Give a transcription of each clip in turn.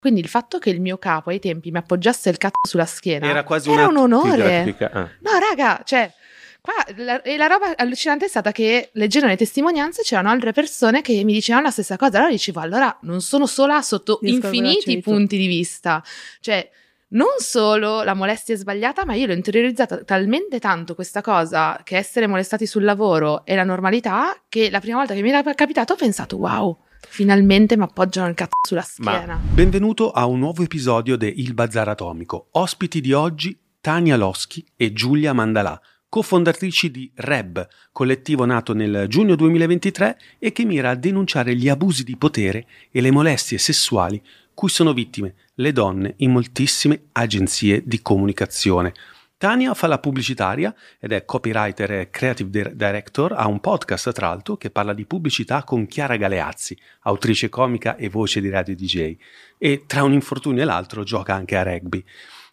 Quindi il fatto che il mio capo ai tempi mi appoggiasse il cazzo sulla schiena Era quasi era un onore. ah. No, raga, cioè, qua la, e la roba allucinante è stata che leggendo le testimonianze c'erano altre persone che mi dicevano la stessa cosa. Allora dicevo, allora non sono sola sotto Discordo infiniti punti di vista. Cioè, non solo la molestia è sbagliata, ma io l'ho interiorizzata talmente tanto questa cosa che essere molestati sul lavoro è la normalità che la prima volta che mi era capitato ho pensato, wow, finalmente mi appoggiano il cazzo sulla Ma schiena. benvenuto a un nuovo episodio di Il Bazar Atomico. Ospiti di oggi Tania Loschi e Giulia Mandalà, cofondatrici di REB, collettivo nato nel giugno 2023 e che mira a denunciare gli abusi di potere e le molestie sessuali cui sono vittime le donne in moltissime agenzie di comunicazione. Tania fa la pubblicitaria ed è copywriter e creative dir- director, ha un podcast tra l'altro che parla di pubblicità con Chiara Galeazzi, autrice comica e voce di radio DJ, e tra un infortunio e l'altro gioca anche a rugby.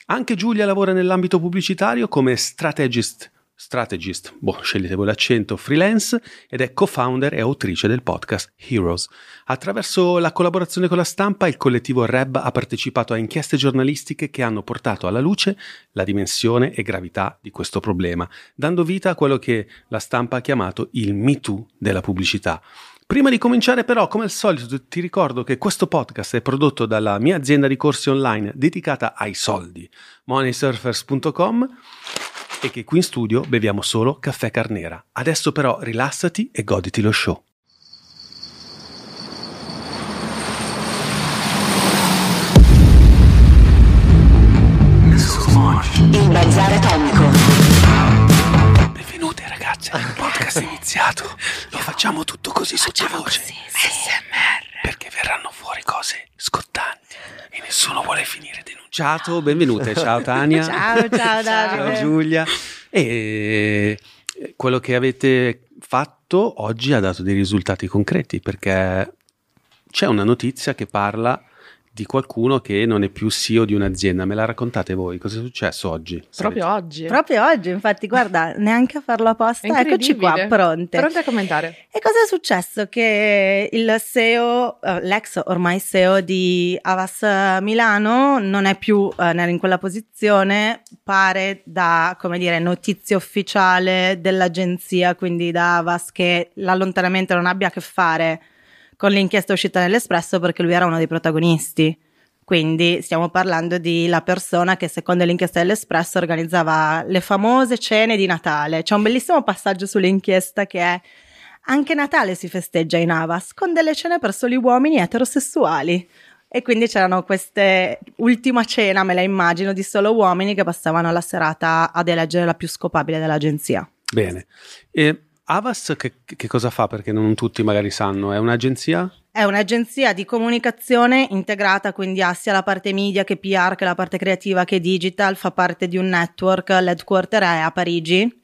Anche Giulia lavora nell'ambito pubblicitario come strategist, strategist, boh, scegliete voi l'accento, freelance ed è co-founder e autrice del podcast Heroes. Attraverso la collaborazione con la stampa, il collettivo REB ha partecipato a inchieste giornalistiche che hanno portato alla luce la dimensione e gravità di questo problema, dando vita a quello che la stampa ha chiamato il Me Too della pubblicità. Prima di cominciare però, come al solito, ti ricordo che questo podcast è prodotto dalla mia azienda di corsi online dedicata ai soldi, moneysurfers.com e che qui in studio beviamo solo caffè carnera. Adesso però rilassati e goditi lo show. Il bazar atomico. Benvenute ragazze, il podcast è iniziato. Lo facciamo tutto così sottovoce. SMR. Perché verranno fuori cose scottanti e nessuno vuole finire denunciato. Benvenute, ciao Tania. Ciao, ciao, Davide. Ciao Giulia. E quello che avete fatto oggi ha dato dei risultati concreti perché c'è una notizia che parla di qualcuno che non è più CEO di un'azienda. Me la raccontate voi? Cosa è successo oggi? Proprio oggi. Proprio oggi, infatti, guarda, neanche a farlo apposta, È eccoci qua, pronte. Pronte a commentare. E cosa è successo? Che il CEO, eh, l'ex ormai CEO di Avas Milano non è più eh, in quella posizione, pare da, come dire, notizia ufficiale dell'agenzia, quindi da Avas, che l'allontanamento non abbia a che fare con l'inchiesta uscita nell'Espresso perché lui era uno dei protagonisti. Quindi stiamo parlando di la persona che secondo l'inchiesta dell'Espresso organizzava le famose cene di Natale. C'è un bellissimo passaggio sull'inchiesta che è anche Natale si festeggia in Avas con delle cene per soli uomini eterosessuali. E quindi c'erano queste ultima cena, me la immagino, di solo uomini che passavano la serata ad eleggere la più scopabile dell'agenzia. Bene. E Avas che, che cosa fa? Perché non tutti magari sanno. È un'agenzia? È un'agenzia di comunicazione integrata, quindi ha sia la parte media che PR, che la parte creativa che digital, fa parte di un network, l'headquarter è a Parigi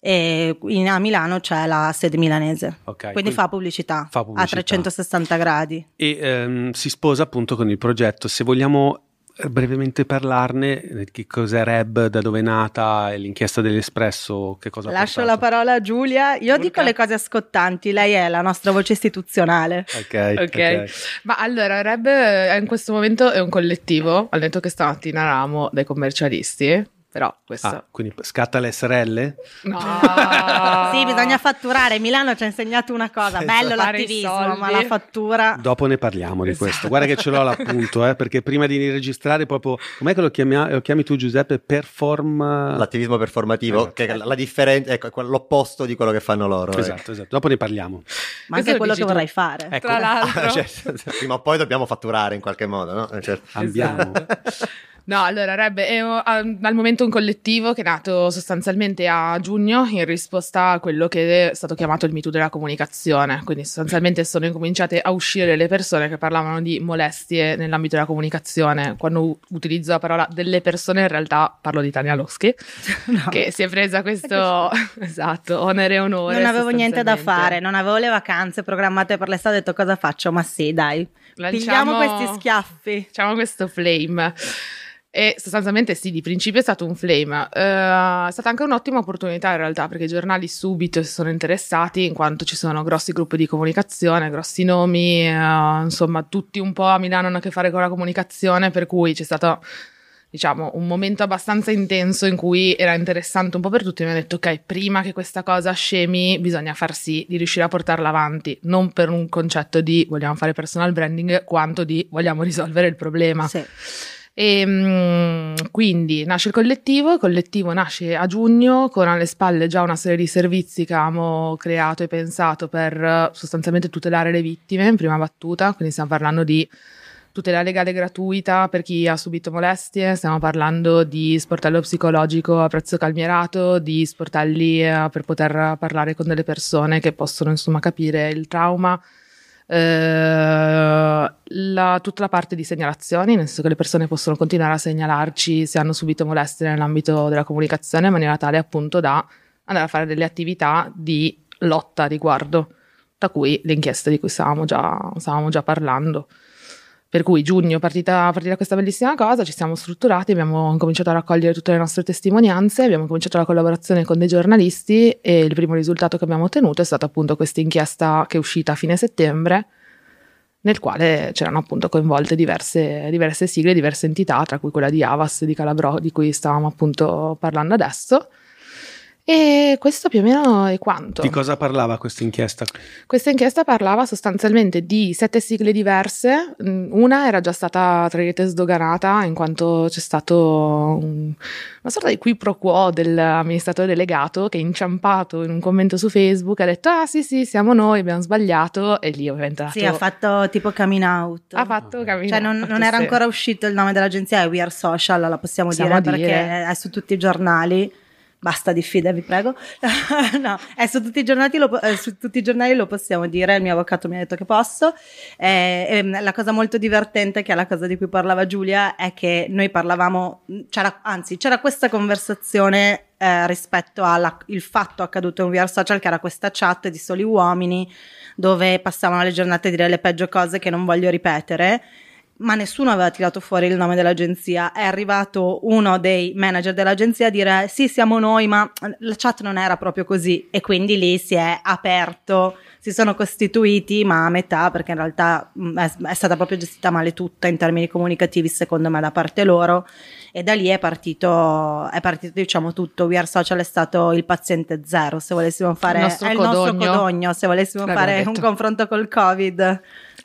e in- a Milano c'è la sede milanese. Ok. Quindi fa pubblicità, fa pubblicità. a 360 gradi. E ehm, si sposa appunto con il progetto. Se vogliamo brevemente parlarne, eh, che cos'è Reb, da dove è nata, l'inchiesta dell'Espresso, che cosa ha Lascio la parola a Giulia. Io Urca. dico le cose scottanti, lei è la nostra voce istituzionale. Ok, Ok. ok. Ma allora, Reb eh, in questo momento è un collettivo. Ho detto che stamattina eravamo dei commercialisti. Però questo... Ah, quindi scatta le SRL? No! Sì, bisogna fatturare. Milano ci ha insegnato una cosa, bello Fare i l'attivismo, ma la fattura... Dopo ne parliamo di questo. Guarda che ce l'ho l'appunto, eh, perché prima di registrare proprio... Com'è che lo chiami, lo chiami tu Giuseppe? Perform... L'attivismo performativo, Esatto. che è la differenza, ecco, è l'opposto di quello che fanno loro. ecco. Esatto, esatto. Dopo ne parliamo. Ma anche lo quello che tu. vorrei fare. Ecco, Tra l'altro... Cioè, prima o poi dobbiamo fatturare in qualche modo, no? Cioè, Andiamo. No, allora Reb è al momento un collettivo che è nato sostanzialmente a giugno in risposta a quello che è stato chiamato il mito della comunicazione. Quindi sostanzialmente sono incominciate a uscire le persone che parlavano di molestie nell'ambito della comunicazione. Quando utilizzo la parola delle persone in realtà parlo di Tania Loschi, No. che si è presa questo esatto, onere e onore. Non avevo niente da fare, non avevo le vacanze programmate per l'estate, ho detto cosa faccio? Ma sì, dai, Lanciamo- pigliamo questi schiaffi. Facciamo questo flame. E sostanzialmente sì, di principio è stato un flame. Eh, è stata anche un'ottima opportunità in realtà perché i giornali subito si sono interessati in quanto ci sono grossi gruppi di comunicazione, grossi nomi, eh, insomma tutti un po' a Milano hanno a che fare con la comunicazione per cui c'è stato diciamo un momento abbastanza intenso in cui era interessante un po' per tutti e mi hanno detto ok prima che questa cosa scemi bisogna far sì di riuscire a portarla avanti non per un concetto di vogliamo fare personal branding quanto di vogliamo risolvere il problema Sì. E mm, quindi nasce il collettivo, il collettivo nasce a giugno con alle spalle già una serie di servizi che avevamo creato e pensato per eh, sostanzialmente tutelare le vittime in prima battuta, quindi stiamo parlando di tutela legale gratuita per chi ha subito molestie, stiamo parlando di sportello psicologico a prezzo calmierato, di sportelli eh, per poter parlare con delle persone che possono insomma capire il trauma, eh, la- tutta la parte di segnalazioni, nel senso che le persone possono continuare a segnalarci se hanno subito molestie nell'ambito della comunicazione in maniera tale appunto da andare a fare delle attività di lotta a riguardo, da cui le inchieste di cui stavamo già, stavamo già parlando. Per cui giugno, partita, partita questa bellissima cosa, ci siamo strutturati, abbiamo cominciato a raccogliere tutte le nostre testimonianze, abbiamo cominciato la collaborazione con dei giornalisti e il primo risultato che abbiamo ottenuto è stata appunto questa inchiesta che è uscita a fine settembre, nel quale c'erano appunto coinvolte diverse, diverse sigle, diverse entità, tra cui quella di Avas, di Calabro, di cui stavamo appunto parlando adesso. E questo più o meno è quanto. Di cosa parlava questa inchiesta? Questa inchiesta parlava sostanzialmente di sette sigle diverse. Mm, Una era già stata tra virgolette sdoganata in quanto c'è stato un- una sorta di qui pro quo dell'amministratore delegato che è inciampato in un commento su Facebook ha detto ah sì sì siamo noi abbiamo sbagliato e lì ovviamente ha Sì, ha fatto tipo coming out. ha fatto capito? Cioè non, non era Sì. ancora uscito il nome dell'agenzia, è We Are Social, la possiamo, Possiamo dire, dire. perché è su tutti i giornali. Basta diffida, vi prego. no, è su tutti, i giornali, lo, eh, su tutti i giornali lo possiamo dire, il mio avvocato mi ha detto che posso. Eh, ehm, la cosa molto divertente, che è la cosa di cui parlava Giulia, è che noi parlavamo, c'era, anzi c'era questa conversazione eh, rispetto al fatto accaduto in Are Social, che era questa chat di soli uomini dove passavano le giornate a dire le peggio cose che non voglio ripetere ma nessuno aveva tirato fuori il nome dell'agenzia. È arrivato uno dei manager dell'agenzia a dire: Sì, siamo noi, ma la chat non era proprio così. E quindi lì si è aperto, si sono costituiti, ma a metà, perché in realtà mh, è, è stata proprio gestita male tutta in termini comunicativi, secondo me, da parte loro. E da lì è partito, è partito diciamo tutto. We Are Social è stato il paziente zero. Se volessimo fare, nostro è il nostro codogno. codogno. Se volessimo L'abbiamo fare detto. un confronto col Covid.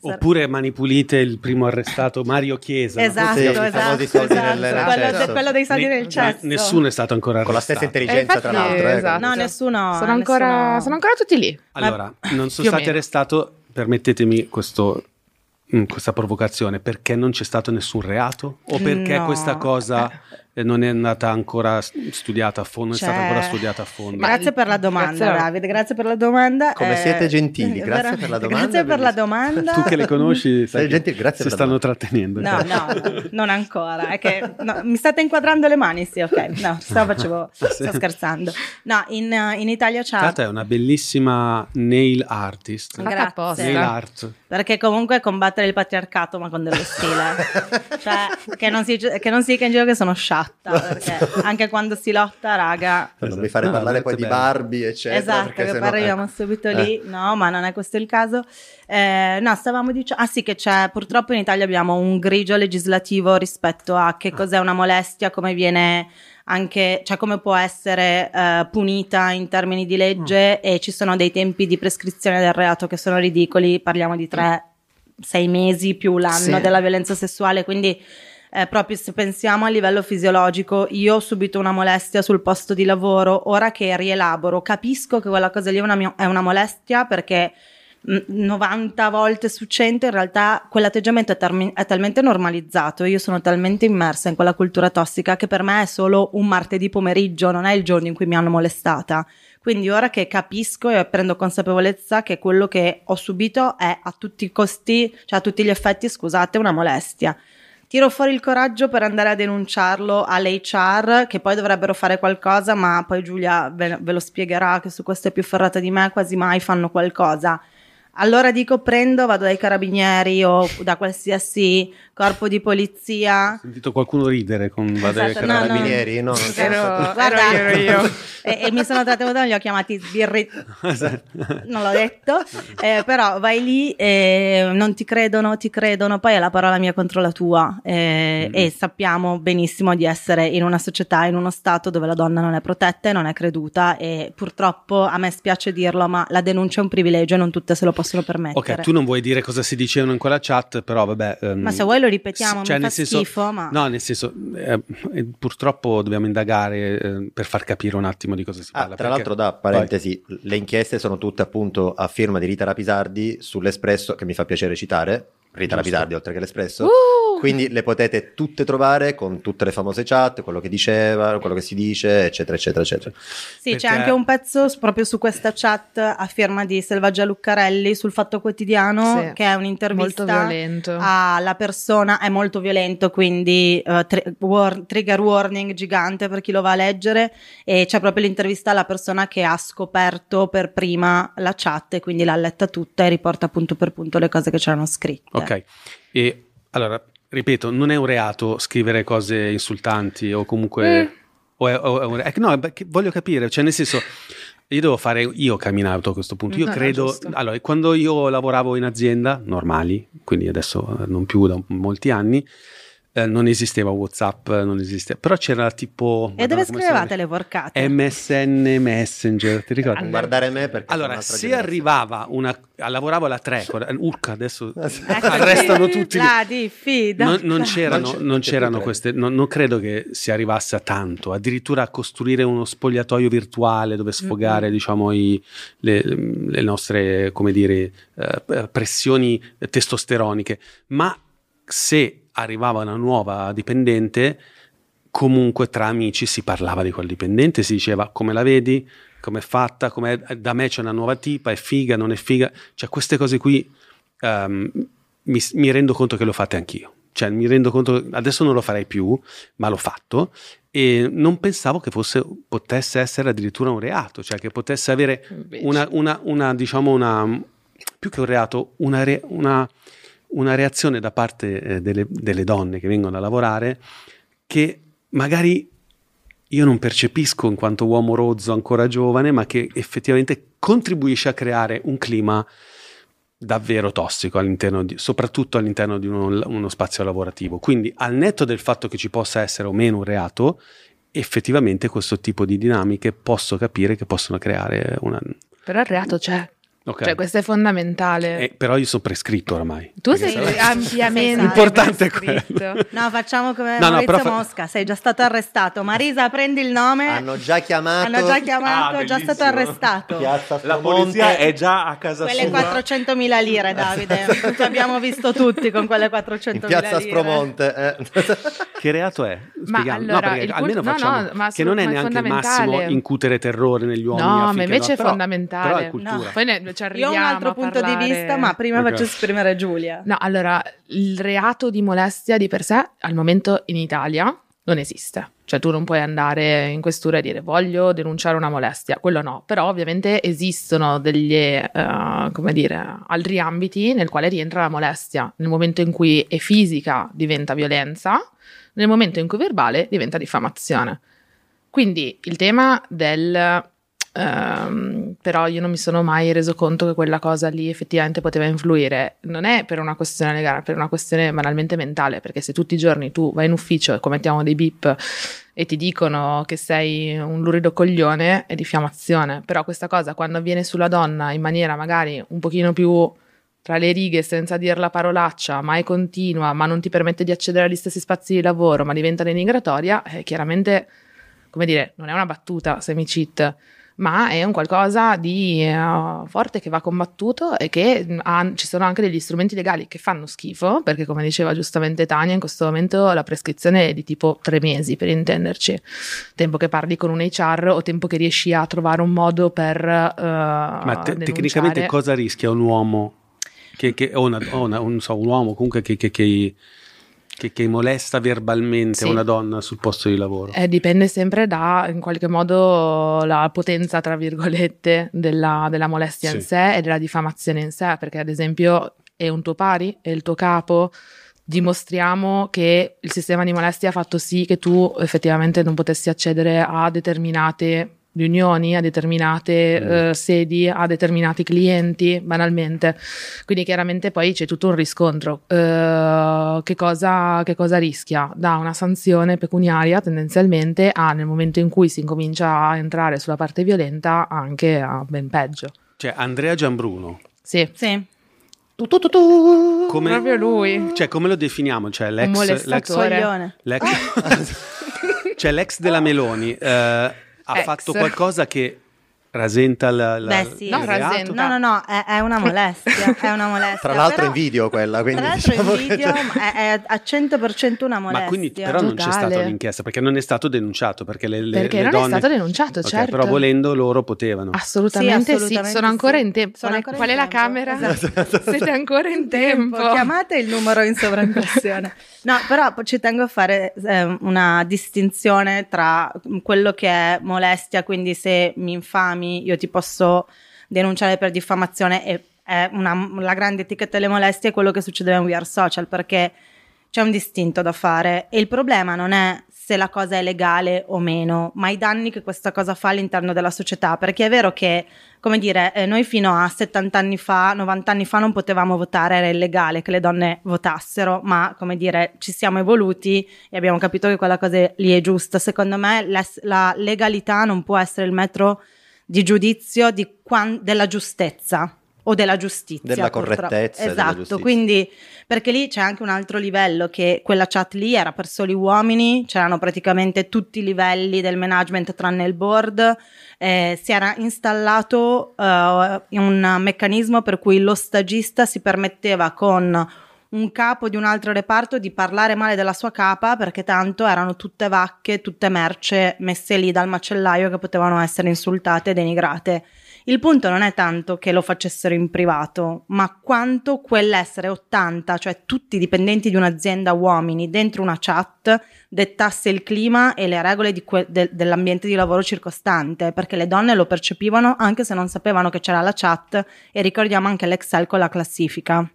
Oppure Mani Pulite, il primo arrestato Mario Chiesa. Esatto, Sì, esatto, esatto. quello, cesso. quello dei soldi Ne- nel cesso. Nessuno è stato ancora Con la arrestato. stessa intelligenza, Eh, tra infatti, l'altro. eh, esatto. No, nessuno. sono, ancora, nessuno- sono ancora tutti lì Allora, non sono più o stati meno. arrestato, permettetemi questo, mm, questa provocazione, perché non c'è stato nessun reato? O perché No. questa cosa eh, non è andata ancora studiata a fondo, non è stata Cioè- ancora studiata a fondo? Ma- Grazie per la domanda, Grazie. Davide. Grazie per la domanda. Come Eh, siete gentili, eh, grazie per la domanda, Grazie per la domanda. Tu che le conosci, sai gentile, grazie si per la stanno domanda. trattenendo. No, no, no, non ancora. È che no, mi state inquadrando le mani? Sì, ok. No, sto, facevo, sto scherzando. No, in, in Italia c'è. Tata è una bellissima nail artist. Grazie. Nail art. Perché comunque combattere il patriarcato, ma con dello stile. cioè, che non si, che non si dica in giro che sono sciatta. Scatta, perché anche quando si lotta, raga, Non mi fare No, parlare poi detto di. Barbie, eccetera. Esatto, perché che poi arriviamo ecco. subito Eh. lì, no, ma non è questo il caso. Eh, no, stavamo dicendo, ah sì che c'è, purtroppo in Italia abbiamo un grigio legislativo rispetto a che cos'è una molestia, come viene anche, cioè come può essere eh, punita in termini di legge e ci sono dei tempi di prescrizione del reato che sono ridicoli, parliamo di tre, sei mesi più l'anno Sì. della violenza sessuale, quindi eh, proprio se pensiamo a livello fisiologico, io ho subito una molestia sul posto di lavoro, ora che rielaboro, capisco che quella cosa lì è una, mio- è una molestia perché mh, 90 volte su 100 in realtà quell'atteggiamento è, termi- è talmente normalizzato, io sono talmente immersa in quella cultura tossica che per me è solo un martedì pomeriggio, non è il giorno in cui mi hanno molestata. Quindi ora che capisco e prendo consapevolezza che quello che ho subito è a tutti i costi, cioè a tutti gli effetti, scusate, una molestia. Tiro fuori il coraggio per andare a denunciarlo all'HR, che poi dovrebbero fare qualcosa, ma poi Giulia ve, ve lo spiegherà che su questo è più ferrata di me, quasi mai fanno qualcosa. Allora dico prendo, vado dai carabinieri o da qualsiasi corpo di polizia Ho sentito qualcuno ridere con vado ai Esatto, no, carabinieri. No? non so. Ero, Guarda, ero io, e, e mi sono trattenuta, li ho chiamati sbirri, non l'ho detto, eh, però vai lì e non ti credono, ti credono, poi è la parola mia contro la tua eh, Mm. e sappiamo benissimo di essere in una società, in uno stato dove la donna non è protetta e non è creduta e purtroppo a me spiace dirlo, ma la denuncia è un privilegio e non tutte se lo possono permettere. Ok, tu non vuoi dire cosa si dicevano in quella chat, però vabbè. ehm, Ma se vuoi lo ripetiamo, cioè, mi fa nel senso- schifo, ma... No, nel senso, eh, eh, purtroppo dobbiamo indagare eh, per far capire un attimo di cosa si Ah, parla. tra perché- l'altro, da parentesi, le inchieste sono tutte appunto a firma di Rita Rapisardi sull'Espresso, che mi fa piacere citare. Rita Giusto. Rapisardi, oltre che l'Espresso. Uh! Quindi le potete tutte trovare con tutte le famose chat, quello che diceva, quello che si dice, eccetera, eccetera, eccetera. Sì, c'è Perché- anche un pezzo proprio su questa chat a firma di Selvaggia Luccarelli sul Fatto Quotidiano, Sì, che è un'intervista molto violento. alla persona, è molto violento, quindi eh, tri- war- trigger warning gigante per chi lo va a leggere e c'è proprio l'intervista alla persona che ha scoperto per prima la chat e quindi l'ha letta tutta e riporta punto per punto le cose che c'erano scritte. Ok, e allora, ripeto, non è un reato scrivere cose insultanti o comunque... Mm. O è, o è un re- eh, no, voglio capire, cioè nel senso... Io devo fare io coming out a questo punto. Io No, credo. allora, quando io lavoravo in azienda normali, quindi adesso non più da molti anni, eh, non esisteva WhatsApp, non esisteva. Però c'era tipo. E dove Madonna, scrivevate le porcate? MSN Messenger, ti ricordi? Ah, Guardare me perché Allora, se generazione. arrivava una. Lavoravo alla 3, Urca adesso arrestano tutti. lì. La diffida. Non, non c'erano, Non c'erano queste, non, non credo che si arrivasse a tanto, addirittura a costruire uno spogliatoio virtuale dove sfogare, diciamo, i- le, le nostre, come dire, eh, pressioni testosteroniche. Ma se arrivava una nuova dipendente, comunque tra amici si parlava di quel dipendente, si diceva come la vedi, come è fatta, com'è- da me c'è una nuova tipa, è figa, non è figa, cioè queste cose qui ehm, mi, mi rendo conto che lo fate anch'io. Cioè, mi rendo conto, adesso non lo farei più, ma l'ho fatto e non pensavo che fosse, potesse essere addirittura un reato, cioè che potesse avere una, una, una, diciamo, una, più che un reato, una, una, una reazione da parte eh, delle, delle donne che vengono a lavorare che magari io non percepisco in quanto uomo rozzo ancora giovane, ma che effettivamente contribuisce a creare un clima davvero tossico all'interno di, soprattutto all'interno di uno, uno spazio lavorativo. Quindi, al netto del fatto che ci possa essere o meno un reato, effettivamente questo tipo di dinamiche posso capire che possono creare una. Però il reato c'è. Ok. Cioè, questo è fondamentale. Eh, però io sono prescritto oramai. tu sei sai- ampiamente L'importante è prescritto. No, facciamo come No, no, fa- Mosca, sei già stato arrestato. Marisa, prendi il nome. Hanno già chiamato. Hanno già chiamato, Ah, già stato arrestato. Piazza La polizia è già a casa Quelle sua. 400.000 lire, Davide. Ci abbiamo visto tutti con quelle 400.000 in piazza lire. Aspromonte. eh. Che reato è? Ma Spieghiamo. allora, no, il cult- almeno no, facciamo no, ma che non è ma neanche il massimo incutere terrore negli uomini. No, ma invece è fondamentale. Però è cultura. No. Poi ne, ci Io arriviamo ho un altro punto di parlare- vista, ma prima Ok. faccio esprimere Giulia. No, allora, il reato di molestia di per sé al momento in Italia non esiste. Cioè tu non puoi andare in questura e dire voglio denunciare una molestia, quello no. Però ovviamente esistono degli, eh, come dire, altri ambiti nel quale rientra la molestia. Nel momento in cui è fisica diventa violenza, nel momento in cui verbale diventa diffamazione. Quindi il tema del ehm, però io non mi sono mai reso conto che quella cosa lì effettivamente poteva influire. Non è per una questione legale, è per una questione banalmente mentale, perché se tutti i giorni tu vai in ufficio e commettiamo dei bip e ti dicono che sei un lurido coglione, è diffamazione. Però questa cosa quando avviene sulla donna in maniera magari un pochino più tra le righe senza dire la parolaccia, ma è continua, ma non ti permette di accedere agli stessi spazi di lavoro, ma diventa denigratoria, eh, chiaramente, come dire, non è una battuta semi-cheat, ma è un qualcosa di uh, forte che va combattuto e che mm, ha, ci sono anche degli strumenti legali che fanno schifo, perché come diceva giustamente Tania, in questo momento la prescrizione è di tipo tre mesi, per intenderci, tempo che parli con un HR o tempo che riesci a trovare un modo per... Uh, ma te- tecnicamente cosa rischia un uomo? Che, che, o, una, o una, un, so, un uomo comunque che, che, che che, molesta verbalmente sì. una donna sul posto di lavoro? Eh, dipende sempre da, in qualche modo, la potenza, tra virgolette, della, della molestia sì. in sé e della diffamazione in sé, perché ad esempio è un tuo pari, è il tuo capo, dimostriamo che il sistema di molestia ha fatto sì che tu effettivamente non potessi accedere a determinate riunioni a determinate mm. uh, sedi, a determinati clienti, banalmente. Quindi chiaramente poi c'è tutto un riscontro. Uh, che, cosa, che cosa rischia? Da una sanzione pecuniaria tendenzialmente a, nel momento in cui si incomincia a entrare sulla parte violenta, anche a ben peggio. Cioè Andrea Giambruno. Sì. Sì. Tu, tu, tu, tu. Come, Proprio lui. Cioè, come lo definiamo? Cioè, l'ex, l'ex, l'ex, cioè, l'ex della Meloni. Eh, ha Ex. fatto qualcosa che rasenta la, la Beh, sì. il No, rasenta. No, no, no, è, è una molestia, è una molestia. Tra l'altro però- in video quella, quindi Tra l'altro diciamo in che- video è, è a 100% una molestia. Ma quindi però non c'è Totale. stata un'inchiesta perché non è stato denunciato perché le, le- Perché le non donne... è stato denunciato, Ok, certo. però volendo loro potevano. Assolutamente sì, Sì, assolutamente sono ancora sì. in tempo. Sono Qual è, ancora qual in è la tempo, camera? esatto. Siete ancora in tempo. Chiamate il numero in sovraimpressione. No, però ci tengo a fare eh, una distinzione tra quello che è molestia, quindi se mi infami io ti posso denunciare per diffamazione e è una- la grande etichetta delle molestie è quello che succedeva in We Are Social perché c'è un distinto da fare e il problema non è se la cosa è legale o meno, ma i danni che questa cosa fa all'interno della società, perché è vero che, come dire, eh, noi fino a 70 anni fa, 90 anni fa non potevamo votare, era illegale che le donne votassero, ma come dire, ci siamo evoluti e abbiamo capito che quella cosa lì è giusta. Secondo me l'ess- la legalità non può essere il metro di giudizio di quan- della giustezza o della giustizia. Della correttezza e della Esatto, giustizia. quindi perché lì c'è anche un altro livello che quella chat lì era per soli uomini, c'erano praticamente tutti i livelli del management tranne il board, eh, si era installato eh, un meccanismo per cui lo stagista si permetteva con un capo di un altro reparto di parlare male della sua capa perché tanto erano tutte vacche, tutte merce messe lì dal macellaio che potevano essere insultate e denigrate. Il punto non è tanto che lo facessero in privato, ma quanto quell'essere 80, cioè tutti i dipendenti di un'azienda uomini dentro una chat, dettasse il clima e le regole di que- de- dell'ambiente di lavoro circostante, perché le donne lo percepivano anche se non sapevano che c'era la chat e ricordiamo anche l'Excel con la classifica,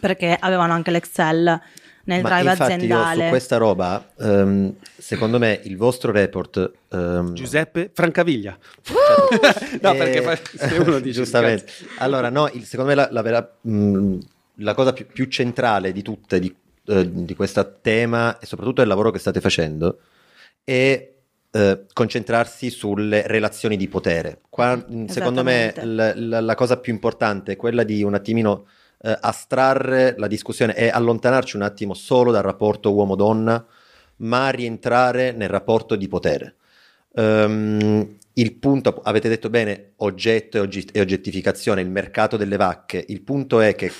perché avevano anche l'Excel nel Ma drive infatti aziendale. io su questa roba, ehm, secondo me il vostro report... ehm, Giuseppe Francaviglia. no, Eh, perché poi se uno dice giustamente. Allora, no, il- secondo me la, la vera- mh, la cosa più, più centrale di tutte di, eh, di questo tema e soprattutto del lavoro che state facendo è eh, concentrarsi sulle relazioni di potere. Qua, mh, secondo me l- la, la cosa più importante è quella di un attimino eh, astrarre la discussione e allontanarci un attimo solo dal rapporto uomo-donna, ma rientrare nel rapporto di potere. Ehm, il punto, avete detto bene, oggetto e, oggettificazione, il mercato delle vacche. Il punto è che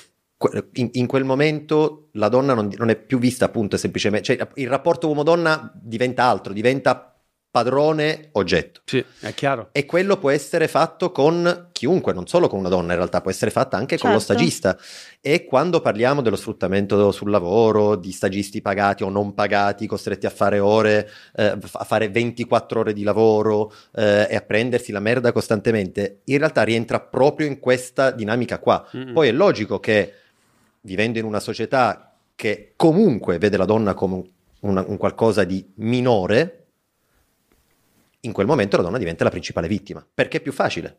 in, in quel momento la donna non, non è più vista appunto semplicemente, cioè il rapporto uomo-donna diventa altro, diventa padrone oggetto. Sì, è chiaro. E quello può essere fatto con chiunque, non solo con una donna, in realtà può essere fatta anche con lo Certo. stagista. E quando parliamo dello sfruttamento sul lavoro, di stagisti pagati o non pagati, costretti a fare ore, eh, a fare 24 ore di lavoro eh, e a prendersi la merda costantemente, in realtà rientra proprio in questa dinamica qua. Mm-mm. Poi è logico che vivendo in una società che comunque vede la donna come un, un qualcosa di minore, in quel momento la donna diventa la principale vittima, perché è più facile.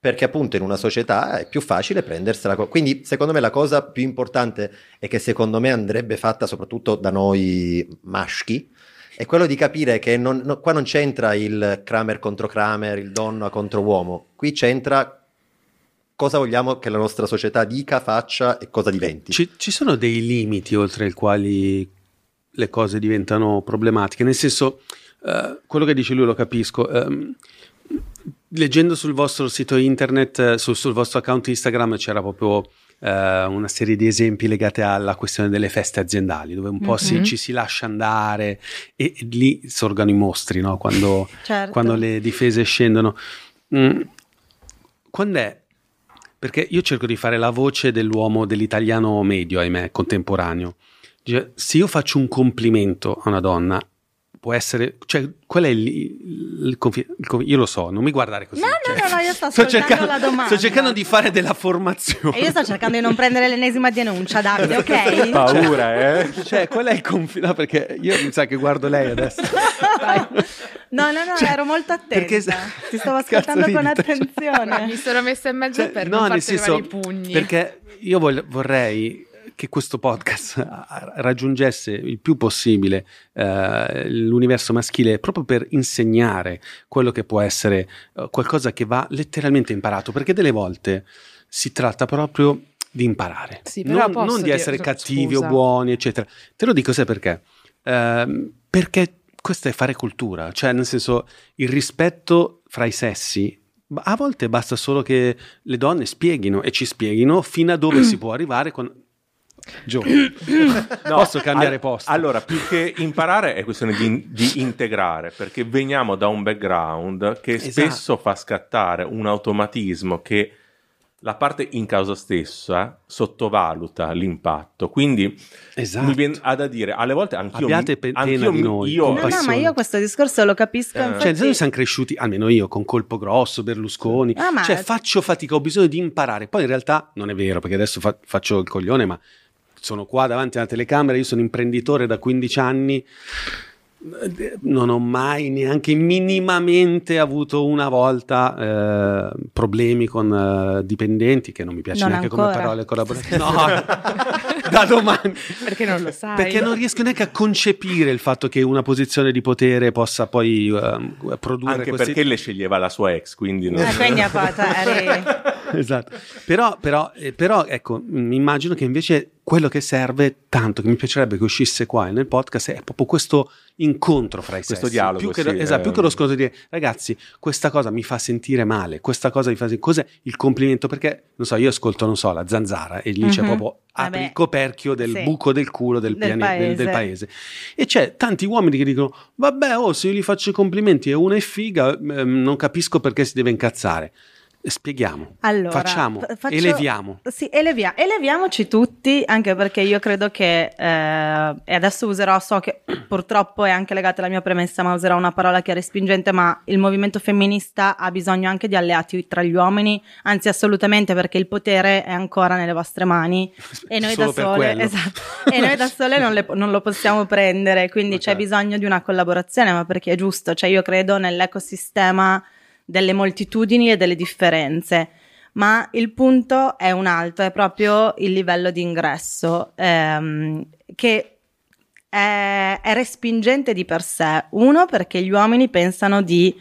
Perché appunto in una società è più facile prendersela. co- Quindi secondo me la cosa più importante e che secondo me andrebbe fatta soprattutto da noi maschi è quello di capire che non- no- qua non c'entra il Kramer contro Kramer, il donna contro uomo, qui c'entra cosa vogliamo che la nostra società dica, faccia e cosa diventi. Ci, ci sono dei limiti oltre i quali le cose diventano problematiche, nel senso, eh, quello che dice lui lo capisco. ehm, leggendo sul vostro sito internet, eh, sul, sul vostro account Instagram c'era proprio eh, una serie di esempi legati alla questione delle feste aziendali, dove un po' si- Mhm. ci si lascia andare e, e lì sorgono i mostri, no? quando, Certo. quando le difese scendono. Mm, Quando è? Perché io cerco di fare la voce dell'uomo, dell'italiano medio, ahimè, contemporaneo. Dice, se io faccio un complimento a una donna, può essere, cioè, qual è il, il il confi- Io lo so, non mi guardare così. No, cioè, no, no, no, io sto ascoltando la domanda. sto cercando di fare della formazione. E io sto cercando di non prendere l'ennesima denuncia, Davide, ok? Paura, eh? Cioè, qual è il confine? No, perché io mi sa che guardo lei adesso. No, no, no, Cioè, ero molto attenta. perché- Ti stavo ascoltando con cioè. attenzione. Mi sono messa in mezzo Cioè, per no, non farti arrivare senso, i pugni. perché io vol- vorrei che questo podcast raggiungesse il più possibile eh, l'universo maschile proprio per insegnare quello che può essere eh, qualcosa che va letteralmente imparato, perché delle volte si tratta proprio di imparare, Sì, non, non di dire- essere cattivi scusa. o buoni, eccetera. Te lo dico sai perché? Ehm, perché questo è fare cultura, cioè nel senso il rispetto fra i sessi. A volte basta solo che le donne spieghino e ci spieghino fino a dove si può arrivare con... Gio, posso cambiare al- posto? Allora, più che imparare è questione di, di integrare, perché veniamo da un background che Esatto. spesso fa scattare un automatismo che la parte in causa stessa sottovaluta l'impatto. Quindi Esatto. mi viene a da dire, alle volte anch'io... Abbiate mi- pe- pena anch'io di noi, io- No, no, ma io questo discorso lo capisco. Eh. infatti- Cioè, noi siamo cresciuti, almeno io, con Colpo Grosso, Berlusconi. Ah, ma- Cioè, faccio fatica, ho bisogno di imparare. Poi in realtà non è vero, perché adesso fa- faccio il coglione, ma sono qua davanti alla telecamera, io sono imprenditore da 15 anni. Non ho mai neanche minimamente avuto una volta eh, problemi con eh, dipendenti, che non mi piace Non neanche come ancora. parole collaborative. No, da domani. Perché non lo sai. Perché non riesco neanche a concepire il fatto che una posizione di potere possa poi ehm, produrre Anche questi... perché le sceglieva la sua ex, quindi... non- Eh, quindi a parte, eri- esatto. Però, però, eh, però, ecco, mi immagino che invece quello che serve tanto, che mi piacerebbe che uscisse qua nel podcast, è proprio questo incontro fra i Questo sessi. dialogo, Più che, sì, esatto, eh. più che lo scontro di dire, ragazzi, questa cosa mi fa sentire male, questa cosa mi fa sentire... Cos'è il complimento? Perché, non so, io ascolto, non so, la zanzara e lì c'è Mhm. proprio apri Vabbè. il coperchio del Sì. buco del culo del, Del piane- del- del paese. paese. E c'è tanti uomini che dicono, vabbè, oh, se io gli faccio i complimenti e una è figa, ehm, non capisco perché si deve incazzare. Spieghiamo, Allora, facciamo, faccio- eleviamo. Sì, elevia- eleviamoci tutti, anche perché io credo che, eh, e adesso userò, so che purtroppo è anche legata alla mia premessa, ma userò una parola che è respingente, ma il movimento femminista ha bisogno anche di alleati tra gli uomini, anzi assolutamente perché il potere è ancora nelle vostre mani. E noi da sole, esatto, e noi da sole non, le- non lo possiamo prendere, quindi Ma c'è bisogno di una collaborazione, ma perché è giusto, cioè io credo nell'ecosistema delle moltitudini e delle differenze. Ma il punto è un altro, è proprio il livello di ingresso, ehm, che è, è respingente di per sé. Uno, perché gli uomini pensano di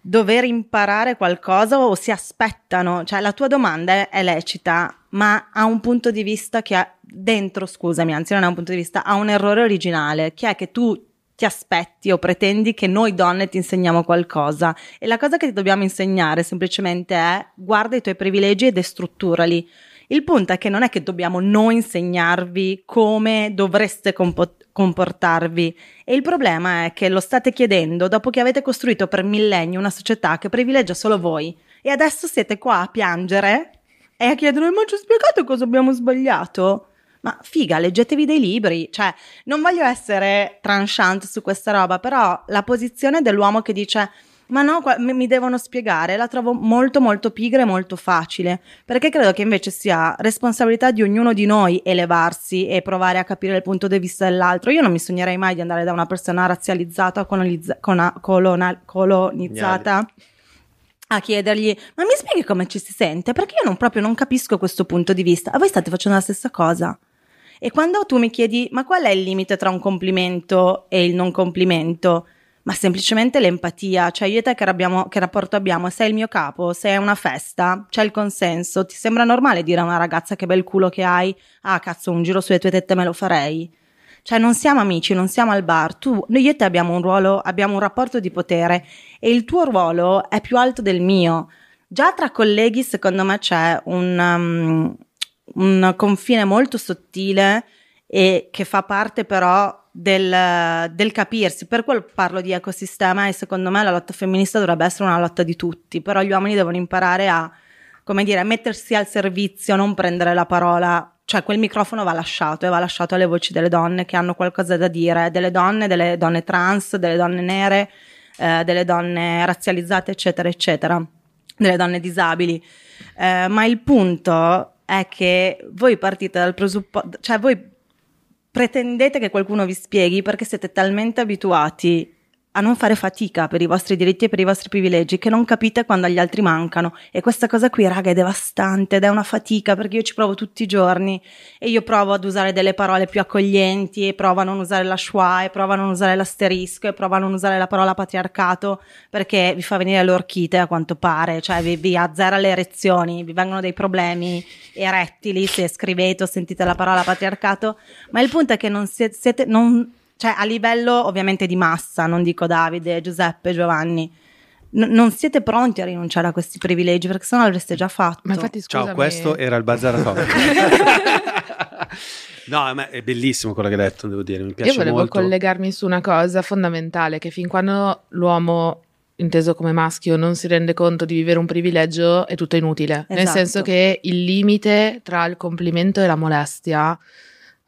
dover imparare qualcosa o si aspettano, cioè la tua domanda è, lecita, ma ha un punto di vista che ha dentro, scusami, anzi non ha un punto di vista, ha un errore originale, che è che tu ti aspetti o pretendi che noi donne ti insegniamo qualcosa e la cosa che ti dobbiamo insegnare semplicemente è guarda i tuoi privilegi e destrutturali. Il punto è che non è che dobbiamo noi insegnarvi come dovreste compo- comportarvi e il problema è che lo state chiedendo dopo che avete costruito per millenni una società che privilegia solo voi e adesso siete qua a piangere e a chiedere ma ci spiegate cosa abbiamo sbagliato? Ma figa, leggetevi dei libri, cioè non voglio essere tranchant su questa roba, però la posizione dell'uomo che dice Ma no, mi devono spiegare, la trovo molto molto pigra e molto facile, perché credo che invece sia responsabilità di ognuno di noi elevarsi e provare a capire il punto di vista dell'altro. Io non mi sognerei mai di andare da una persona razzializzata o colonizza- colona- colonizzata a chiedergli ma mi spieghi come ci si sente? Perché io non proprio non capisco questo punto di vista. A voi state facendo la stessa cosa. E quando tu mi chiedi ma qual è il limite tra un complimento e il non complimento? Ma semplicemente l'empatia, cioè io e te che, abbiamo, che rapporto abbiamo? Sei il mio capo, sei a una festa, c'è il consenso, ti sembra normale dire a una ragazza che bel culo che hai? Ah cazzo, un giro sulle tue tette me lo farei? Cioè non siamo amici, non siamo al bar, tu, noi io e te abbiamo un ruolo, abbiamo un rapporto di potere e il tuo ruolo è più alto del mio. Già tra colleghi secondo me c'è un, um, un confine molto sottile e che fa parte però del, del capirsi. Per quello parlo di ecosistema e secondo me la lotta femminista dovrebbe essere una lotta di tutti, però gli uomini devono imparare a, come dire, mettersi al servizio, non prendere la parola. Cioè quel microfono va lasciato e va lasciato alle voci delle donne che hanno qualcosa da dire, delle donne, delle donne trans, delle donne nere, eh, delle donne razzializzate, eccetera, eccetera, delle donne disabili. Eh, ma il punto è che voi partite dal presupposto, cioè voi pretendete che qualcuno vi spieghi perché siete talmente abituati a non fare fatica per i vostri diritti e per i vostri privilegi che non capite quando agli altri mancano. E questa cosa qui raga è devastante ed è una fatica perché io ci provo tutti i giorni e io provo ad usare delle parole più accoglienti e provo a non usare la schwa e provo a non usare l'asterisco e provo a non usare la parola patriarcato perché vi fa venire l'orchite a quanto pare. Cioè vi, vi azzera le erezioni vi vengono dei problemi erettili se scrivete o sentite la parola patriarcato. Ma il punto è che non siete, non cioè a livello ovviamente di massa, non dico Davide, Giuseppe, Giovanni, n- non siete pronti a rinunciare a questi privilegi perché sennò l'avreste già fatto. Ma infatti scusami. Ciao, questo era il Bazar no, ma è bellissimo quello che hai detto, devo dire, mi piace Io volevo molto. collegarmi su una cosa fondamentale, che fin quando l'uomo inteso come maschio non si rende conto di vivere un privilegio è tutto inutile, nel Esatto. senso che il limite tra il complimento e la molestia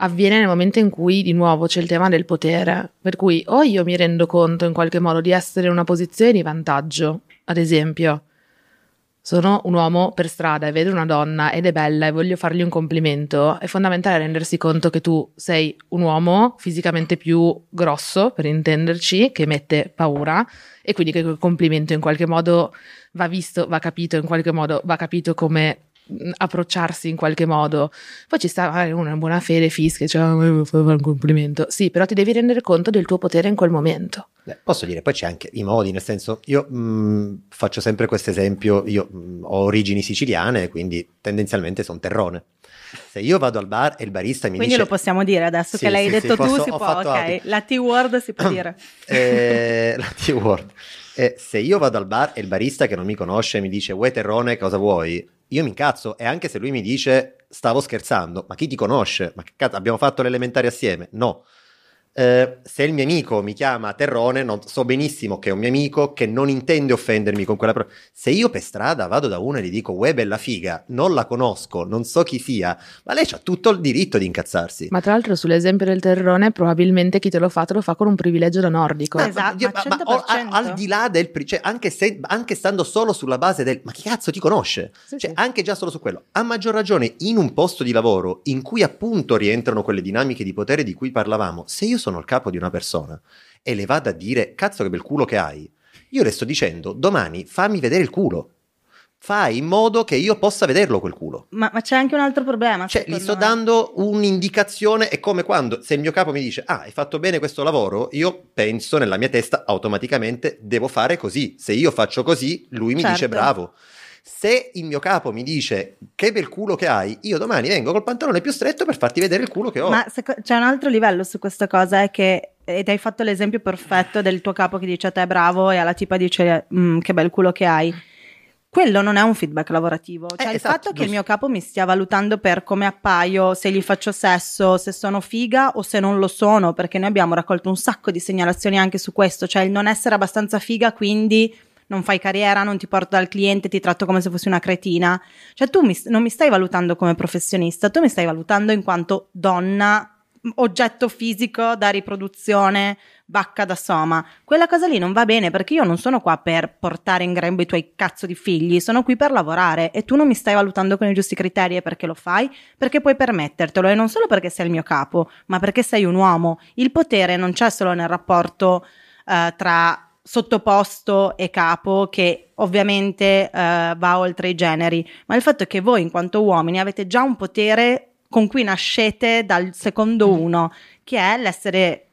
avviene nel momento in cui di nuovo c'è il tema del potere, per cui o io mi rendo conto in qualche modo di essere in una posizione di vantaggio, ad esempio, sono un uomo per strada e vedo una donna ed è bella e voglio fargli un complimento, è fondamentale rendersi conto che tu sei un uomo fisicamente più grosso, per intenderci, che mette paura e quindi che quel complimento in qualche modo va visto, va capito, in qualche modo va capito come approcciarsi in qualche modo. Poi ci sta magari una buona fede fisca, cioè "Ah, un complimento. Sì, però ti devi rendere conto del tuo potere in quel momento. Beh, posso dire, poi c'è anche i modi, nel senso, io mh, faccio sempre questo esempio, io mh, ho origini siciliane, quindi tendenzialmente sono terrone. Se io vado al bar e il barista mi Quindi dice... lo possiamo dire adesso Sì, che l'hai sì, detto sì, tu, posso- si può, fatto ok, audio. la T-word si può dire. Eh, la T-word. Eh, se io vado al bar e il barista che non mi conosce mi dice vuoi terrone, cosa vuoi? Io mi incazzo e anche se lui mi dice stavo scherzando, ma chi ti conosce? Ma che cazzo, abbiamo fatto l'elementare assieme? No. Eh, se il mio amico mi chiama terrone, non- so benissimo che è un mio amico che non intende offendermi con quella parola. Se io per strada vado da uno e gli dico uè bella figa, non la conosco, non so chi sia, ma lei ha tutto il diritto di incazzarsi. Ma tra l'altro sull'esempio del terrone, probabilmente chi te lo fa te lo fa con un privilegio da nordico. Ma- Esatto, io- ma ma- ma- o- 100%. al di là del cioè, anche, se- anche stando solo sulla base del ma chi cazzo ti conosce? Sì, Cioè, sì. anche già solo su quello, a maggior ragione in un posto di lavoro in cui appunto rientrano quelle dinamiche di potere di cui parlavamo, se io sono il capo di una persona e le vado a dire cazzo che bel culo che hai, io le sto dicendo domani fammi vedere il culo. Fai in modo che io possa vederlo quel culo. Ma, ma c'è anche un altro problema. Cioè, gli sto me. dando un'indicazione, è come quando se il mio capo mi dice ah, hai fatto bene questo lavoro, io penso nella mia testa automaticamente devo fare così. Se io faccio così, lui mi Certo. dice bravo. Se il mio capo mi dice che bel culo che hai, io domani vengo col pantalone più stretto per farti vedere il culo che ho. Ma seco- c'è un altro livello su questa cosa, è che ed hai fatto l'esempio perfetto del tuo capo che dice a te bravo e alla tipa dice "Mm, che bel culo che hai. Quello non è un feedback lavorativo. Cioè, Eh, il esatto, fatto che il giusto. mio capo mi stia valutando per come appaio, se gli faccio sesso, se sono figa o se non lo sono, perché noi abbiamo raccolto un sacco di segnalazioni anche su questo, cioè il non essere abbastanza figa, quindi non fai carriera, non ti porto dal cliente, ti tratto come se fossi una cretina. Cioè tu mi- non mi stai valutando come professionista, tu mi stai valutando in quanto donna oggetto fisico da riproduzione, vacca da soma. Quella cosa lì non va bene perché io non sono qua per portare in grembo i tuoi cazzo di figli, sono qui per lavorare e tu non mi stai valutando con i giusti criteri e perché lo fai? Perché puoi permettertelo e non solo perché sei il mio capo, ma perché sei un uomo. Il potere non c'è solo nel rapporto eh, tra sottoposto e capo che ovviamente eh, va oltre i generi, ma il fatto è che voi in quanto uomini avete già un potere con cui nascete dal secondo uno, che è l'essere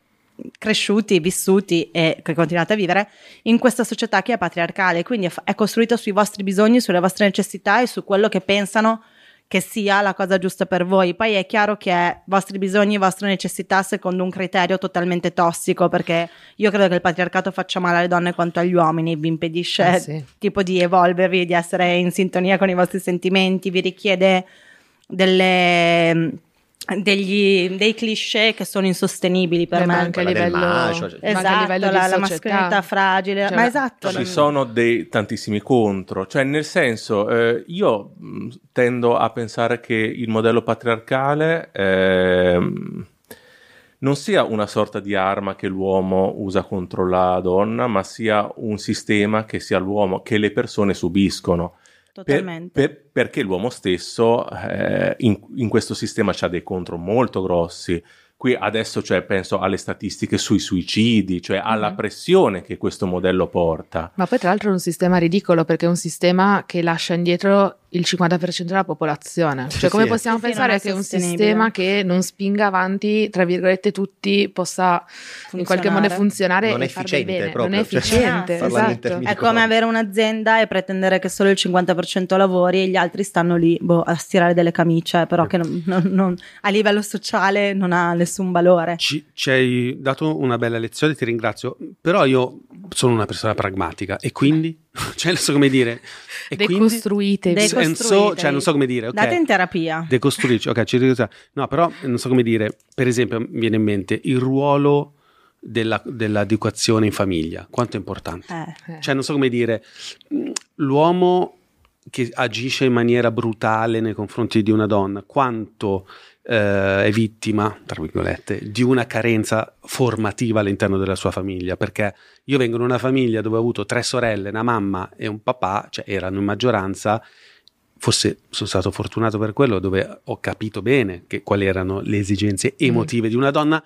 cresciuti, vissuti e che continuate a vivere in questa società che è patriarcale, quindi è, fa- è costruita sui vostri bisogni, sulle vostre necessità e su quello che pensano che sia la cosa giusta per voi. Poi è chiaro che è vostri bisogni, vostre necessità secondo un criterio totalmente tossico, perché io credo che il patriarcato faccia male alle donne quanto agli uomini, vi impedisce Eh sì. tipo di evolvervi, di essere in sintonia con i vostri sentimenti, vi richiede delle, degli, dei cliché che sono insostenibili per Beh, me. anche a Quella del livello, macio, cioè. anche a Esatto, livello la, di la mascolinità fragile, Cioè, ma esatto. Ci non- sono dei tantissimi contro, cioè nel senso eh, io mh, tendo a pensare che il modello patriarcale ehm, non sia una sorta di arma che l'uomo usa contro la donna, ma sia un sistema che sia l'uomo, che le persone subiscono. Per- Totalmente. per- perché l'uomo stesso eh, in, in questo sistema ha dei contro molto grossi. Qui adesso cioè, penso alle statistiche sui suicidi, cioè alla Mhm. pressione che questo modello porta. Ma poi tra l'altro è un sistema ridicolo perché è un sistema che lascia indietro il 50% della popolazione. Cioè come sì. possiamo Sì, pensare che un sistema che non spinga avanti, tra virgolette, tutti possa in qualche modo funzionare Non e efficiente bene? proprio, non è cioè, efficiente, in esatto. termini- È come avere un'azienda e pretendere che solo il 50% lavori e gli altri stanno lì boh, a stirare delle camicie, però che non- non- non- a livello sociale non ha nessun valore. Ci, ci hai dato una bella lezione, ti ringrazio, però io sono una persona pragmatica e quindi, cioè non so come dire, e quindi, Decostruitevi. Deco- and so, cioè non so come dire, ok. Date in terapia. Decostruirci, ok, ci. No, però non so come dire, per esempio, mi viene in mente il ruolo della, dell'educazione in famiglia, quanto è importante. Eh. Eh. Cioè, non so come dire, l'uomo che agisce in maniera brutale nei confronti di una donna, quanto eh, è vittima, tra virgolette, di una carenza formativa all'interno della sua famiglia, perché io vengo in una famiglia dove ho avuto tre sorelle, una mamma e un papà, cioè erano in maggioranza, forse sono stato fortunato per quello, dove ho capito bene che, quali erano le esigenze emotive di una donna,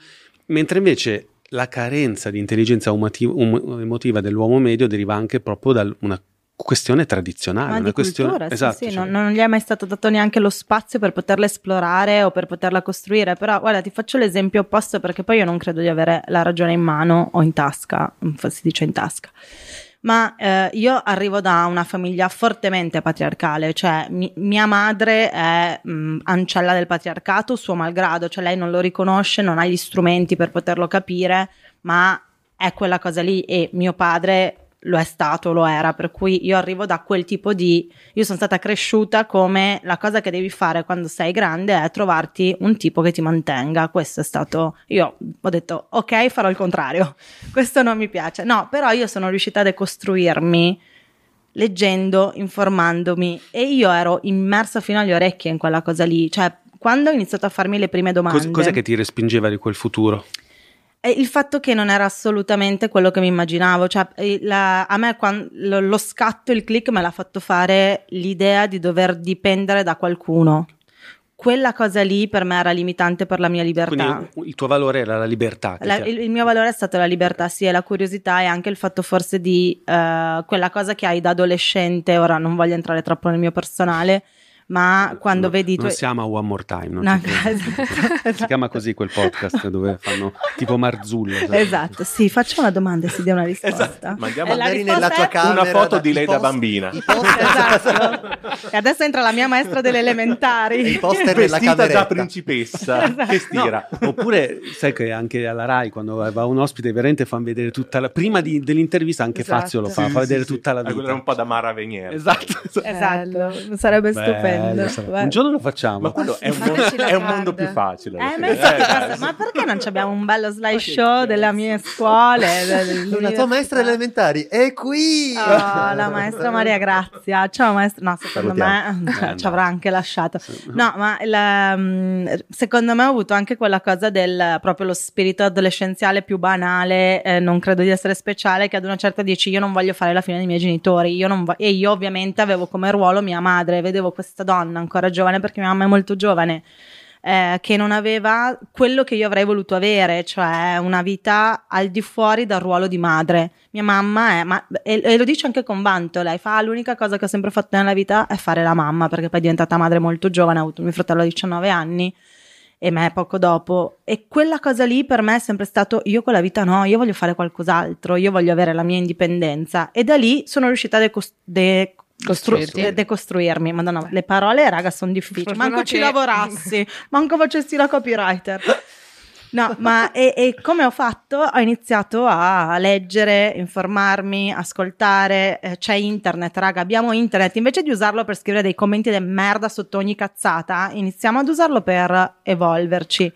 mentre invece la carenza di intelligenza um- emotiva dell'uomo medio deriva anche proprio da una questione tradizionale, Ma una questione cultura, sì, esatto, sì, cioè- non, non gli è mai stato dato neanche lo spazio per poterla esplorare o per poterla costruire. Però, guarda, ti faccio l'esempio opposto perché poi io non credo di avere la ragione in mano o in tasca, mm, si dice in tasca. Ma eh, io arrivo da una famiglia fortemente patriarcale, cioè mi- mia madre è mh, ancella del patriarcato, suo malgrado, cioè lei non lo riconosce, non ha gli strumenti per poterlo capire, ma è quella cosa lì e mio padre lo è stato, lo era, per cui io arrivo da quel tipo di... Io sono stata cresciuta come la cosa che devi fare quando sei grande è trovarti un tipo che ti mantenga. Questo è stato... Io ho detto, ok, farò il contrario. Questo non mi piace. No, però io sono riuscita a decostruirmi leggendo, informandomi e io ero immersa fino alle orecchie in quella cosa lì. Cioè, quando ho iniziato a farmi le prime domande... Cos- cos'è che ti respingeva di quel futuro? Il fatto che non era assolutamente quello che mi immaginavo, cioè eh, la- a me quan- lo, lo scatto, il click me l'ha fatto fare l'idea di dover dipendere da qualcuno. Quella cosa lì per me era limitante per la mia libertà. Quindi il tuo valore era la libertà. La- il, il mio valore è stato la libertà, sì, e la curiosità e anche il fatto forse di eh, quella cosa che hai da adolescente, ora non voglio entrare troppo nel mio personale, ma quando No, vedi non tuoi... siamo a One More Time, non No, credo. Si chiama così quel podcast dove fanno tipo Marzullo. sai? Esatto, sì, faccio una domanda e si dia una risposta. Mandiamo E la Magari risposta nella tua camera Una foto di lei da post- bambina. i poster, Esatto. E adesso entra la mia maestra delle elementari. i poster nella Vestita da cameretta. principessa Esatto. che stira. Oppure sai che anche alla Rai quando va un ospite veramente fanno vedere tutta la prima di- dell'intervista anche Esatto. Fazio lo fa, Sì, fa sì, vedere sì. tutta la quello vita. era un po' da Mara Venier. Esatto. Esatto, sarebbe Bello, stupendo. Sarebbe- Beh. Un giorno lo facciamo. Ma quello è un, mondo, la è un mondo più facile. Eh, ma, Eh, ma- perché non abbiamo un bello slideshow delle mie scuole? La tua maestra elementari è qui! Oh, la maestra Maria Grazia. Ciao maestra. No, secondo Salutiamo. me Eh, ci no. avrà anche lasciato. No, ma il, mm, secondo me ho avuto anche quella cosa del proprio lo spirito adolescenziale più banale, eh, non credo di essere speciale, che ad una certa dici io non voglio fare la fine dei miei genitori, io non vo- e io ovviamente avevo come ruolo mia madre, vedevo questa donna ancora giovane perché mia mamma è molto giovane. eh, che non aveva quello che io avrei voluto avere, cioè una vita al di fuori dal ruolo di madre. Mia mamma è, ma, e, e lo dice anche con vanto, lei fa "Ah, l'unica cosa che ho sempre fatto nella vita è fare la mamma, perché poi è diventata madre molto giovane, ha avuto mio fratello a 19 anni e me poco dopo. E quella cosa lì per me è sempre stato, io quella vita no, io voglio fare qualcos'altro, io voglio avere la mia indipendenza. E da lì sono riuscita a decos- de- Costruirti. de- decostruirmi. Madonna, le parole, raga, sono difficili. Fortuna Manco ci che- lavorassi, manco facessi la copywriter. No, ma e, e come ho fatto? Ho iniziato a leggere, informarmi, ascoltare. eh, c'è internet, raga, abbiamo internet. Invece di usarlo per scrivere dei commenti di merda sotto ogni cazzata, iniziamo ad usarlo per evolverci.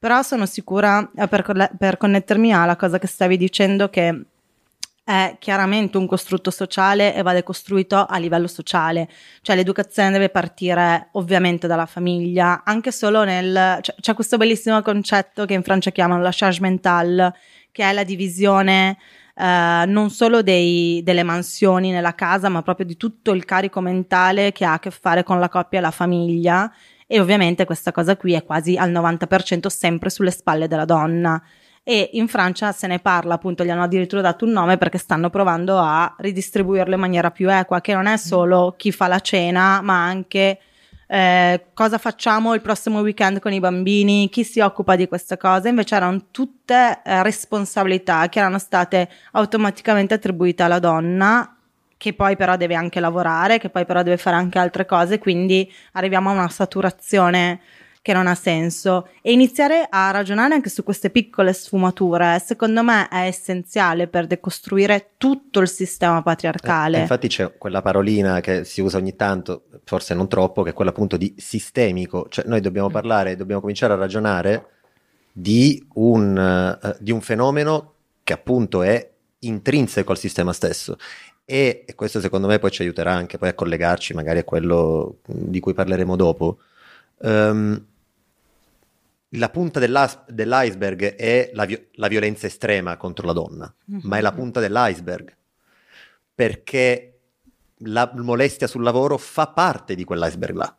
Però sono sicura, eh, per, per connettermi alla cosa che stavi dicendo, che è chiaramente un costrutto sociale e va decostruito a livello sociale, cioè l'educazione deve partire ovviamente dalla famiglia, anche solo nel... C'è, c'è questo bellissimo concetto che in Francia chiamano la charge mentale, che è la divisione eh, non solo dei- delle mansioni nella casa, ma proprio di tutto il carico mentale che ha a che fare con la coppia e la famiglia. E ovviamente questa cosa qui è quasi al 90% sempre sulle spalle della donna e in Francia se ne parla, appunto, gli hanno addirittura dato un nome perché stanno provando a ridistribuirlo in maniera più equa, che non è solo chi fa la cena, ma anche eh, cosa facciamo il prossimo weekend con i bambini, chi si occupa di queste cose. Invece erano tutte eh, responsabilità che erano state automaticamente attribuite alla donna che poi però deve anche lavorare, che poi però deve fare anche altre cose, quindi arriviamo a una saturazione che non ha senso. E iniziare a ragionare anche su queste piccole sfumature secondo me è essenziale per decostruire tutto il sistema patriarcale. Eh, infatti c'è quella parolina che si usa ogni tanto, forse non troppo, che è quella appunto di sistemico, cioè noi dobbiamo parlare, dobbiamo cominciare a ragionare di un, eh, di un fenomeno che appunto è intrinseco al sistema stesso. E, e questo secondo me poi ci aiuterà anche poi a collegarci magari a quello di cui parleremo dopo. Ehm, la punta dell'iceberg è la, vi- la violenza estrema contro la donna, ma è la punta dell'iceberg perché la molestia sul lavoro fa parte di quell'iceberg là.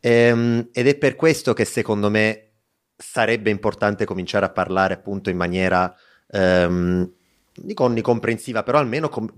Ehm, ed è per questo che secondo me sarebbe importante cominciare a parlare appunto in maniera ehm, dico onnicomprensiva, però almeno com-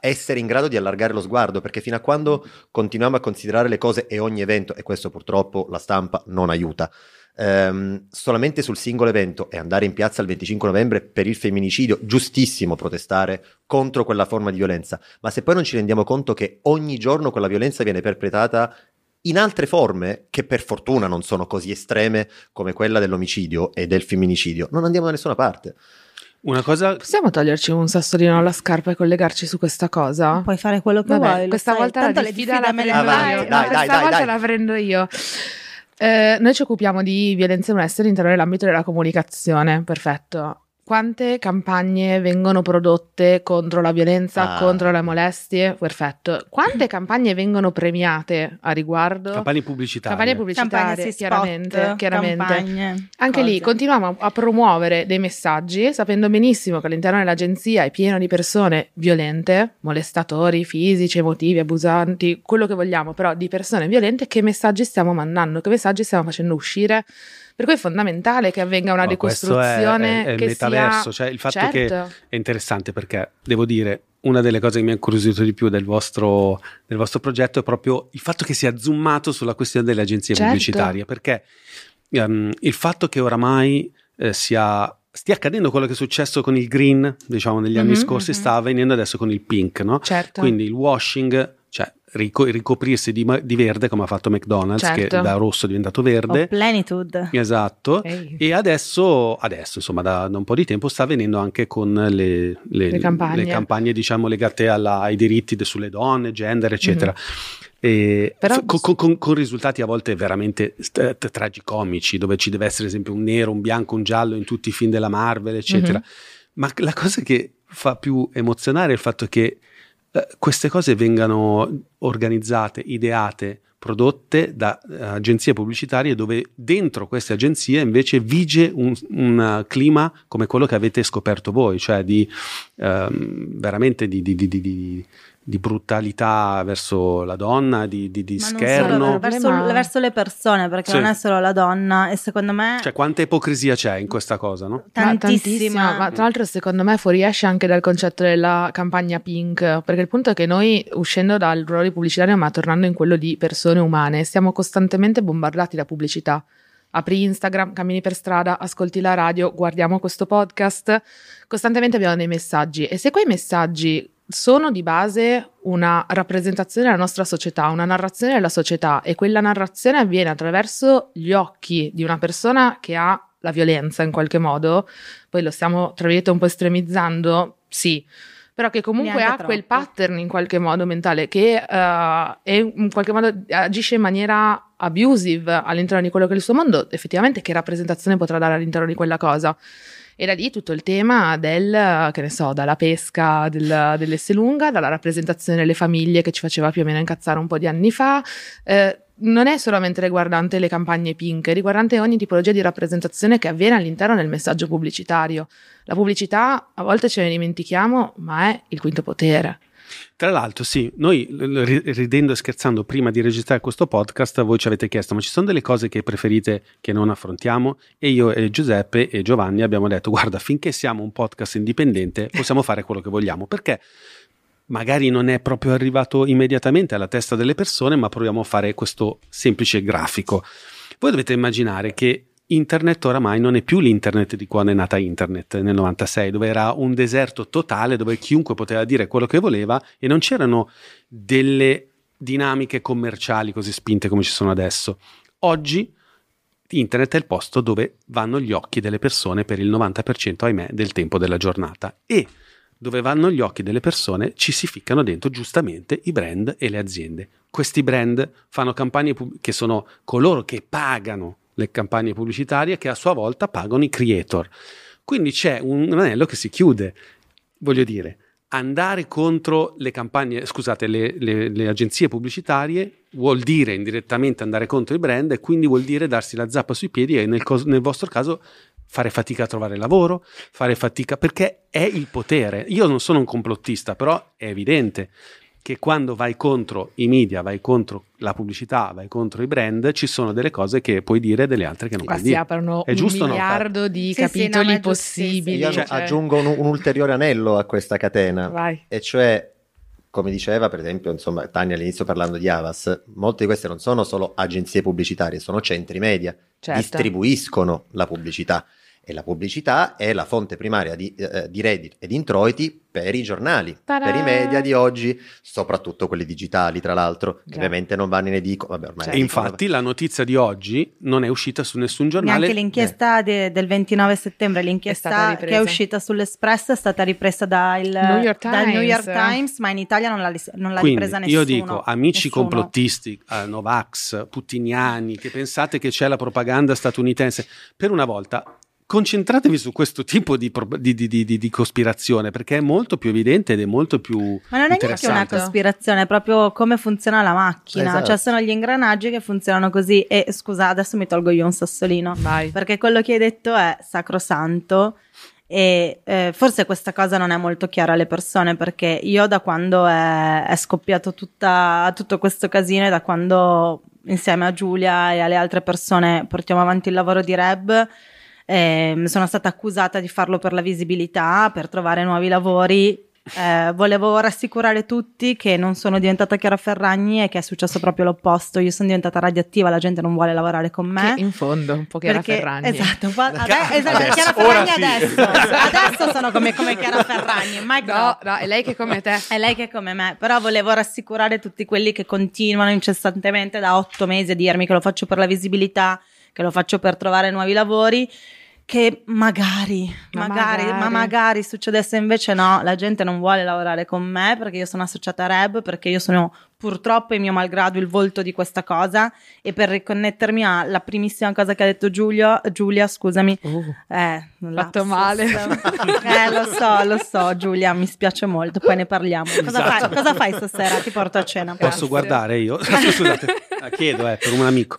essere in grado di allargare lo sguardo, perché fino a quando continuiamo a considerare le cose e ogni evento, e questo purtroppo la stampa non aiuta, ehm, solamente sul singolo evento e andare in piazza il 25 novembre per il femminicidio, giustissimo protestare contro quella forma di violenza, ma se poi non ci rendiamo conto che ogni giorno quella violenza viene perpetrata in altre forme che per fortuna non sono così estreme come quella dell'omicidio e del femminicidio, non andiamo da nessuna parte. Una cosa Possiamo toglierci un sassolino alla scarpa e collegarci su questa cosa? puoi fare quello che Vabbè, vuoi questa sai, volta tanto la le diffida la diffide me le prendo Avanti, io. dai. dai, No, dai, questa volta dai. la prendo io. Eh, noi ci occupiamo di violenze moleste all'interno dell'ambito della comunicazione, perfetto. Quante campagne vengono prodotte contro la violenza, Ah. contro le molestie? Perfetto. Quante campagne vengono premiate a riguardo? campagne pubblicitarie. Campagne pubblicitarie, campagne, sì, spot, chiaramente, chiaramente. campagne, Anche lì cose. continuiamo a, a promuovere dei messaggi, sapendo benissimo che all'interno dell'agenzia è pieno di persone violente, molestatori fisici, emotivi, abusanti, quello che vogliamo, però di persone violente, che messaggi stiamo mandando, che messaggi stiamo facendo uscire. Per cui è fondamentale che avvenga una No, questo è- è, è che metaverso, sia... cioè il fatto Certo. che è interessante perché devo dire una delle cose che mi ha incuriosito di più del vostro, del vostro progetto è proprio il fatto che sia zoomato sulla questione delle agenzie Certo. pubblicitarie perché ehm, il fatto che oramai eh, sia stia accadendo quello che è successo con il green diciamo negli anni Mhm, scorsi mhm. sta avvenendo adesso con il pink no? Certo. quindi il washing cioè rico- ricoprirsi di, ma- di verde come ha fatto McDonald's Certo. che da rosso è diventato verde. O Plenitude. Esatto, Ehi. e adesso, adesso insomma da, da un po' di tempo sta avvenendo anche con le, le- Le campagne. le campagne, diciamo legate alla- ai diritti de- sulle donne, gender eccetera. E Però- f- con, con- con risultati a volte veramente st- t- tragicomici dove ci deve essere ad esempio un nero, un bianco, un giallo in tutti i film della Marvel eccetera. Mhm. Ma la cosa che fa più emozionare è il fatto che eh, queste cose vengano organizzate, ideate, prodotte da eh, agenzie pubblicitarie dove dentro queste agenzie invece vige un, un clima come quello che avete scoperto voi, cioè di ehm, veramente di, di- di- di- di- brutalità verso la donna, di, di- di Ma scherno. solo, verso, verso le persone, perché Sì. non è solo la donna, e secondo me Cioè quanta ipocrisia c'è in questa cosa, no? Ma tantissima. ma tra l'altro secondo me fuoriesce anche dal concetto della campagna pink, perché il punto è che noi uscendo dal ruolo pubblicitario ma tornando in quello di persone umane, siamo costantemente bombardati da pubblicità. Apri Instagram, cammini per strada, ascolti la radio, guardiamo questo podcast, costantemente abbiamo dei messaggi e se quei messaggi sono di base una rappresentazione della nostra società, una narrazione della società e quella narrazione avviene attraverso gli occhi di una persona che ha la violenza in qualche modo, poi lo stiamo tra virgolette un po' estremizzando, sì, però che comunque Neanche ha quel troppo. pattern in qualche modo mentale che è in qualche modo agisce in maniera abusive all'interno di quello che è il suo mondo, effettivamente che rappresentazione potrà dare all'interno di quella cosa? E da lì tutto il tema del, che ne so, dalla pesca del, dell'Esselunga, dalla rappresentazione delle famiglie che ci faceva più o meno incazzare un po' di anni fa. Eh, non è solamente riguardante le campagne pink, è riguardante ogni tipologia di rappresentazione che avviene all'interno del messaggio pubblicitario. La pubblicità a volte ce ne dimentichiamo, ma è il quinto potere. Tra l'altro, sì, noi ridendo e scherzando prima di registrare questo podcast, voi ci avete chiesto, ma ci sono delle cose che preferite che non affrontiamo? E io e Giuseppe e Giovanni abbiamo detto, guarda, finché siamo un podcast indipendente possiamo fare quello che vogliamo, perché magari non è proprio arrivato immediatamente alla testa delle persone, ma proviamo a fare questo semplice grafico. Voi dovete immaginare che Internet oramai non è più l'internet di quando è nata internet nel 96, dove era un deserto totale dove chiunque poteva dire quello che voleva e non c'erano delle dinamiche commerciali così spinte come ci sono adesso. Oggi internet è il posto dove vanno gli occhi delle persone per il 90%, ahimè, del tempo della giornata e dove vanno gli occhi delle persone ci si ficcano dentro giustamente i brand e le aziende. Questi brand fanno campagne pub- che sono coloro che pagano le campagne pubblicitarie che a sua volta pagano i creator. Quindi c'è un anello che si chiude. Voglio dire, andare contro le campagne, scusate, le, le- le agenzie pubblicitarie vuol dire indirettamente andare contro i brand e quindi vuol dire darsi la zappa sui piedi e nel, cos- nel vostro caso fare fatica a trovare lavoro, fare fatica perché è il potere. Io non sono un complottista, però è evidente che quando vai contro i media, vai contro la pubblicità, vai contro i brand, ci sono delle cose che puoi dire e delle altre che non Qua puoi si dire. aprono È un giusto o no? miliardo di Sì, sì, capitoli no, è giustissimo. possibili. Io cioè- aggiungo un, un ulteriore anello a questa catena, Vai. e cioè, come diceva per esempio, insomma, Tania all'inizio parlando di Avas, molte di queste non sono solo agenzie pubblicitarie, sono centri media, Certo. distribuiscono la pubblicità e la pubblicità è la fonte primaria di, eh, di reddito e di introiti per i giornali, Ta-da! per i media di oggi, soprattutto quelli digitali tra l'altro, che Già. ovviamente non vanno in edicola, vabbè edicola- infatti la notizia di oggi non è uscita su nessun giornale. Neanche l'inchiesta de- del 29 settembre, l'inchiesta che è uscita sull'Espresso è stata ripresa dal New York dal New York Times. Times, ma in Italia non l'ha, non l'ha Quindi ripresa nessuno. io dico, amici nessuno. complottisti, eh, Novax, putiniani, che pensate che c'è la propaganda statunitense, per una volta concentratevi su questo tipo di, pro- di- di- di- di- di cospirazione, perché è molto più evidente ed è molto più Ma non è neanche una cospirazione, è proprio come funziona la macchina. Esatto. Cioè, sono gli ingranaggi che funzionano così. E scusa, adesso mi tolgo io un sassolino. Vai. Perché quello che hai detto è sacrosanto. E eh, forse questa cosa non è molto chiara alle persone perché io da quando è, è scoppiato tutta- tutto questo casino e da quando insieme a Giulia e alle altre persone portiamo avanti il lavoro di Reb ehm, sono stata accusata di farlo per la visibilità, per trovare nuovi lavori Eh, volevo rassicurare tutti che non sono diventata Chiara Ferragni e che è successo proprio l'opposto. Io sono diventata radioattiva, la gente non vuole lavorare con me. Che in fondo un po' Chiara perché, Ferragni. Esatto, po' ade- Adesso. esatto, Chiara Ora Ferragni sì. adesso. adesso sono come, come Chiara Ferragni. Mic No, no, è lei che è come te. È lei che è come me, però volevo rassicurare tutti quelli che continuano incessantemente da otto mesi a dirmi che lo faccio per la visibilità, che lo faccio per trovare nuovi lavori, che magari, Ma magari, magari. ma magari succedesse invece no, la gente non vuole lavorare con me perché io sono associata a Reb, perché io sono purtroppo in mio malgrado il volto di questa cosa e per riconnettermi alla primissima cosa che ha detto Giulio, Giulia, scusami, Uh, eh, Fatto lapsus. male. Eh, lo so, lo so, Giulia, mi spiace molto, poi ne parliamo. Cosa, Esatto. fai, cosa fai stasera? Ti porto a cena. Posso Grazie. guardare io? Scusate, la chiedo, eh, per un amico.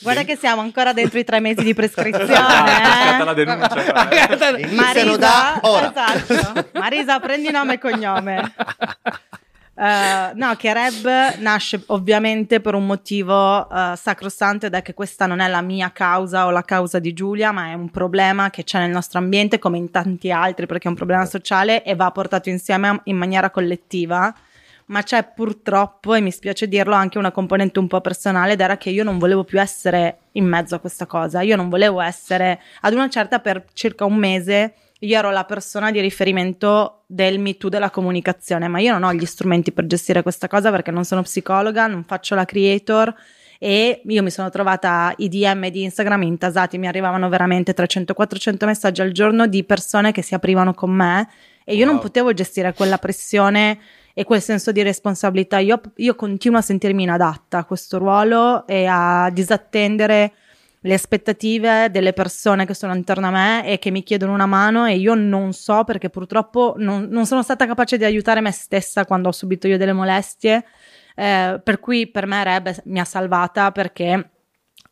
Guarda che siamo ancora dentro i tre mesi di prescrizione. La eh. denuncia. Iniziano da ora. esatto. Marisa, prendi nome e cognome. Eh, no, che Reb nasce ovviamente per un motivo eh, sacrosanto ed è che questa non è la mia causa o la causa di Giulia, ma è un problema che c'è nel nostro ambiente come in tanti altri perché è un problema sociale e va portato insieme in maniera collettiva. Ma c'è purtroppo, e mi spiace dirlo, anche una componente un po' personale ed era che io non volevo più essere in mezzo a questa cosa. Io non volevo essere, ad una certa, per circa un mese, io ero la persona di riferimento del Me Too della comunicazione, ma io non ho gli strumenti per gestire questa cosa perché non sono psicologa, non faccio la creator e io mi sono trovata i DM di Instagram intasati, mi arrivavano veramente 300-400 messaggi al giorno di persone che si aprivano con me e io non Wow. potevo gestire quella pressione e quel senso di responsabilità. Io, io continuo a sentirmi inadatta a questo ruolo e a disattendere le aspettative delle persone che sono intorno a me e che mi chiedono una mano e io non so perché purtroppo non, non sono stata capace di aiutare me stessa quando ho subito io delle molestie, eh, per cui per me Reb mi ha salvata perché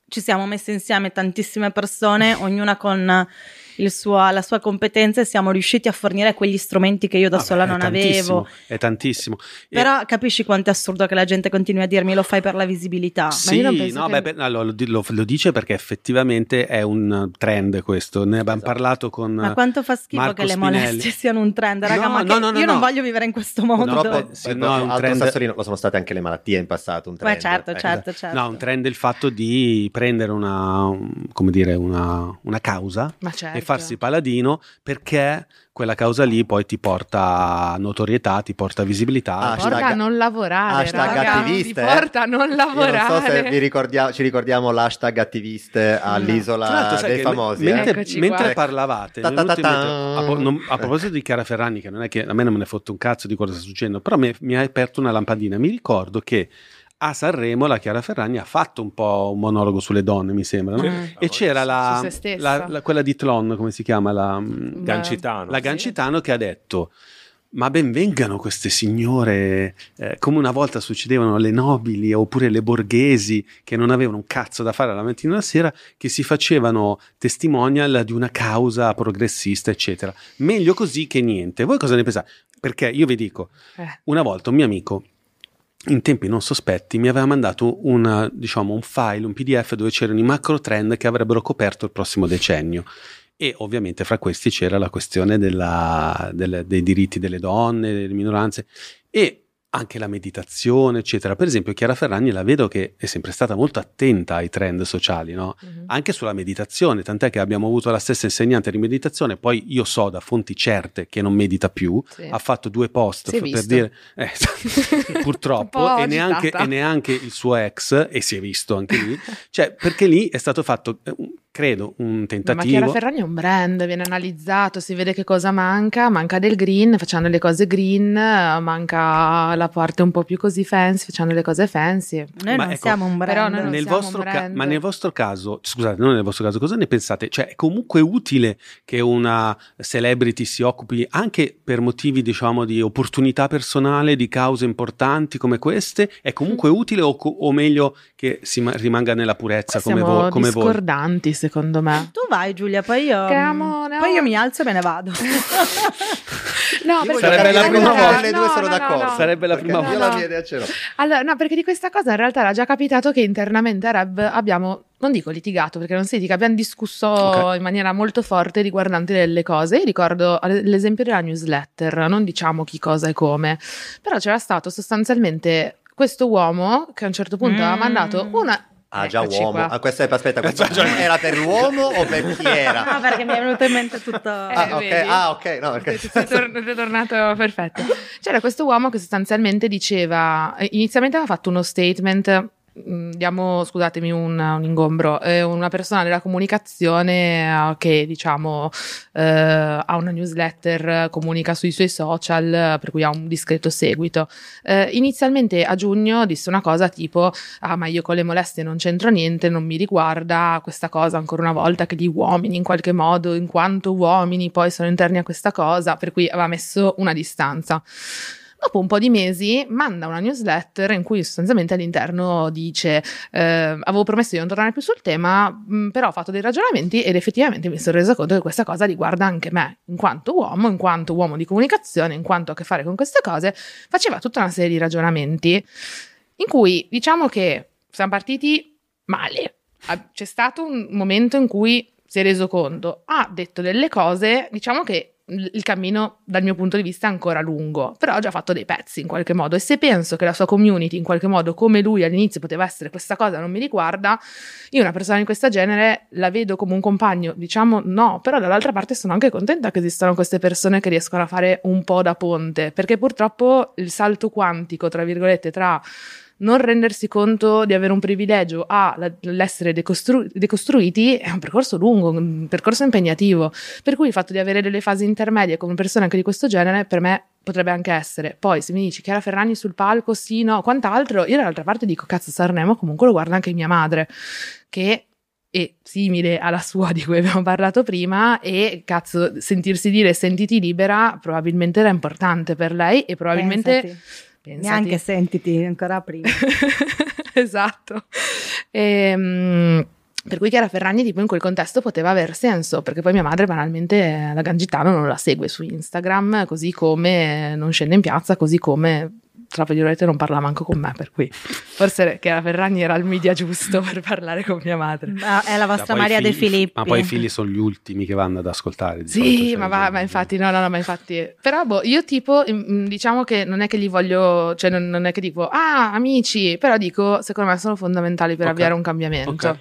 ci siamo messe insieme tantissime persone, ognuna con il suo- la sua competenza e siamo riusciti a fornire quegli strumenti che io da Vabbè, sola è non avevo. È tantissimo. E- Però capisci quanto è assurdo che la gente continui a dirmi lo fai per la visibilità. Sì, io non penso no, che- beh, lo, lo- lo dice perché effettivamente è un trend questo. Ne abbiamo Esatto. parlato con Ma quanto fa schifo Marco che le Spinelli. molestie siano un trend, raga, No, ma no, no, no, io non no. voglio vivere in questo mondo. Purtroppo- Purtroppo, sì, no, è un trend- Sassolino, lo sono state anche le malattie in passato, un trend. Beh, certo, Eh, certo, certo. No, un trend il fatto di prendere una, un- come dire, una, una causa Ma certo. e farsi paladino perché quella causa lì poi ti porta notorietà, ti porta visibilità. Ah, Ti porta a non lavorare, hashtag raga. attiviste, Ti eh. porta a non Io lavorare. non so se vi ricordia- ci ricordiamo l'hashtag attiviste all'isola sai dei famosi. eh? mentre, mentre qua. parlavate, Ta ta ta a, po- non- a proposito di Chiara Ferragni, che non è che a me non me ne fotte un cazzo di cosa sta succedendo, però mi, mi ha aperto una lampadina. Mi ricordo che a Sanremo la Chiara Ferragni ha fatto un po' un monologo sulle donne, mi sembra, no? Mm. E c'era la, la- la- quella di Tlon, come si chiama? La, mm, Gancitano. la Gancitano che ha detto ma ben vengano queste signore eh, come una volta succedevano le nobili oppure le borghesi che non avevano un cazzo da fare la mattina e la sera che si facevano testimonial di una causa progressista eccetera meglio così che niente voi cosa ne pensate perché io vi dico Eh. una volta un mio amico in tempi non sospetti mi aveva mandato una, diciamo, un file, un PDF dove c'erano i macro trend che avrebbero coperto il prossimo decennio. E ovviamente fra questi c'era la questione della- del- dei diritti delle donne, delle minoranze e anche la meditazione, eccetera. Per esempio, Chiara Ferragni la vedo che è sempre stata molto attenta ai trend sociali, no? Mhm. anche sulla meditazione, tant'è che abbiamo avuto la stessa insegnante di meditazione, poi io so da fonti certe che non medita più, Sì. ha fatto due post è per dire eh, purtroppo po' e neanche, e neanche il suo ex e si è visto anche lì, cioè perché lì è stato fatto un- credo un Ma Chiara tentativo Ferragni è un brand, viene analizzato, si vede che cosa manca, manca del green, facciamo le cose green, manca la parte un po' più così fancy, facciamo le cose fancy. Noi Ma non ecco, siamo un brand. però noi non nel siamo vostro un ca- brand. ma nel vostro caso, scusate, non nel vostro caso, cosa ne pensate? Cioè, è comunque utile che una celebrity si occupi anche per motivi, diciamo, di opportunità personale, di cause importanti come queste? È comunque Mm. utile o, co- o meglio che si ma- rimanga nella purezza come, Siamo vo- come voi? discordanti secondo me. Tu vai Giulia, poi io, ne ho- poi io mi alzo e me ne vado. No, Io voglio Sarebbe la prima volta. Le due sono d'accordo. Sarebbe la Perché prima Io volta. la mia idea ce l'ho. Allora, no, perché di questa cosa in realtà era già capitato che internamente a Reb abbiamo, non dico litigato perché non si litiga, abbiamo discusso Ok. in maniera molto forte riguardante delle cose. Io ricordo l'esempio della newsletter, non diciamo chi, cosa e come, però c'era stato sostanzialmente questo uomo che a un certo punto aveva Mm. mandato una... Ah, già Eccoci uomo. Ah, questo è, aspetta, questo era per l'uomo o per chi era? no, perché mi è venuto in mente tutto... Ah, Eh, ah, ok, no, perché... Sei, tor- sei tornato perfetto. C'era questo uomo che sostanzialmente diceva, inizialmente aveva fatto uno statement, diamo, scusatemi un, un ingombro, eh, una persona della comunicazione eh, che diciamo eh, ha una newsletter, comunica sui suoi social, per cui ha un discreto seguito. Eh, inizialmente a giugno disse una cosa tipo, ah ma io con le molestie non c'entro niente, non mi riguarda questa cosa ancora una volta che gli uomini in qualche modo, in quanto uomini poi sono interni a questa cosa, per cui aveva messo una distanza. Dopo un po' di mesi manda una newsletter in cui sostanzialmente all'interno dice eh, avevo promesso di non tornare più sul tema, mh, però ho fatto dei ragionamenti ed effettivamente mi sono resa conto che questa cosa riguarda anche me, in quanto uomo, in quanto uomo di comunicazione, in quanto a che fare con queste cose, faceva tutta una serie di ragionamenti in cui diciamo che siamo partiti male. Ah, C'è stato un momento in cui si è reso conto, ha detto delle cose, diciamo che il cammino dal mio punto di vista è ancora lungo, però ha già fatto dei pezzi in qualche modo. E se penso che la sua community in qualche modo come lui all'inizio poteva essere questa cosa non mi riguarda, io una persona di questo genere la vedo come un compagno, diciamo no, però dall'altra parte sono anche contenta che esistano queste persone che riescono a fare un po' da ponte, perché purtroppo il salto quantico, tra virgolette, tra non rendersi conto di avere un privilegio a la- l'essere decostru- decostruiti è un percorso lungo, un percorso impegnativo. Per cui il fatto di avere delle fasi intermedie con persone anche di questo genere per me potrebbe anche essere. Poi se mi dici Chiara Ferragni sul palco, sì, no, quant'altro, io dall'altra parte dico cazzo Sanremo comunque lo guarda anche mia madre, che è simile alla sua di cui abbiamo parlato prima e cazzo sentirsi dire sentiti libera probabilmente era importante per lei e probabilmente Pensati. Pensati. Neanche sentiti ancora prima. esatto. Ehm, per cui Chiara Ferragni tipo in quel contesto poteva aver senso, perché poi mia madre banalmente la Gangitano non la segue su Instagram, così come non scende in piazza, così come tra virgolette non parla manco con me, per cui forse Chiara Ferragni era il media giusto per parlare con mia madre. Ma è la vostra Maria De figli- Filippi. Ma poi i figli sono gli ultimi che vanno ad ascoltare. Sì, cioè, ma, va, cioè, ma infatti, no, no, no, ma infatti, però boh, io tipo, mm, diciamo che non è che li voglio, cioè non, non è che tipo, ah, amici, però dico, secondo me sono fondamentali per Ok. avviare un cambiamento. Ok.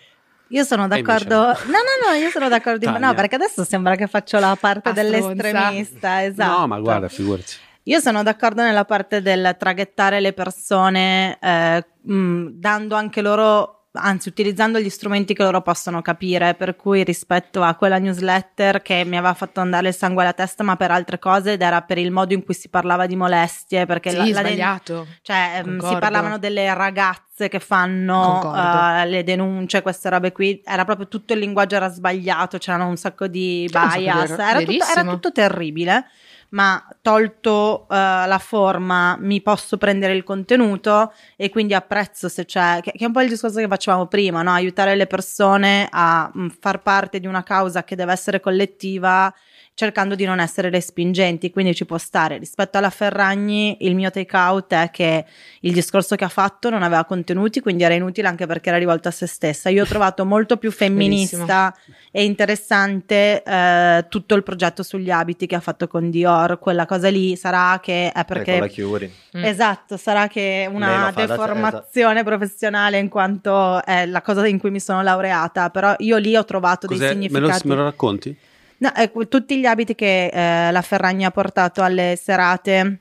Io sono d'accordo. No, no, no, io sono d'accordo. in- Tania. No, perché adesso sembra che faccio la parte dell'estremista. Esatto. No, ma guarda, figurati. Io sono d'accordo nella parte del traghettare le persone, eh, mh, dando anche loro, anzi utilizzando gli strumenti che loro possono capire, per cui rispetto a quella newsletter che mi aveva fatto andare il sangue alla testa, ma per altre cose, ed era per il modo in cui si parlava di molestie, perché Sì, la, la den- sbagliato. cioè, si Concordo. parlavano delle ragazze che fanno eh, le denunce, queste robe qui. Era proprio tutto il linguaggio era sbagliato, c'erano un sacco di di bias. errori, Era tutto, era tutto terribile. Ma tolto eh, la forma, mi posso prendere il contenuto e quindi apprezzo se c'è, che, che è un po' il discorso che facevamo prima, no? aiutare le persone a mh, far parte di una causa che deve essere collettiva cercando di non essere respingenti, quindi ci può stare. Rispetto alla Ferragni, il mio take out è che il discorso che ha fatto non aveva contenuti, quindi era inutile anche perché era rivolto a se stessa. Io ho trovato molto più femminista e interessante eh, tutto il progetto sugli abiti che ha fatto con Dior. Quella cosa lì sarà che è Eh, con la perché Chiuri. Mm. Esatto, sarà che una fa da- deformazione professionale in quanto è la cosa in cui mi sono laureata, però io lì ho trovato dei Cos'è? Me lo, significati. me lo racconti? No, ecco, tutti gli abiti che eh, la Ferragni ha portato alle serate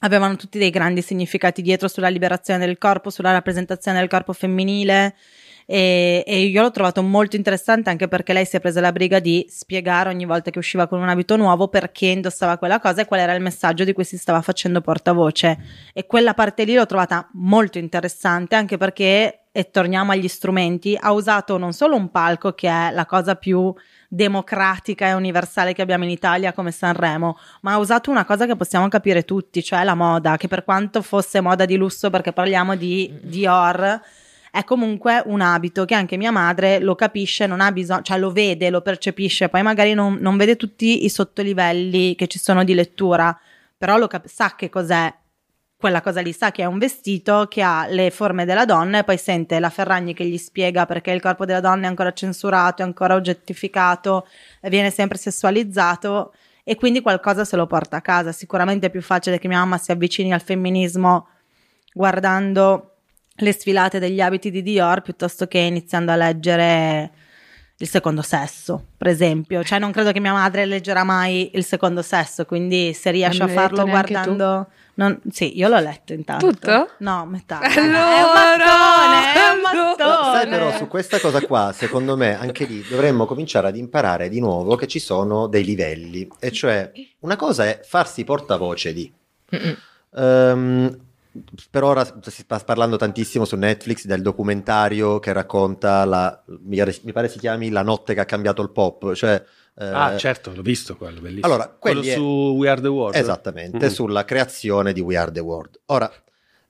avevano tutti dei grandi significati dietro sulla liberazione del corpo, sulla rappresentazione del corpo femminile. E, e io l'ho trovato molto interessante anche perché lei si è presa la briga di spiegare ogni volta che usciva con un abito nuovo perché indossava quella cosa e qual era il messaggio di cui si stava facendo portavoce. E quella parte lì l'ho trovata molto interessante anche perché, e torniamo agli strumenti, ha usato non solo un palco che è la cosa più democratica e universale che abbiamo in Italia come Sanremo, ma ha usato una cosa che possiamo capire tutti, cioè la moda, che per quanto fosse moda di lusso perché parliamo di Dior, è comunque un abito che anche mia madre lo capisce, non ha bisogno, cioè lo vede, lo percepisce, poi magari non, non vede tutti i sottolivelli che ci sono di lettura, però cap- sa che cos'è quella cosa lì, sa che è un vestito che ha le forme della donna e poi sente la Ferragni che gli spiega perché il corpo della donna è ancora censurato, è ancora oggettificato, viene sempre sessualizzato e quindi qualcosa se lo porta a casa. Sicuramente è più facile che mia mamma si avvicini al femminismo guardando le sfilate degli abiti di Dior piuttosto che iniziando a leggere il secondo sesso, per esempio. Cioè, non credo che mia madre leggerà mai il secondo sesso, quindi se riesce a farlo guardando. non- sì, io l'ho letto intanto. Tutto? No, metà. Allora, è un mattone, è un mattone. Sai però su questa cosa qua, secondo me, anche lì dovremmo cominciare ad imparare di nuovo che ci sono dei livelli. E cioè, una cosa è farsi portavoce di. Mm-mm. Per ora si sta parlando tantissimo su Netflix del documentario che racconta la, mi pare- si chiami La notte che ha cambiato il pop, cioè eh, Ah, certo, l'ho visto quello, bellissimo. Allora, quello è- su We Are the World. Esattamente, Mm. sulla creazione di We Are the World. Ora,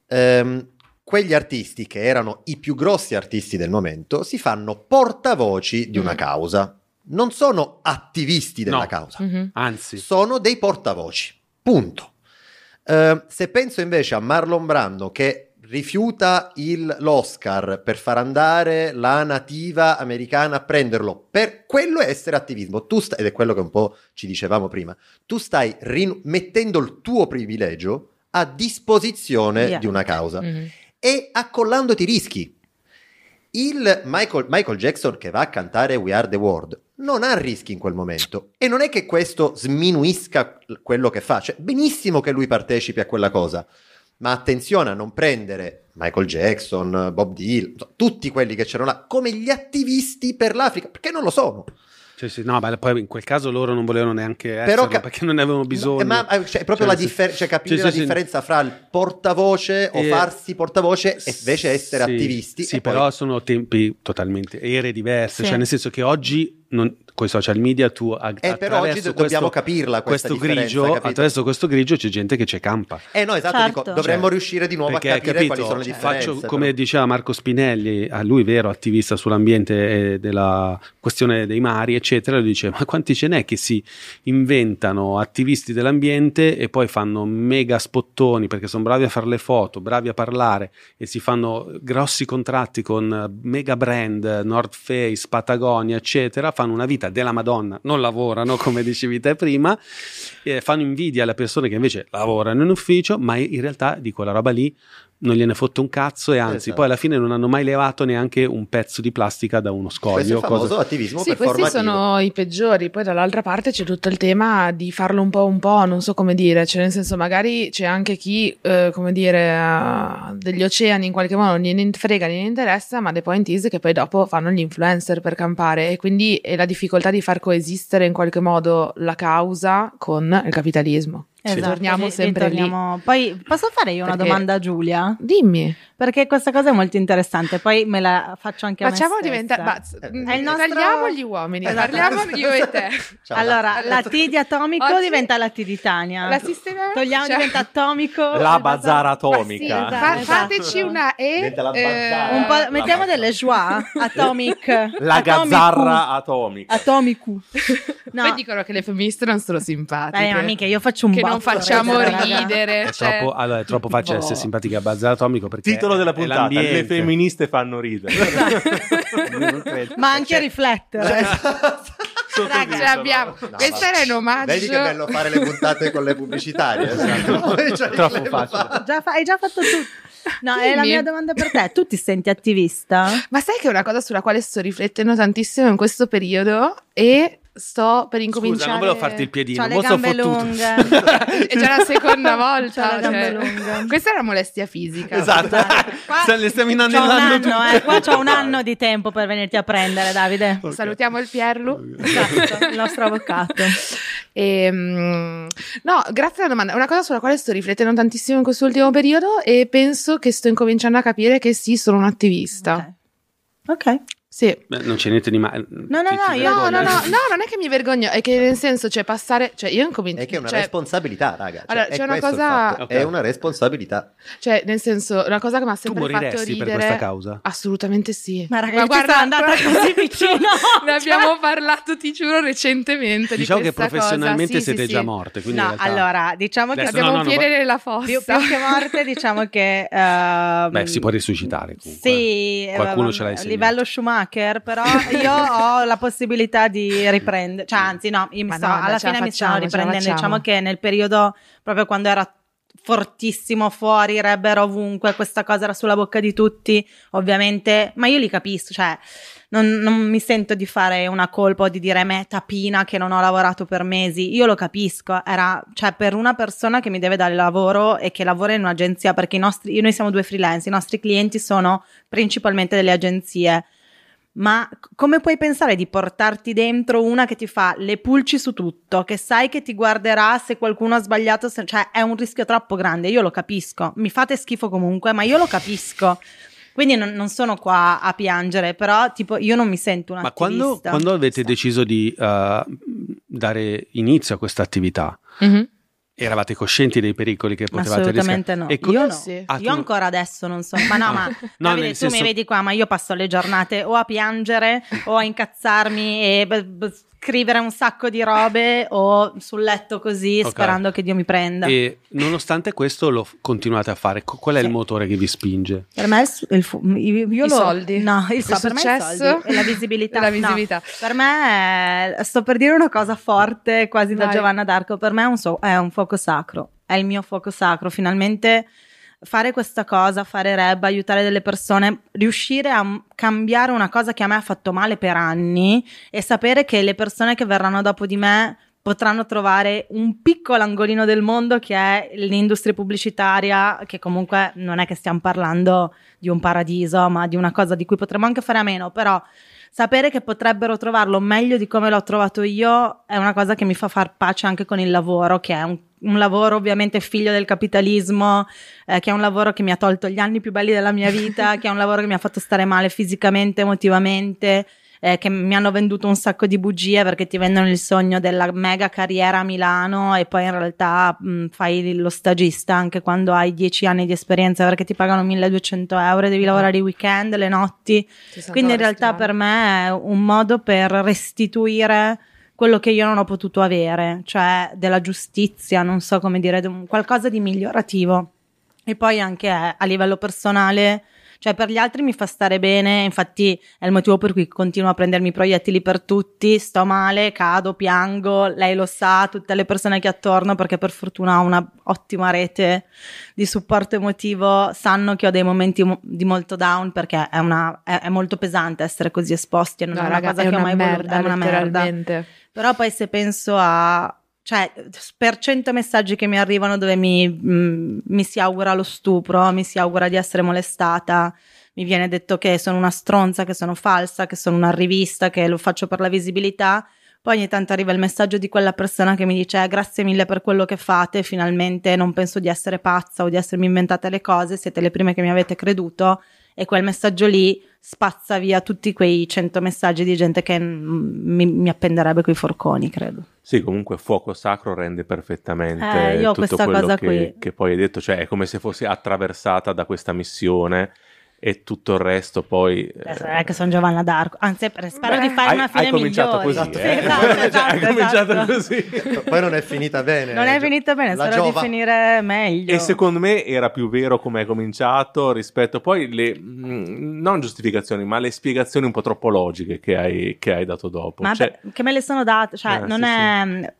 ehm, quegli artisti che erano i più grossi artisti del momento si fanno portavoci di una causa. Non sono attivisti della No. causa, Mhm. Anzi, sono dei portavoci. Punto. Eh, se penso invece a Marlon Brando che rifiuta il- l'Oscar per far andare la nativa americana a prenderlo, per quello è essere attivismo. Tu stai, ed è quello che un po' ci dicevamo prima, tu stai rin- mettendo il tuo privilegio a disposizione Yeah. di una causa Mhm. e accollandoti rischi. Il Michael, Michael Jackson che va a cantare We Are the World non ha rischi in quel momento e non è che questo sminuisca quello che fa, cioè benissimo che lui partecipi a quella cosa, ma attenzione a non prendere Michael Jackson, Bob Dylan, tutti quelli che c'erano là come gli attivisti per l'Africa, perché non lo sono. Sì, sì, no, ma poi in quel caso loro non volevano neanche Però esserlo ca- perché non ne avevano bisogno. No, ma eh, cioè, proprio Cioè, la differenza, cioè capire la sì, sì. differenza fra il portavoce o Eh, farsi portavoce e invece essere Sì, attivisti. Sì, e poi- però sono tempi totalmente ere diverse, Sì. cioè nel senso che oggi non- con i social media tu a- Eh, però attraverso oggi do- dobbiamo questo- capirla questo grigio, capito? attraverso questo grigio c'è gente che ci campa. Eh no, esatto, Certo. dico, dovremmo Cioè, riuscire di nuovo Perché, a capire capito, quali sono le differenze. faccio, come diceva Marco Spinelli, a lui vero attivista sull'ambiente e della questione dei mari, eccetera, lui dice: Ma quanti ce n'è che si inventano attivisti dell'ambiente e poi fanno mega spottoni perché sono bravi a fare le foto, bravi a parlare e si fanno grossi contratti con mega brand, North Face, Patagonia, eccetera, fanno una vita della Madonna, non lavorano come dicevi te prima, e fanno invidia alle persone che invece lavorano in ufficio, ma in realtà di quella roba lì non gliene fotte un cazzo e anzi Esatto. poi alla fine non hanno mai levato neanche un pezzo di plastica da uno Questo è scoglio. famoso cosa- attivismo Sì, questi sono i peggiori. Poi dall'altra parte c'è tutto il tema di farlo un po' un po', non so come dire, cioè nel senso magari c'è anche chi, eh, come dire, ha degli oceani in qualche modo non gliene frega, non gli interessa, ma the point is che poi dopo fanno gli influencer per campare e quindi è la difficoltà di far coesistere in qualche modo la causa con il capitalismo. Esatto, Torniamo sempre ritorniamo- Poi posso fare io una Perché- domanda a Giulia? lì. Dimmi, Perché questa cosa è molto interessante, poi me la faccio anche a facciamo me stessa. diventare... Eh, ma- È il nostro- Tagliamo gli uomini, Esatto. parliamo io e te. Ciao, allora, la T di atomico Oggi- diventa la T di Tania. La sistemiamo? Togliamo, Cioè- diventa atomico. La bazar- atomica. Sì, esatto, esatto. fateci una E. La eh, bazzara. Un po', La mettiamo bazar- delle joie, atomic. La gazzarra atomica. Atomicu. No, Poi dicono che le femministe non sono simpatiche. dai, amiche, io faccio un che non facciamo ragazzi, ridere. È cioè- troppo, allora, è troppo facile Boh. essere simpatica a Bazar Atomico perché Titolo della puntata: l'ambiente. Le femministe fanno ridere. Ma anche a riflettere. Raga, ce l'abbiamo. No, Questo era in omaggio. Vedi che bello fare le puntate con le pubblicitarie. esatto. Cioè, Troppo le- facile. Già fa- hai già fatto tutto. No, è la mia domanda per te. Tu ti senti attivista? Ma sai che è una cosa sulla quale sto riflettendo tantissimo in questo periodo e sto per incominciare. Scusa, non volevo farti il piedino, C'ho le mo sono gambe fottuto. lunghe. è già la seconda volta. Le cioè, lunghe. Questa è una molestia fisica. Esatto. Qua- Se le stiamo C'ho un anno, eh. Qua c'ho un anno di tempo per venirti a prendere, Davide. Salutiamo il Pierlu. Esatto, il nostro avvocato. Ehm, no, grazie alla domanda. È una cosa sulla quale sto riflettendo tantissimo in quest'ultimo periodo e penso che sto incominciando a capire che sì, sono un attivista. Ok. Ok. Sì. Beh, non c'è niente di male. No, no, no, io- No, no, no, non è che mi vergogno, è che nel senso, cioè, passare, cioè, io incomincio, È che è una cioè, responsabilità, raga. Cioè, Allora, è c'è una cosa- fatto, Ok. È una responsabilità. cioè, nel senso, una cosa che mi ha Tu sempre fatto moriresti ridere. per questa causa? Assolutamente sì. Ma ragazzi, sono andata così vicino. ne Cioè- abbiamo parlato, ti giuro, recentemente. Diciamo di che questa cosa. professionalmente Sì, siete sì, già sì. morte. Quindi in No, realtà- allora, diciamo che Adesso Abbiamo no, un no, piede no, nella fossa. più che morte, diciamo che... ehm, Beh, si può risuscitare comunque. Sì, Qualcuno eh, ce l'ha a insegnato. livello Schumacher, però io ho la possibilità di riprendere, cioè anzi no, io mi sto- no, alla fine mi facciamo, la riprendendo, diciamo che nel periodo proprio quando era fortissimo fuori, Rebber ovunque, questa cosa era sulla bocca di tutti, ovviamente, ma io li capisco, cioè non, non mi sento di fare una colpa o di dire me tapina che non ho lavorato per mesi, io lo capisco, era cioè per una persona che mi deve dare lavoro e che lavora in un'agenzia, perché i nostri, noi siamo due freelance, i nostri clienti sono principalmente delle agenzie. Ma come puoi pensare di portarti dentro una che ti fa le pulci su tutto, che sai che ti guarderà se qualcuno ha sbagliato, se- cioè è un rischio troppo grande, io lo capisco, mi fate schifo comunque, ma io lo capisco. Quindi non, non sono qua a piangere, però tipo io non mi sento una Ma quando, quando avete deciso di eh, dare inizio a questa attività, Mhm. Eravate coscienti dei pericoli che potevate Assolutamente rischiare? no. E co- io no. Sì. Ah, Io ancora adesso non so, ma no, ma No, Davide, tu senso- mi vedi qua, ma io passo le giornate o a piangere o a incazzarmi e b- b- scrivere un sacco di robe o sul letto così Ok. sperando che Dio mi prenda. E nonostante questo lo continuate a fare. Qual è Sì. il motore che vi spinge? Per me il, fu- io, io I lo- soldi. No, il, Il so- per me i successo. soldi e la visibilità. La No, visibilità. per me è- sto per dire una cosa forte, quasi da Vai. Giovanna d'Arco. Per me è un, so- è un fuoco sacro. È il mio fuoco sacro. Finalmente fare questa cosa, fare reb, aiutare delle persone, riuscire a cambiare una cosa che a me ha fatto male per anni e sapere che le persone che verranno dopo di me potranno trovare un piccolo angolino del mondo che è l'industria pubblicitaria, che comunque non è che stiamo parlando di un paradiso, ma di una cosa di cui potremmo anche fare a meno, però sapere che potrebbero trovarlo meglio di come l'ho trovato io è una cosa che mi fa far pace anche con il lavoro, che è un, un lavoro ovviamente figlio del capitalismo, eh, che è un lavoro che mi ha tolto gli anni più belli della mia vita, che è un lavoro che mi ha fatto stare male fisicamente, emotivamente, eh, che mi hanno venduto un sacco di bugie perché ti vendono il sogno della mega carriera a Milano e poi in realtà mh, fai lo stagista anche quando hai 10 anni di esperienza perché ti pagano 1200 euro e devi lavorare i weekend, le notti. Quindi in realtà per me è un modo per restituire quello che io non ho potuto avere, cioè della giustizia, non so come dire, qualcosa di migliorativo. E poi anche a livello personale, cioè per gli altri mi fa stare bene, infatti è il motivo per cui continuo a prendermi proiettili per tutti, sto male, cado, piango, lei lo sa, tutte le persone che attorno perché per fortuna ho una ottima rete di supporto emotivo, sanno che ho dei momenti mo- di molto down perché è, una, è, è molto pesante essere così esposti, non No, è una raga, cosa che ho mai voluto, merda, è una merda. Però poi se penso a... Cioè, per cento messaggi che mi arrivano dove mi, mm, mi si augura lo stupro, mi si augura di essere molestata, mi viene detto che sono una stronza, che sono falsa, che sono una rivista, che lo faccio per la visibilità. Poi ogni tanto arriva il messaggio di quella persona che mi dice "Eh, grazie mille per quello che fate, finalmente non penso di essere pazza o di essermi inventate le cose, siete le prime che mi avete creduto e quel messaggio lì spazza via tutti quei cento messaggi di gente che mm, mi, mi appenderebbe coi forconi, credo. Sì, comunque fuoco sacro rende perfettamente Eh, io tutto questa quello cosa che, qui. che poi hai detto, cioè è come se fossi attraversata da questa missione e tutto il resto poi... eh, Adesso non è che sono Giovanna d'Arco, anzi per- spero Beh, di fare hai, una fine hai cominciato migliore. così, Sì, eh? esatto, Cioè, esatto, hai cominciato esatto. così. Poi non è finita bene. Non è finita bene, la spero Giova. di finire meglio. E secondo me era più vero come hai cominciato rispetto poi le mh, non giustificazioni, ma le spiegazioni un po' troppo logiche che hai, che hai dato dopo. Ma Cioè, beh, che me le sono date, cioè Eh, non sì, è...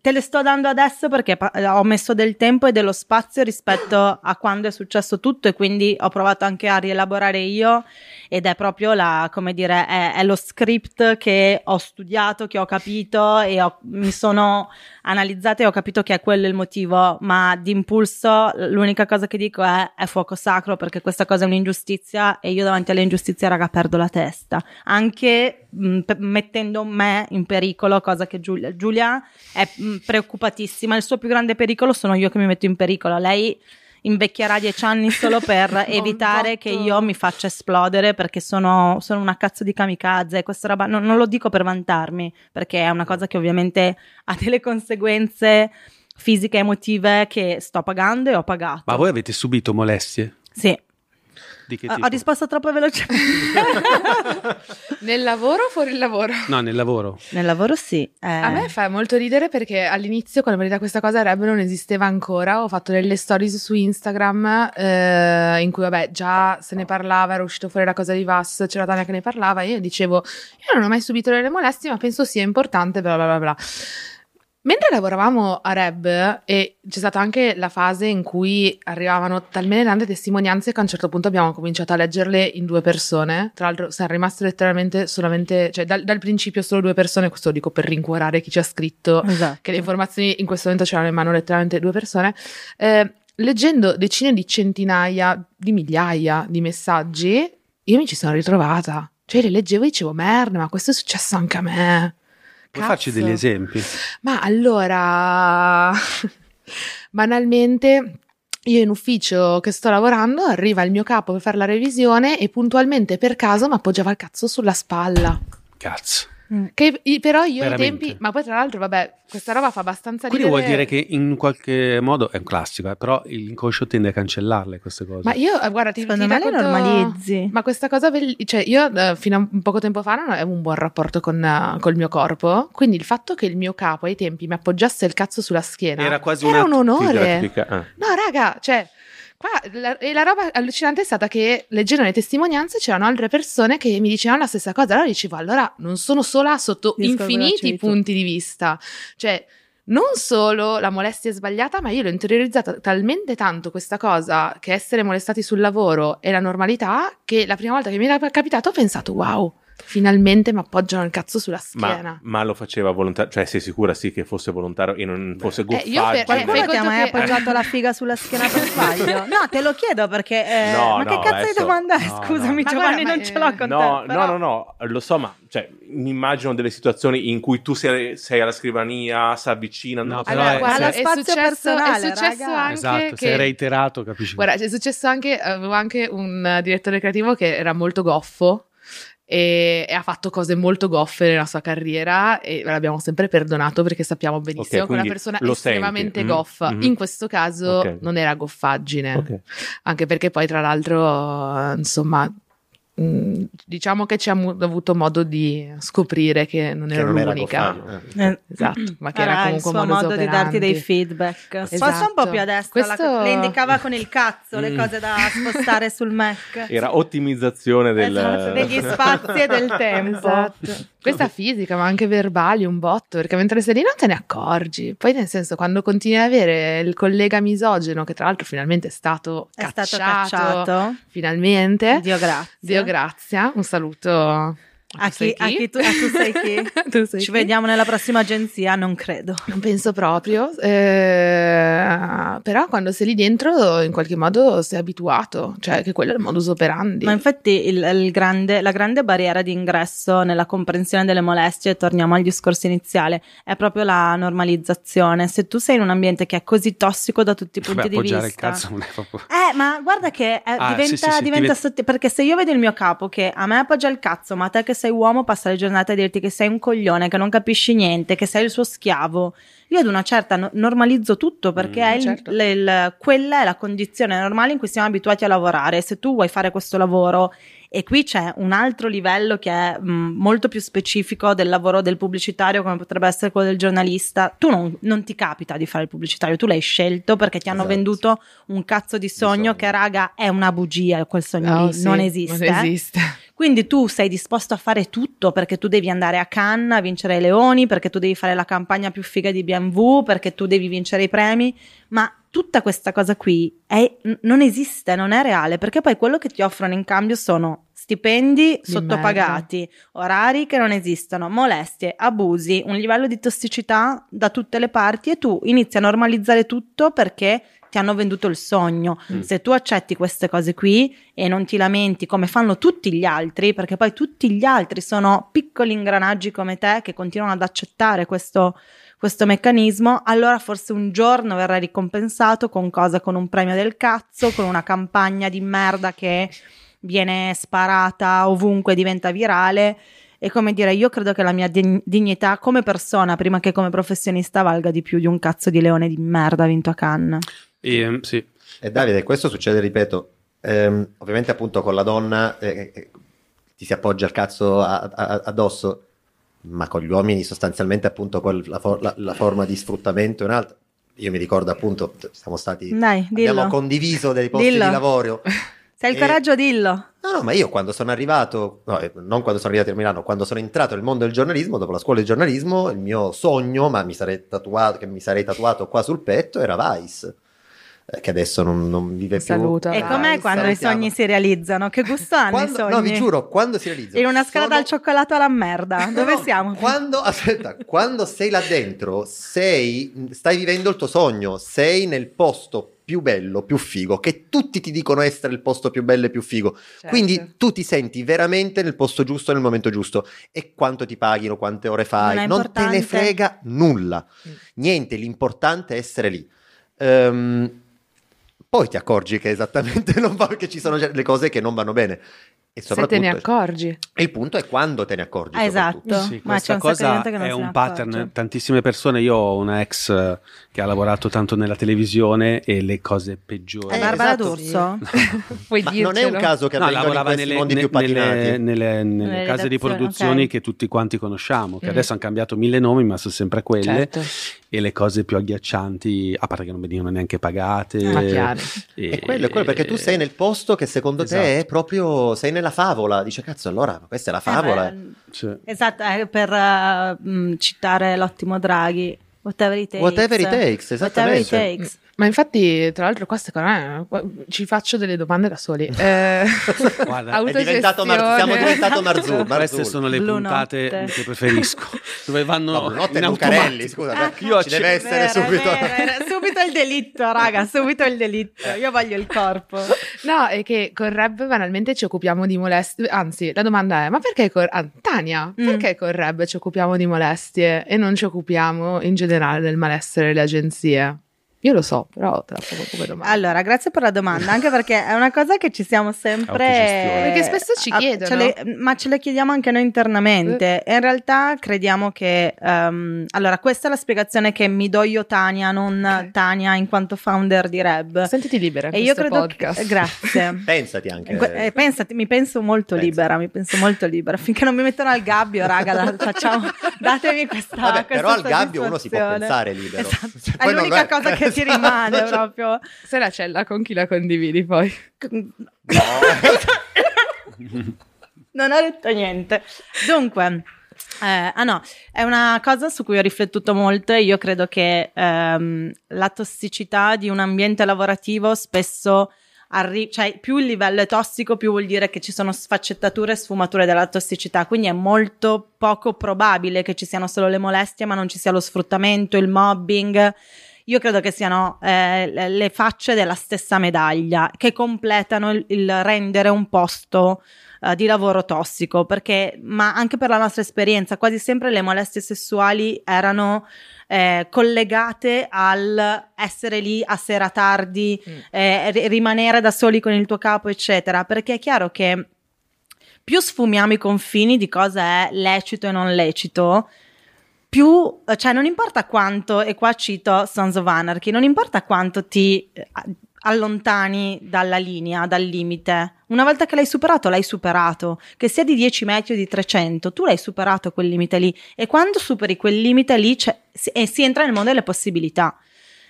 Te le sto dando adesso perché pa- ho messo del tempo e dello spazio rispetto a quando è successo tutto e quindi ho provato anche a rielaborare io ed è proprio la, come dire, è, è lo script che ho studiato, che ho capito e ho- mi sono analizzata e ho capito che è quello il motivo, ma d'impulso l'unica cosa che dico è è fuoco sacro perché questa cosa è un'ingiustizia e io davanti alle ingiustizie raga perdo la testa, anche mh, pe- mettendo me in pericolo, cosa che Giulia, Giulia è mh, preoccupatissima, il suo più grande pericolo sono io che mi metto in pericolo, lei invecchierà dieci anni solo per evitare che io mi faccia esplodere perché sono, sono una cazzo di kamikaze. Questa roba non, non lo dico per vantarmi, perché è una cosa che ovviamente ha delle conseguenze fisiche e emotive che sto pagando e ho pagato. Ma voi avete subito molestie? Sì. Di che Ho- tipo? Ho risposto troppo velocemente. Nel lavoro o fuori il lavoro? No, nel lavoro. Nel lavoro sì. eh. A me fa molto ridere perché all'inizio, quando mi venuta questa cosa, Reb non esisteva ancora. Ho fatto delle stories su Instagram eh, in cui, vabbè, già se ne parlava, era uscito fuori la cosa di Vass, c'era Tania che ne parlava. E io dicevo, io non ho mai subito delle molestie, ma penso sia importante, bla bla bla bla. Mentre lavoravamo a Reb e c'è stata anche la fase in cui arrivavano talmente tante testimonianze che a un certo punto abbiamo cominciato a leggerle in due persone. Tra l'altro siamo rimaste letteralmente solamente, cioè dal, dal principio solo due persone, questo lo dico per rincuorare chi ci ha scritto, Esatto. che le informazioni in questo momento c'erano in mano letteralmente due persone. Eh, leggendo decine di centinaia, di migliaia di messaggi, io mi ci sono ritrovata. Cioè le leggevo e dicevo, merda, ma questo è successo anche a me. Puoi farci Cazzo. degli esempi? Ma allora, banalmente, io in ufficio che sto lavorando, arriva il mio capo per fare la revisione e puntualmente per caso mi appoggiava il cazzo sulla spalla. Cazzo. Che i- però io ai tempi, ma poi tra l'altro, vabbè, questa roba fa abbastanza Quindi ridere. vuol dire che in qualche modo è un classico, eh, però l'inconscio tende a cancellarle queste cose. Ma io, eh, guarda, ti, Secondo ti me le racconto- normalizzi. Ma questa cosa, cioè io eh, fino a un poco tempo fa non avevo un buon rapporto con eh, col mio corpo, quindi il fatto che il mio capo ai tempi mi appoggiasse il cazzo sulla schiena Era quasi era un onore. ah. No, raga, cioè, qua la, e la roba allucinante è stata che leggendo le testimonianze c'erano altre persone che mi dicevano la stessa cosa. Allora dicevo, allora non sono sola sotto Discordo infiniti punti di vista. Cioè, non solo la molestia è sbagliata, ma io l'ho interiorizzata talmente tanto questa cosa che essere molestati sul lavoro è la normalità che la prima volta che mi era capitato ho pensato, wow, finalmente mi appoggiano il cazzo sulla schiena. Ma, ma lo faceva volontario, cioè sei sicura sì che fosse volontario e non fosse Eh, io per- Qualcuno fai ti ha mai che- appoggiato la figa sulla schiena per sbaglio? No, te lo chiedo perché. eh, No, ma no, che cazzo adesso- di domanda è? no, Scusami, no. Giovanni, guarda, non ma, ce l'ho eh, con No, te. però- no, no, no, lo so, ma cioè, mi immagino delle situazioni in cui tu sei, sei alla scrivania, si avvicina. No, però Allora, è- guarda, se- è, spazio successo, è personale, successo raga. anche esatto, che... se è reiterato capisci. Guarda, è successo anche, avevo anche un eh, direttore creativo che era molto goffo e, e ha fatto cose molto goffe nella sua carriera e l'abbiamo sempre perdonato perché sappiamo benissimo Ok, che è una persona estremamente senti. Mhm, goffa. mhm. In questo caso Ok. non era goffaggine, Ok. anche perché poi tra l'altro, insomma, diciamo che ci ha mu- avuto modo di scoprire che non Che ero non era l'unica. goffaggine, eh. Eh, Esatto, ma che Era era il comunque suo un modus modo di darti dei operandi. feedback. Forse un Esatto. po' più a destra, la- Questo- le indicava con il cazzo le Mm. cose da spostare sul Mac. Era ottimizzazione del... Esatto, degli spazi e del tempo. Esatto. Questa fisica, ma anche verbali, un botto, perché mentre sei lì non te ne accorgi. Poi, nel senso, quando continui ad avere il collega misogeno, che tra l'altro finalmente è stato È cacciato, stato cacciato. finalmente. Dio grazie. Dio grazia, un saluto A chi, a chi tu, a tu sei chi? Tu sei Ci chi? vediamo nella prossima agenzia? Non credo. Non penso proprio, eh, però quando sei lì dentro in qualche modo sei abituato, cioè che quello è il modus operandi. Ma infatti il, il grande- la grande barriera di ingresso nella comprensione delle molestie, torniamo al discorso iniziale, è proprio la normalizzazione. Se tu sei in un ambiente che è così tossico da tutti i punti Vabbè, di vista... il cazzo non è proprio... Eh, ma guarda che eh, Ah, diventa, sì, sì, sì, diventa diventa- perché se io vedo il mio capo che a me appoggia il cazzo, ma te che sei uomo passa le giornate a dirti che sei un coglione, che non capisci niente, che sei il suo schiavo. Io ad una certa no- normalizzo tutto perché Mm, è il- certo. le- il- quella è la condizione normale in cui siamo abituati a lavorare. Se tu vuoi fare questo lavoro e qui c'è un altro livello che è mh, molto più specifico del lavoro del pubblicitario, come potrebbe essere quello del giornalista. Tu non, non ti capita di fare il pubblicitario, tu l'hai scelto perché ti hanno Esatto. venduto un cazzo di sogno, sogno. che, raga, è una bugia. Quel sogno Oh, lì sì, non esiste. Non esiste. Quindi tu sei disposto a fare tutto perché tu devi andare a Cannes a vincere i leoni, perché tu devi fare la campagna più figa di BMW, perché tu devi vincere i premi, ma tutta questa cosa qui è- non esiste, non è reale, perché poi quello che ti offrono in cambio sono stipendi Di sottopagati, orari che non esistono, molestie, abusi, un livello di tossicità da tutte le parti e tu inizi a normalizzare tutto perché ti hanno venduto il sogno. Mm. Se tu accetti queste cose qui e non ti lamenti come fanno tutti gli altri, perché poi tutti gli altri sono piccoli ingranaggi come te che continuano ad accettare questo, questo meccanismo, allora forse un giorno verrà ricompensato con cosa? Con un premio del cazzo, con una campagna di merda che viene sparata ovunque, diventa virale. E come dire, io credo che la mia dig- dignità come persona, prima che come professionista, valga di più di un cazzo di leone di merda vinto a Cannes. E, ehm, sì. E Davide, questo succede, ripeto, ehm, ovviamente appunto con la donna eh, eh, ti si appoggia il cazzo a- a- addosso, ma con gli uomini sostanzialmente appunto quel- la, for- la- la forma di sfruttamento è un'altra. Io mi ricordo appunto, siamo stati, Dai, dillo. abbiamo condiviso dei posti Dillo. di lavoro. Se hai il E- coraggio, dillo. No, no, ma io quando sono arrivato, no, eh, non quando sono arrivato a Milano, quando sono entrato nel mondo del giornalismo, dopo la scuola di giornalismo, il mio sogno, ma mi sarei tatuato, che mi sarei tatuato qua sul petto, era Vice, eh, che adesso non, non vive più. Saluta. E Dai, com'è quando i salutiamo. sogni si realizzano? Che gusto hanno Quando- i sogni? No, vi giuro, quando si realizza? In una scala dal cioccolato alla merda. Dove No, siamo? Quando, aspetta, quando sei là dentro, sei, stai vivendo il tuo sogno, sei nel posto più bello, più figo, che tutti ti dicono essere il posto più bello e più figo. Certo. Quindi tu ti senti veramente nel posto giusto nel momento giusto. E quanto ti paghino, quante ore fai, Non non, te ne frega nulla. Mm. Niente, l'importante è essere lì. Ehm, poi ti accorgi che esattamente non va, che ci sono le cose che non vanno bene. E Se te ne accorgi. e il punto è quando te ne accorgi. Ah, esatto. Sì, Ma questa c'è un cosa gente che non è un pattern. accorge. Tantissime persone, io ho una ex eh, che ha lavorato tanto nella televisione e le cose peggiori. Eh, Barbara esatto. D'Urso? Puoi Ma non è un caso che No, lavorava nelle, mondi ne- più patinati. nelle- nelle- nelle Nelle case di produzioni ok. che tutti quanti conosciamo, che Mm. adesso hanno cambiato mille nomi, ma sono sempre quelle. Certo. E le cose più agghiaccianti, a parte che non venivano neanche pagate. Ma chiaro. E, E quello è quello perché tu sei nel posto che secondo te Esatto. è proprio sei nella favola. Dice cazzo, allora questa è la favola. Eh, beh, Sì. esatto, eh, per mh, citare l'ottimo Draghi. Whatever it takes. Whatever it takes, Whatever it esattamente. takes. Ma infatti, tra l'altro, qua secondo me eh, ci faccio delle domande da soli. Eh, Guarda, È diventato Mar- siamo diventato Marzullo. Queste sono le Blu puntate notte. che preferisco, dove vanno No, notte in Lucarelli, scusa, Ah, beh, io ci deve essere Vero, subito. vero. subito il delitto, raga, subito il delitto. Io voglio il corpo. No, è che con Reb banalmente ci occupiamo di molestie. Anzi, la domanda è: ma perché con ah, Tania, Mm. perché con Reb ci occupiamo di molestie e non ci occupiamo in generale del malessere delle agenzie? Io lo so, però te la pongo come domanda. Allora, grazie per la domanda, anche perché è una cosa che ci siamo sempre... Perché spesso ci Ah, chiedono. ce le- ma ce le chiediamo anche noi internamente. E in realtà crediamo che... ehm, allora, questa è la spiegazione che mi do io Tania, non Ok. Tania in quanto founder di Reb. Sentiti libera. in E io questo credo podcast. che... Grazie. Pensati anche. Que- eh, pensati, mi penso molto Pensa. libera, mi penso molto libera. Finché non mi mettono al gabbio, raga, la- facciamo, datemi questa Vabbè, questa però al gabbio uno si può pensare libero. Esatto. Cioè, È l'unica è- cosa che ti rimane proprio. Se la cella con chi la condividi poi? Non ho detto niente. Dunque, eh, ah no, è una cosa su cui ho riflettuto molto e io credo che ehm, la tossicità di un ambiente lavorativo spesso arri- cioè più il livello è tossico, più vuol dire che ci sono sfaccettature e sfumature della tossicità, quindi è molto poco probabile che ci siano solo le molestie, ma non ci sia lo sfruttamento, il mobbing. Io credo che siano eh, le- facce della stessa medaglia che completano il, il rendere un posto eh, di lavoro tossico, perché, ma anche per la nostra esperienza, quasi sempre le molestie sessuali erano eh, collegate al essere lì a sera tardi, Mm. eh, ri- rimanere da soli con il tuo capo, eccetera, perché è chiaro che più sfumiamo i confini di cosa è lecito e non lecito, più, cioè non importa quanto, e qua cito Sons of Anarchy, non importa quanto ti eh, allontani dalla linea, dal limite. Una volta che l'hai superato, l'hai superato. Che sia di 10 metri o di 300, tu l'hai superato quel limite lì. E quando superi quel limite lì si, e si entra nel mondo delle possibilità.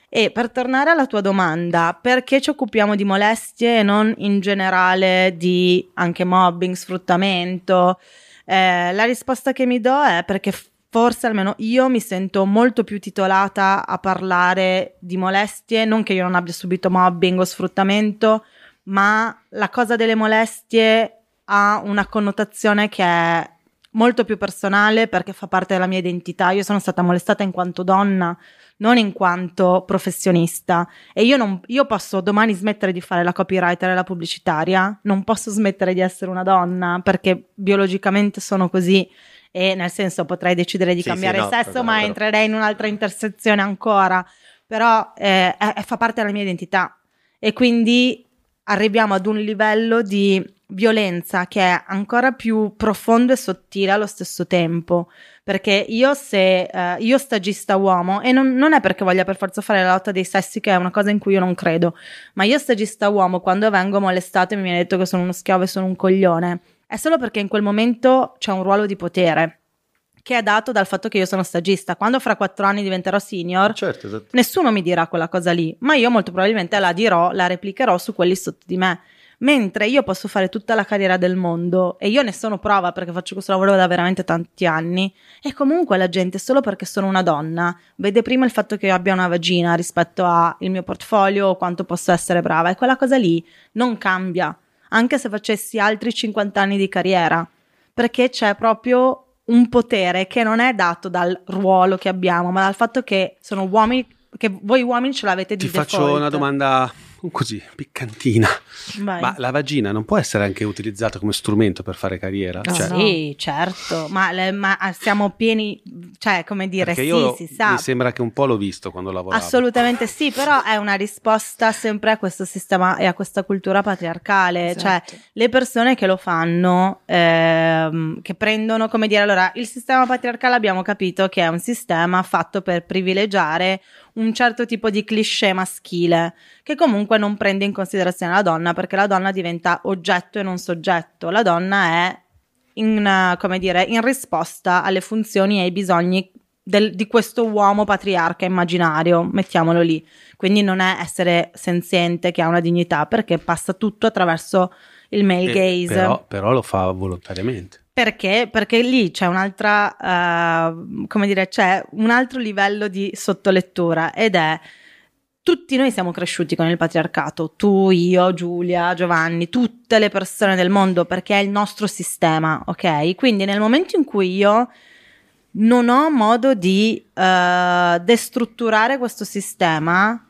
E per tornare alla tua domanda, perché ci occupiamo di molestie e non in generale di anche mobbing, sfruttamento? Eh, la risposta che mi do è perché forse almeno io mi sento molto più titolata a parlare di molestie, non che io non abbia subito mobbing o sfruttamento, ma la cosa delle molestie ha una connotazione che è molto più personale perché fa parte della mia identità. Io sono stata molestata in quanto donna, non in quanto professionista. E io, non, io posso domani smettere di fare la copywriter e la pubblicitaria, non posso smettere di essere una donna perché biologicamente sono così e nel senso potrei decidere di Sì, cambiare sì, no, sesso, però- ma però- entrerei in un'altra intersezione ancora. Però eh, è- è- fa parte della mia identità e quindi arriviamo ad un livello di violenza che è ancora più profondo e sottile allo stesso tempo. Perché io se eh, io stagista uomo, e non, non è perché voglia per forza fare la lotta dei sessi, che è una cosa in cui io non credo, ma io stagista uomo, quando vengo molestato e mi viene detto che sono uno schiavo e sono un coglione, è solo perché in quel momento c'è un ruolo di potere che è dato dal fatto che io sono stagista. Quando fra quattro anni diventerò senior, Certo, esatto. nessuno mi dirà quella cosa lì, ma io molto probabilmente la dirò, la replicherò su quelli sotto di me. Mentre io posso fare tutta la carriera del mondo e io ne sono prova perché faccio questo lavoro da veramente tanti anni e comunque la gente solo perché sono una donna vede prima il fatto che io abbia una vagina rispetto al mio portfolio o quanto posso essere brava e quella cosa lì non cambia anche se facessi altri 50 anni di carriera perché c'è proprio un potere che non è dato dal ruolo che abbiamo ma dal fatto che sono uomini che voi uomini ce l'avete di Ti faccio default. una domanda così piccantina. Vai. Ma la vagina non può essere anche utilizzata come strumento per fare carriera? No, Cioè, no. Sì, certo, ma, le- ma siamo pieni, cioè come dire, perché sì, io si sa. mi sembra che un po' l'ho visto quando lavoravo. Assolutamente sì, però è una risposta sempre a questo sistema e a questa cultura patriarcale, cioè Esatto. le persone che lo fanno, ehm, che prendono, come dire, allora il sistema patriarcale abbiamo capito che è un sistema fatto per privilegiare un certo tipo di cliché maschile che comunque non prende in considerazione la donna perché la donna diventa oggetto e non soggetto, la donna è in, come dire, in risposta alle funzioni e ai bisogni del- di questo uomo patriarca immaginario, mettiamolo lì. Quindi non è essere senziente che ha una dignità perché passa tutto attraverso il male Eh, gaze. però, però lo fa volontariamente. Perché? Perché lì c'è un'altra, eh, come dire, c'è un altro livello di sottolettura ed è tutti noi siamo cresciuti con il patriarcato, tu, io, Giulia, Giovanni, tutte le persone del mondo perché è il nostro sistema, ok? Quindi nel momento in cui io non ho modo di eh, destrutturare questo sistema,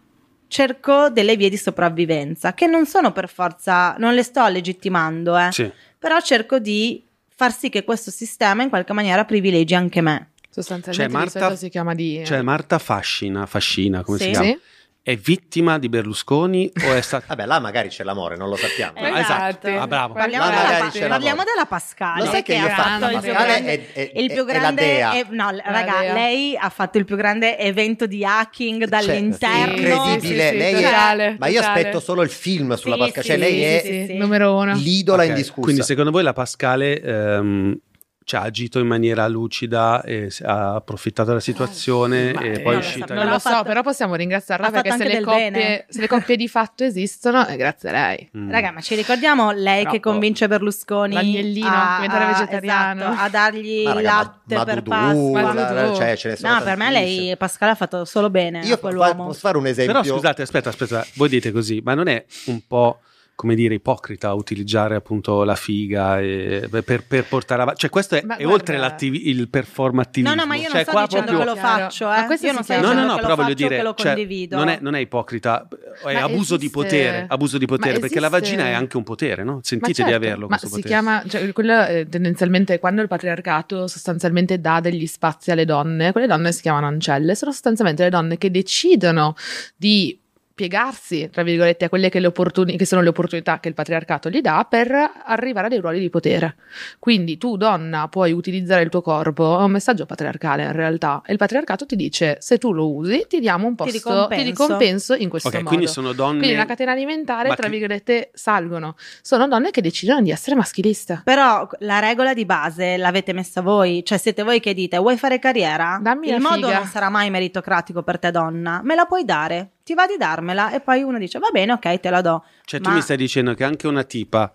cerco delle vie di sopravvivenza che non sono per forza, non le sto legittimando, eh Sì. però cerco di far sì che questo sistema in qualche maniera privilegi anche me. Sostanzialmente Cioè, Marta- si chiama di... Cioè, Marta Fascina, Fascina, come Sì. si chiama? Sì? È vittima di Berlusconi o è stata... Vabbè, là magari c'è l'amore, non lo sappiamo. Eh, esatto. Ah, bravo. Parliamo, della, pa- parliamo della Pascale. Lo sai che ha io fatto il più grande, è- è- il più è la grande dea. e- no, La raga, dea. lei ha fatto il più grande evento di hacking dall'interno. Sì, incredibile. sì, sì, lei è- totale, Ma io totale. aspetto solo il film sulla Sì, Pascale. sì, Cioè, lei sì, è sì, sì. numero uno. l'idola Ok, indiscussa. Quindi secondo voi la Pascale ehm, cioè, ha agito in maniera lucida e ha approfittato della situazione Ma, e eh, poi è uscita... non lo so, fatto- però possiamo ringraziarla perché se le, coppie, se le coppie di fatto esistono, è grazie a lei. Mm. Raga, ma ci ricordiamo lei che Troppo. convince Berlusconi L'agnellino, a, diventare a- vegetariano. esatto, a dargli Ma raga, latte ma- per Pasqua. Ma- la- Madudu. cioè, ce ne sono No, per me lei Pascale ha fatto solo bene Io a po- quell'uomo. posso fare un esempio. Però scusate, aspetta, aspetta, voi dite così, ma non è un po', come dire, ipocrita utilizzare appunto la figa e- per, per portare avanti... Cioè questo è, Ma è guarda- oltre l'attivi- il performativismo. No, no, ma io non cioè, sto qua dicendo proprio... che lo faccio, eh. questo Io non sto chiama- No, no, dicendo no, che però lo voglio dire, che lo cioè, condivido. non, è, non è ipocrita, è Ma abuso di esiste- potere, abuso di potere, Ma perché la vagina è anche un potere, no? Sentite certo, di averlo ma si potere. chiama, cioè, quello è tendenzialmente quando il patriarcato sostanzialmente dà degli spazi alle donne, quelle donne si chiamano ancelle, sono sostanzialmente le donne che decidono di piegarsi, tra virgolette, a quelle che, le opportuni- che sono le opportunità che il patriarcato gli dà per arrivare a dei ruoli di potere. Quindi tu, donna, puoi utilizzare il tuo corpo, è un messaggio patriarcale in realtà, e il patriarcato ti dice se tu lo usi ti diamo un Ti posto, ricompenso. ti ricompenso in questo Ok, modo. quindi sono donne... Quindi la catena alimentare, Ma tra virgolette, salgono. Sono donne che decidono di essere maschiliste. Però la regola di base l'avete messa voi, cioè siete voi che dite vuoi fare carriera? Dammi Il la modo figa." non sarà mai meritocratico per te donna, me la puoi dare, ti va di darmela e poi uno dice va bene ok te la do. Cioè, tu Ma- mi stai dicendo che anche una tipa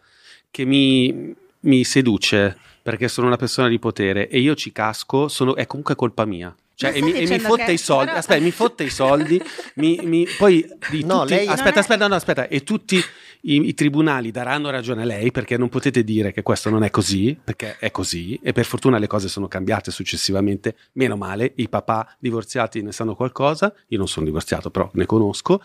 che mi, mi seduce perché sono una persona di potere e io ci casco, sono- è comunque colpa mia. Cioè, e mi, e mi fotte che- i soldi. Aspetta, mi fotte i soldi. mi, mi- poi di No, tutti- lei- aspetta, Non è- aspetta, no, aspetta. E tutti i, i tribunali daranno ragione a lei perché non potete dire che questo non è così, perché è così. E per fortuna le cose sono cambiate successivamente. Meno male, i papà divorziati ne sanno qualcosa. Io non sono divorziato, però ne conosco.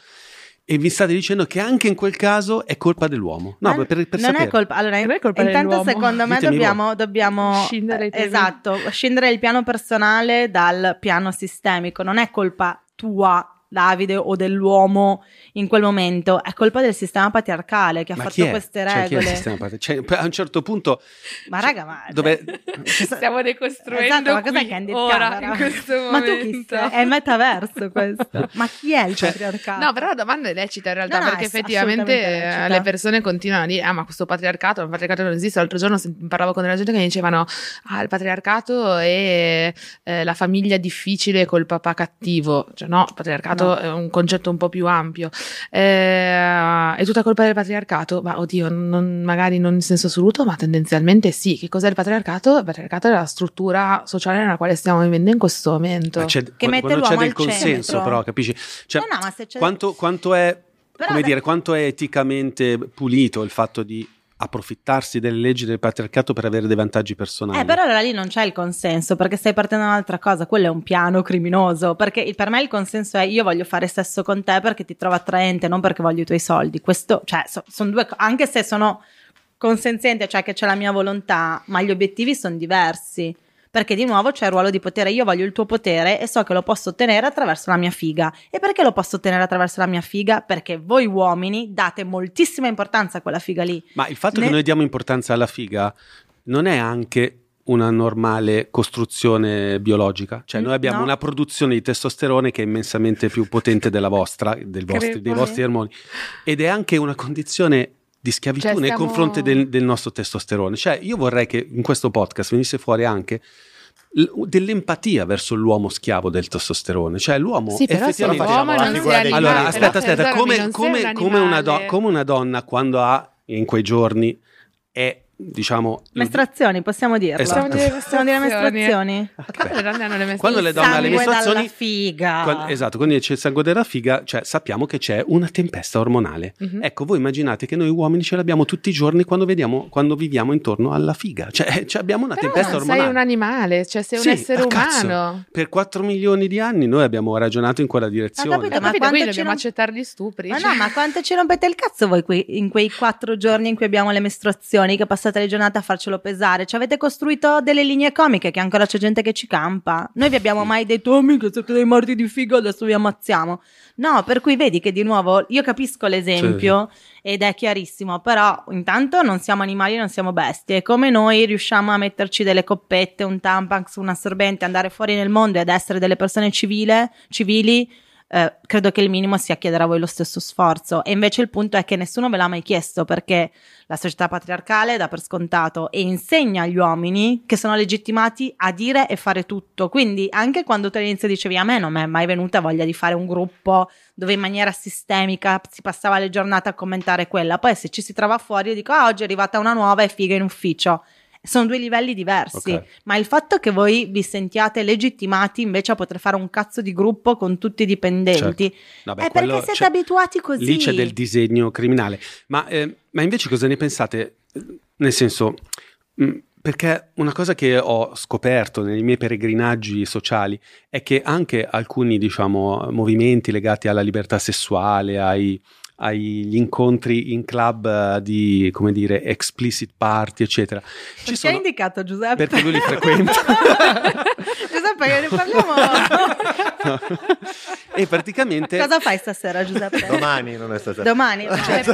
E vi state dicendo che anche in quel caso è colpa dell'uomo. No, Ma per, per non sapere. è colpa, allora, Non è colpa intanto dell'uomo. secondo me Ditemi dobbiamo, dobbiamo Scindere temi. esatto, scindere il piano personale dal piano sistemico. Non è colpa tua, Davide, o dell'uomo in quel momento, è colpa del sistema patriarcale che ha Ma fatto chi è? queste Cioè, chi è il regole. sistema patri- cioè, a un certo punto ma raga, ma dove Stiamo decostruendo Esatto, ma cos'è qui, ora, in questo momento. Ma tu chi sei? È il metaverso questo. ma chi è il Cioè- patriarcato? No, però la domanda è lecita in realtà, No, no, perché effettivamente eh, le persone continuano a dire, ah ma questo patriarcato, il patriarcato non esiste. L'altro giorno parlavo con della gente che mi dicevano, ah il patriarcato è eh, la famiglia difficile col papà cattivo. Cioè no, il patriarcato No. è un concetto un po' più ampio. Eh, è tutta colpa del patriarcato? Ma oddio, non- magari non in senso assoluto, ma tendenzialmente sì. Che cos'è il patriarcato? Il patriarcato è la struttura sociale nella quale stiamo vivendo in questo momento. Ma c'è, Che quando- mette quando c'è del al consenso, centro. però, capisci? Cioè, No, no, ma se c'è- quanto, quanto è, Però come da- dire, quanto è eticamente pulito il fatto di approfittarsi delle leggi del patriarcato per avere dei vantaggi personali? Eh, però allora lì non c'è il consenso perché stai partendo da un'altra cosa, quello è un piano criminoso. Perché per me il consenso è io voglio fare sesso con te perché ti trovo attraente, non perché voglio i tuoi soldi. Questo, cioè, sono due co- anche se sono consenziente, cioè che c'è la mia volontà, ma gli obiettivi sono diversi. Perché di nuovo c'è il ruolo di potere, io voglio il tuo potere e so che lo posso ottenere attraverso la mia figa. E perché lo posso ottenere attraverso la mia figa? Perché voi uomini date moltissima importanza a quella figa lì. Ma il fatto Ne- che noi diamo importanza alla figa non è anche una normale costruzione biologica? Cioè, noi abbiamo No. una produzione di testosterone che è immensamente più potente della vostra, vostri- dei vostri ormoni, ed è anche una condizione di schiavitù Cioè, nei stiamo- confronti del, del nostro testosterone. Cioè, io vorrei che in questo podcast venisse fuori anche l- dell'empatia verso l'uomo schiavo del testosterone. Cioè, l'uomo Sì, però se effettivamente... facciamo l'uomo non animale. Allora, aspetta, aspetta, come, come- un come una do- come una donna quando ha in quei giorni è, diciamo... Mestrazioni, possiamo dirlo. Esatto. Possiamo dire Possiamo dire mestrazioni. Ma quando le donne hanno le mestrazioni? Quando le donne hanno le Sangue mestrazioni- dalla figa. Quando- esatto, quando c'è il sangue della figa, cioè sappiamo che c'è una tempesta ormonale. Mhm. Ecco, voi immaginate che noi uomini ce l'abbiamo tutti i giorni quando, vediamo, quando viviamo intorno alla figa. Cioè, cioè, abbiamo una Però tempesta non ormonale. sei un animale, cioè sei Sì, un essere ah, cazzo. umano. Per 4 milioni di anni noi abbiamo ragionato in quella direzione. Ma capito, quanto quindi ci dobbiamo non- accettare gli stupri. Ma cioè. no, ma quanto ci rompete il cazzo voi qui, in quei quattro giorni in cui abbiamo le mestruazioni, che passate le giornate a farcelo pesare? Ci avete costruito delle linee comiche che ancora c'è gente che ci campa. Noi vi abbiamo mai detto, oh mica siete dei morti di figo, adesso vi ammazziamo. No, per cui vedi che di nuovo, io capisco l'esempio ed è chiarissimo, però intanto non siamo animali, non siamo bestie. Come noi riusciamo a metterci delle coppette, un tampax, un assorbente, andare fuori nel mondo ed essere delle persone civile, civili, eh, credo che il minimo sia chiedere a voi lo stesso sforzo. E invece il punto è che nessuno ve l'ha mai chiesto perché la società patriarcale dà per scontato e insegna agli uomini che sono legittimati a dire e fare tutto. Quindi anche quando tu all'inizio dicevi a me non mi è mai venuta voglia di fare un gruppo dove in maniera sistemica si passava le giornate a commentare quella, poi se ci si trova fuori io dico ah oggi è arrivata una nuova e figa in ufficio. Sono due livelli diversi, Ok. ma il fatto che voi vi sentiate legittimati invece a poter fare un cazzo di gruppo con tutti i dipendenti Vabbè, è perché siete c'è- abituati così. Lì c'è del disegno criminale. Ma, eh, ma invece cosa ne pensate? Nel senso, mh, perché una cosa che ho scoperto nei miei peregrinaggi sociali è che anche alcuni, diciamo, movimenti legati alla libertà sessuale, ai, agli incontri in club eh, di, come dire, explicit party, eccetera. Ci Perché sono... hai indicato Giuseppe? Perché lui li frequenta. Giuseppe, che ne parliamo? e praticamente... Cosa fai stasera, Giuseppe? Domani non è stasera. Domani. Ah, Cioè,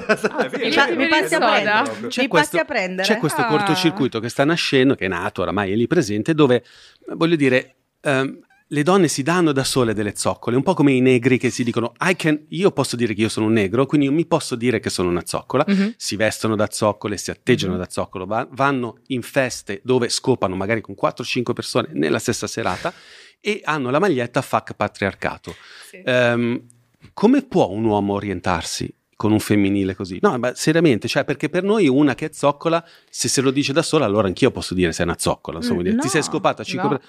Ah, mi, pa- passi a prendere. C'è mi questo, passi a prendere. c'è questo Ah. cortocircuito che sta nascendo, che è nato oramai, è lì presente, dove, voglio dire, ehm, le donne si danno da sole delle zoccole, un po' come i negri che si dicono, I can, io posso dire che io sono un negro, quindi io mi posso dire che sono una zoccola, Mhm. si vestono da zoccole, si atteggiano da zoccolo, va- vanno in feste dove scopano magari con 4-5 persone nella stessa serata e hanno la maglietta fuck patriarcato. Sì. Ehm, come può un uomo orientarsi con un femminile così? No, ma seriamente, cioè, perché per noi una che è zoccola, se se lo dice da sola, allora anch'io posso dire sei una zoccola. Insomma, Mm, no, ti sei scopata cinque no. per-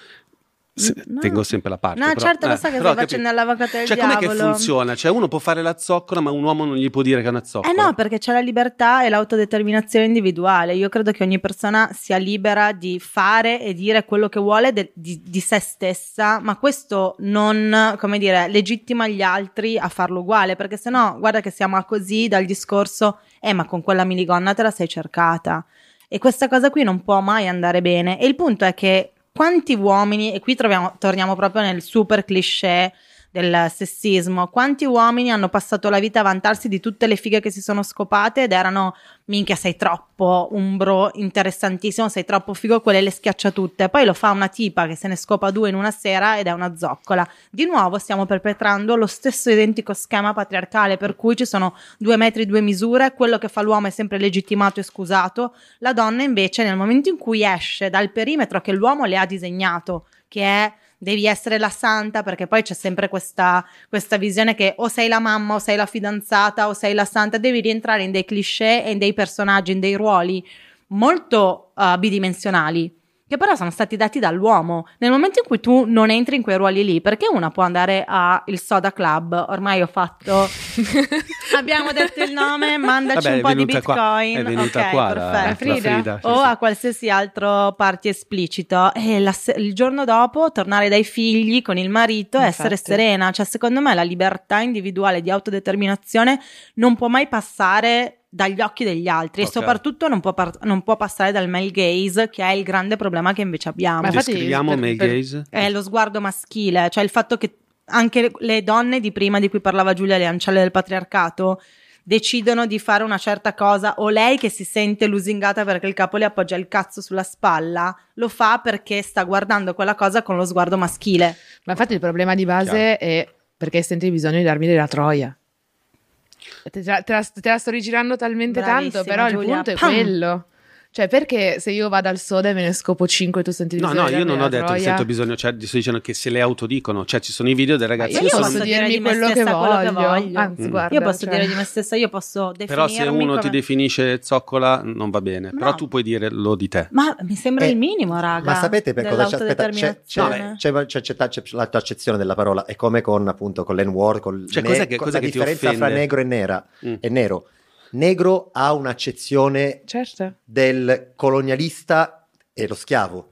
Se- No. Tengo sempre la parte. No, però- certo, lo eh, so che stai facendo l'avvocato del Cioè, com'è che diavolo. funziona? Cioè, uno può fare la zoccola, ma un uomo non gli può dire che è una Eh zoccola. no, perché c'è la libertà e l'autodeterminazione individuale. Io credo che ogni persona sia libera di fare e dire quello che vuole de- di, di se stessa, ma questo non, come dire, legittima gli altri a farlo uguale, perché sennò guarda che siamo a così dal discorso, eh ma con quella minigonna te la sei cercata. E questa cosa qui non può mai andare bene. E il punto è che quanti uomini, e qui troviamo- torniamo proprio nel super cliché del sessismo, quanti uomini hanno passato la vita a vantarsi di tutte le fighe che si sono scopate ed erano minchia sei troppo un bro interessantissimo, sei troppo figo, quelle le schiaccia tutte. Poi lo fa una tipa che se ne scopa due in una sera ed è una zoccola. Di nuovo stiamo perpetrando lo stesso identico schema patriarcale per cui ci sono due metri, due misure, quello che fa l'uomo è sempre legittimato e scusato, la donna invece nel momento in cui esce dal perimetro che l'uomo le ha disegnato, che è devi essere la santa perché poi c'è sempre questa, questa visione che o sei la mamma o sei la fidanzata o sei la santa, devi rientrare in dei cliché e in dei personaggi, in dei ruoli molto uh, bidimensionali che però sono stati dati dall'uomo. Nel momento in cui tu non entri in quei ruoli lì, perché una può andare al Soda Club? Ormai ho fatto. Abbiamo detto il nome, mandaci Vabbè, un po' di qua- bitcoin. è venuta Ok, qua la, perfetto. la Frida? Frida, sì, o sì. a qualsiasi altro party esplicito e la il giorno dopo tornare dai figli con il marito e essere serena cioè secondo me la libertà individuale di autodeterminazione non può mai passare dagli occhi degli altri Ok. e soprattutto non può, par- non può passare dal male gaze che è il grande problema che invece abbiamo Ma infatti- Descriviamo per- male per- gaze. è lo sguardo maschile, cioè il fatto che anche le- le donne di prima di cui parlava Giulia, le ancelle del patriarcato, decidono di fare una certa cosa o lei che si sente lusingata perché il capo le appoggia il cazzo sulla spalla, lo fa perché sta guardando quella cosa con lo sguardo maschile. Ma infatti il problema di base è perché senti bisogno di darmi della troia. Te, la, te la- te la sto rigirando talmente Bravissima, tanto, però il Giulia. punto è Pam! quello. Cioè, perché se io vado al soda e me ne scopo 5 tu senti No, bisogno no, di io non ho detto che troia? sento bisogno, cioè sto dicendo che se le autodicono, cioè ci sono i video dei ragazzi. Ma io io posso dire dirmi di me quello che, stessa quello che voglio. voglio. Anzi, Mm. guarda, Io posso cioè- dire di me stessa, io posso definirmi Però se uno ti come- definisce zoccola non va bene, No. però tu puoi dire lo di te. Ma mi sembra Eh, il minimo, raga. Ma sapete per cosa c'è? Aspetta, c'è, c'è, c'è- c'è- c'è- c'è la tua accezione della parola, è come con appunto con l'N-word, con Cioè, ne- cos'è che- cos'è la che ti differenza fra negro e nera Mm. e nero. Negro ha un'accezione Certo. del colonialista e lo schiavo.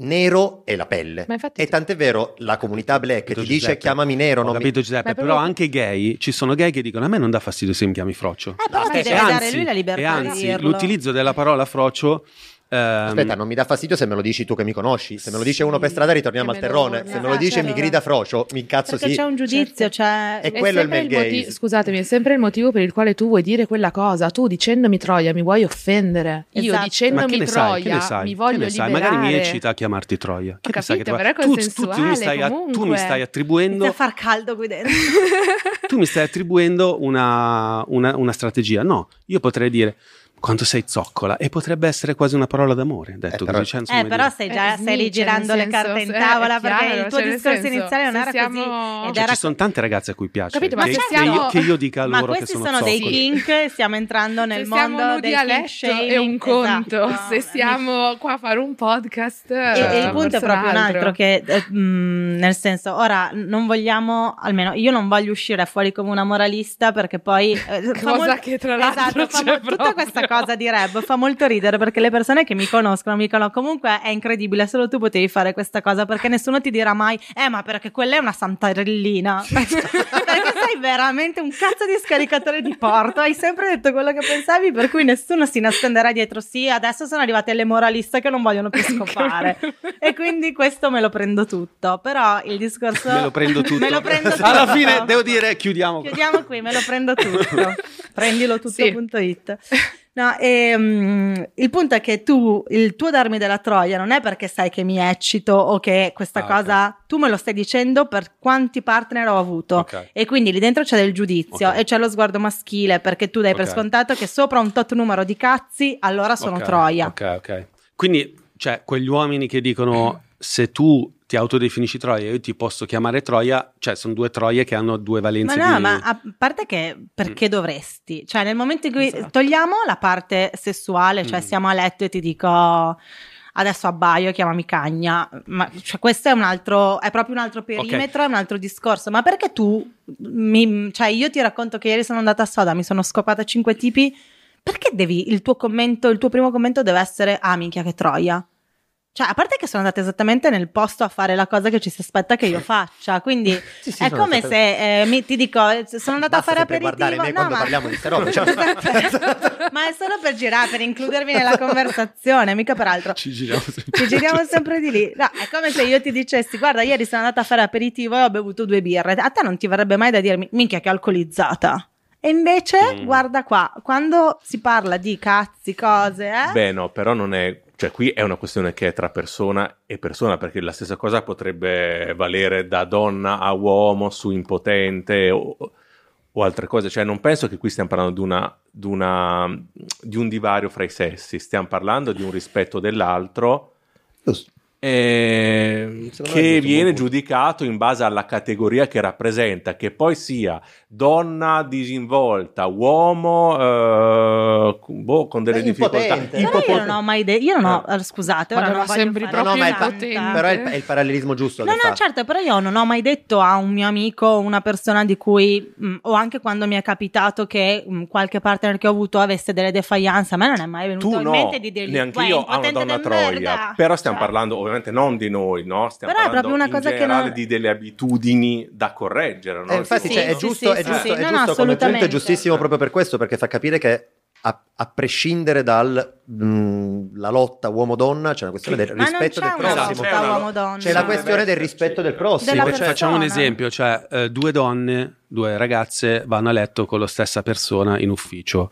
Nero è la pelle. Ma infatti- E tant'è vero, la comunità black Capito, ti dice Giuseppe? chiamami nero, Ho non mi... capito Giuseppe, Ma però proprio- anche i gay, ci sono gay che dicono a me non dà fastidio se mi chiami frocio. Eh, però e deve anzi- dare lui la libertà e di anzi, dirlo. l'utilizzo della parola frocio ehm, Aspetta, non mi dà fastidio se me lo dici tu che mi conosci. Se me lo dice uno per strada ritorniamo al terrone. Se me lo dice mi certo. grida frocio, mi incazzo Perché sì. c'è un giudizio, Certo. cioè... E quello è il sempre male moti-. Scusatemi, è sempre il motivo per il quale tu vuoi dire quella cosa. Tu dicendomi troia mi vuoi offendere. Io Esatto. ma dicendomi che ne sai? Che troia ne sai? mi voglio liberare. Magari mi eccita a chiamarti Troia. Che capito, tu- però è tu, tu- tu mi stai, a- tu mi stai attribuendo Inizia a far caldo qui dentro. tu mi stai attribuendo una, una- una strategia. No, io potrei dire quanto sei zoccola e potrebbe essere quasi una parola d'amore, detto Eh, però- così. cioè, Eh, però stai già Eh, stai sì, rigirando cioè, le carte in eh, tavola è perché chiaro, il tuo cioè, discorso senso, iniziale non se era siamo- così. Cioè, Ed cioè, era ci sono tante ragazze a cui piace Capito, ma che, se che siamo- io, che io dica Ma loro che questi sono, sono dei zoccoli. kink, stiamo entrando nel se mondo siamo nudi dei a letto è un conto, esatto. se siamo qua a fare un podcast E- eh, e il punto è proprio un altro che, eh, mh, nel senso, ora non vogliamo, almeno io non voglio uscire fuori come una moralista perché poi... eh, Cosa che tra l'altro esatto, fa c'è tutta questa cosa di rap fa molto ridere perché le persone che mi conoscono mi dicono comunque è incredibile, solo tu potevi fare questa cosa perché nessuno ti dirà mai, eh ma perché quella è una santarellina, perché sei veramente un cazzo di scaricatore di porto, hai sempre detto quello che pensavi per cui nessuno si nasconderà dietro, sì adesso sono arrivate le moraliste che non vogliono più scopare. E quindi questo me lo prendo tutto. Però il discorso. Me lo prendo tutto. Me lo prendo tutto. Alla fine devo dire chiudiamo. Chiudiamo qui, me lo prendo tutto. Prendilo Sì. No, ehm, il punto è che tu, il tuo darmi della troia non è perché sai che mi eccito o che questa Ah, cosa, tu me lo stai dicendo per quanti partner ho avuto. Ok. E quindi lì dentro c'è del giudizio Ok. e c'è lo sguardo maschile perché tu dai per scontato che sopra un tot numero di cazzi, allora sono troia. Ok, ok. Quindi, cioè, quegli uomini che dicono se tu ti autodefinisci Troia, io ti posso chiamare Troia, cioè sono due Troie che hanno due Ma valenze no, di... ma a parte che perché dovresti? Cioè, nel momento in cui Esatto. togliamo la parte sessuale, cioè Mm. siamo a letto e ti dico adesso abbaio, chiamami cagna, ma cioè, questo è un altro, è proprio un altro perimetro, è un altro discorso, ma perché tu, mi, cioè io ti racconto che ieri sono andata a soda, mi sono scopata cinque tipi, perché devi, il tuo commento, il tuo primo commento deve essere, ah minchia che troia. Cioè, a parte che sono andata esattamente nel posto a fare la cosa che ci si aspetta che io faccia, quindi Sì, sì, è come state- se eh, mi- ti dico, sono andata a fare aperitivo. guardare me no, quando ma- parliamo di ste robe, cioè. Esatto. ma è solo per girare, per includervi nella conversazione, mica per altro. Ci giriamo sempre. Ci giriamo sempre di lì. No, è come se io ti dicessi: Guarda, ieri sono andata a fare aperitivo e ho bevuto due birre. A te non ti verrebbe mai da dirmi, minchia, che alcolizzata. E invece, Mm. guarda qua, quando si parla di cazzi, cose, eh? Beh, no, però non è. Cioè, qui è una questione che è tra persona e persona, perché la stessa cosa potrebbe valere da donna a uomo su impotente o, o altre cose. Cioè, non penso che qui stiamo parlando di, una, di, una- di un divario fra i sessi, stiamo parlando di un rispetto dell'altro eh, che viene giudicato in base alla categoria che rappresenta, che poi sia donna disinvolta, uomo eh, boh, con delle difficoltà. impotente. Però io non ho mai detto, io non ho, eh, scusate, ora Madonna, non sembri fare- No, no, ma è pa- però è il, è il parallelismo giusto. No, no, fa. certo, però io non ho mai detto a un mio amico, una persona di cui, mh, o anche quando mi è capitato che mh, qualche partner che ho avuto avesse delle defiance, a me non è mai venuto Tu in no, mente di dirgli neanche "Uè, io a una impotente donna troia, merda". però stiamo Cioè, parlando ovviamente non di noi, no? Stiamo Però è parlando proprio una in cosa che non- di delle abitudini da correggere, no? Eh, infatti, Sì, cioè, è sì, giusto, sì, è sì, giusto, sì. è No, no, giusto come punto, è giustissimo proprio per questo, perché fa capire che a, a prescindere dalla lotta uomo-donna c'è una questione del rispetto del prossimo. C'è lotta una-. C'è la Sì, questione del rispetto del prossimo. Cioè-. Facciamo un esempio, cioè eh, due donne, due ragazze vanno a letto con la stessa persona in ufficio.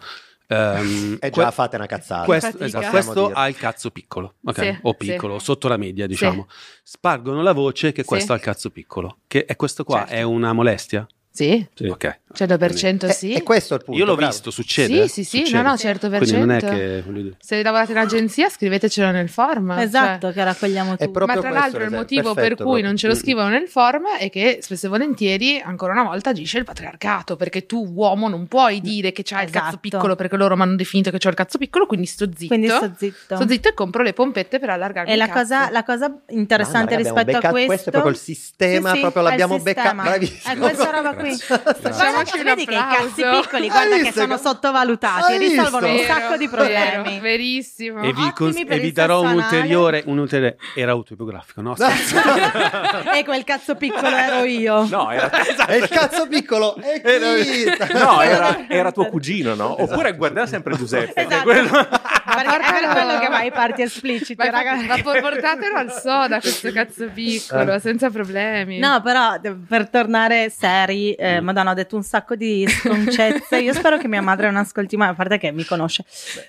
Ehm, E già que- fate una cazzata. questo, Fatica. esatto, questo ha il cazzo piccolo, ok? Sì, o sì. piccolo, sotto la media, diciamo. Spargono la voce che Sì. questo ha il cazzo piccolo. Che è questo qua, Certo. è una molestia? Sì, Ok. 100% E- sì. E questo è il punto. Io l'ho bravo. visto, succede. Sì, sì, sì, Succede. no, no, certo, per Quindi non è cento. che... Se lavorate in agenzia, scrivetecelo nel form. Esatto, cioè. che raccogliamo proprio Ma tra l'altro il l'esempio, motivo per perfetto, cui proprio. non ce lo Mm. scrivono nel form è che spesso e volentieri, ancora una volta, agisce il patriarcato, perché tu uomo non puoi dire che c'hai il cazzo Esatto. piccolo perché loro mi hanno definito che c'ho il cazzo piccolo, quindi sto zitto. Quindi sto zitto. Sto zitto e compro le pompette per allargarmi E il la cazzo. cosa, la cosa interessante Mamma, rispetto a beccato- questo, questo è proprio il sistema, Sì, sì, proprio l'abbiamo beccato. Bravissimo. È questa roba qui. Guarda, Facciamoci un vedi che i cazzi piccoli, guarda che sono che- sottovalutati, Hai risolvono un visto? sacco di problemi. vero, verissimo. E vi, cons- e vi darò un ulteriore, un ulteriore... Era autobiografico, no? e quel cazzo piccolo ero io. No, era, E il cazzo piccolo è qui. no, era, era tuo cugino, no? Oppure guarda sempre Giuseppe. Esatto. quello- Perché è per quello che va ai parti espliciti, Ma, raga. infatti, ma po- portatelo al soda questo cazzo piccolo, Eh. senza problemi. No, però per tornare seri, eh, Madonna, ho detto un sacco di sconcezze. Io spero che mia madre non ascolti mai, a parte che mi conosce.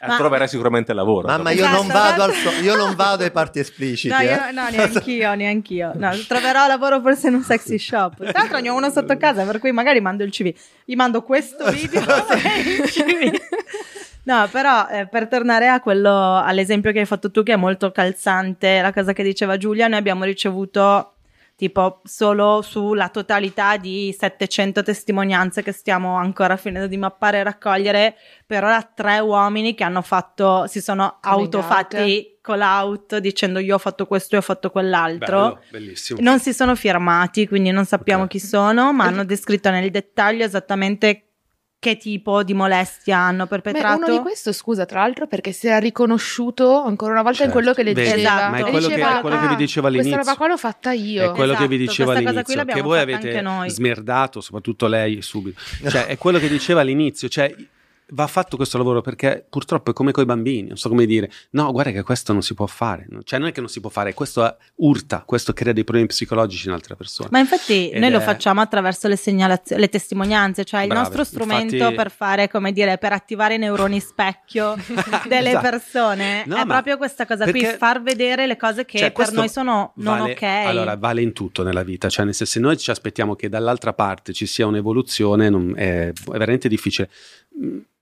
Ma- Troverai sicuramente lavoro. Mamma, io non Esatto, vado al so- io non vado ai parti espliciti. No, eh. io, no, neanch'io, neanch'io. No, troverò lavoro forse in un sexy shop. Tra l'altro ne ho uno sotto casa, per cui magari mando il CV. Gli mando questo video e il CV. No, però eh, per tornare a quello, all'esempio che hai fatto tu, che è molto calzante, la cosa che diceva Giulia, noi abbiamo ricevuto tipo solo sulla totalità di 700 testimonianze che stiamo ancora finendo di mappare e raccogliere, per ora tre uomini che hanno fatto, si sono Coming autofatti call out dicendo io ho fatto questo e ho fatto quell'altro. Bello, bellissimo. Non si sono firmati, quindi non sappiamo Ok. chi sono, ma hanno descritto nel dettaglio esattamente che tipo di molestia hanno Beh, perpetrato. uno di questo, scusa, tra l'altro, perché si era riconosciuto ancora una volta in Certo. quello che le Vedi, diceva. Esatto. ma è quello, che, diceva, è quello che vi "Ah, dicevo Questa all'inizio. roba qua l'ho fatta io. È quello che vi Esatto, dicevo questa cosa qui all'inizio, che voi avete smerdato, soprattutto lei subito. Cioè, è quello che diceva all'inizio, cioè va fatto questo lavoro perché purtroppo è come coi bambini, non so come dire. No, guarda che questo non si può fare. Cioè, non è che non si può fare, questo urta, questo crea dei problemi psicologici in altre persone. Ma infatti Ed noi lo è- facciamo attraverso le segnalazioni, le testimonianze, cioè il Brave. nostro strumento Infatti- per fare, come dire, per attivare i neuroni specchio delle Esatto. persone. No, è proprio questa cosa qui, perché- far vedere le cose che Cioè, per noi sono non vale- ok. Allora, vale in tutto nella vita. Cioè, nel senso, se noi ci aspettiamo che dall'altra parte ci sia un'evoluzione, non- è, è veramente difficile.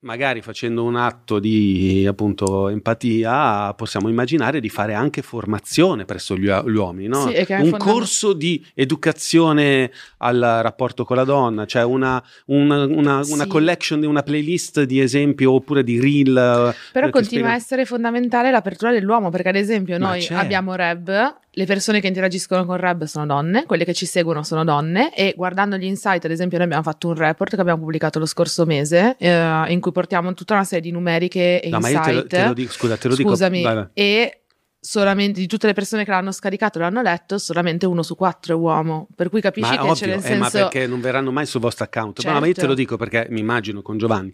Magari facendo un atto di appunto empatia possiamo immaginare di fare anche formazione presso gli, gli uomini, no? Sì, un fondament- corso di educazione al rapporto con la donna, cioè una, una, una, una Sì. collection di una playlist di esempio oppure di reel. eh, Però che continua spiega- a essere fondamentale l'apertura dell'uomo, perché ad esempio noi certo. abbiamo Reb, le persone che interagiscono con Reb sono donne, quelle che ci seguono sono donne e guardando gli insight, ad esempio noi abbiamo fatto un report che abbiamo pubblicato lo scorso mese eh, in cui portiamo tutta una serie di numeriche e No, ma io te lo, insight. te lo dico, scusa, te lo dico. Scusami, vai, vai. e solamente di tutte le persone che l'hanno scaricato e l'hanno letto, solamente uno su quattro è uomo. Per cui capisci Ma che ovvio, c'è nel eh, ma senso. perché non verranno mai sul vostro account. Ma- Ma io te Certo. lo dico perché mi immagino con Giovanni.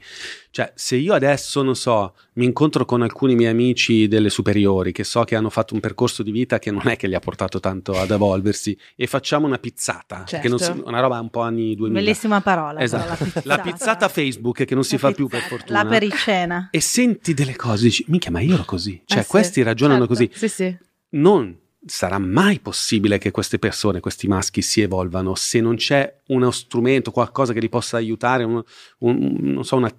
Cioè, se io adesso, non so, mi incontro con alcuni miei amici delle superiori che so che hanno fatto un percorso di vita che non è che li ha portato tanto ad evolversi e facciamo una pizzata, che non si- Certo. una roba un po' anni 2000. Bellissima parola. Esatto. però, la pizzata. La pizzata Facebook che non si La fa più per fortuna. La pericena. e senti delle cose, dici, minchia, ma io ero così. Cioè, Eh sì, questi ragionano certo. così. Sì, sì. Non sarà mai possibile che queste persone, questi maschi, si evolvano se non c'è uno strumento, qualcosa che li possa aiutare, un, un- non so, una-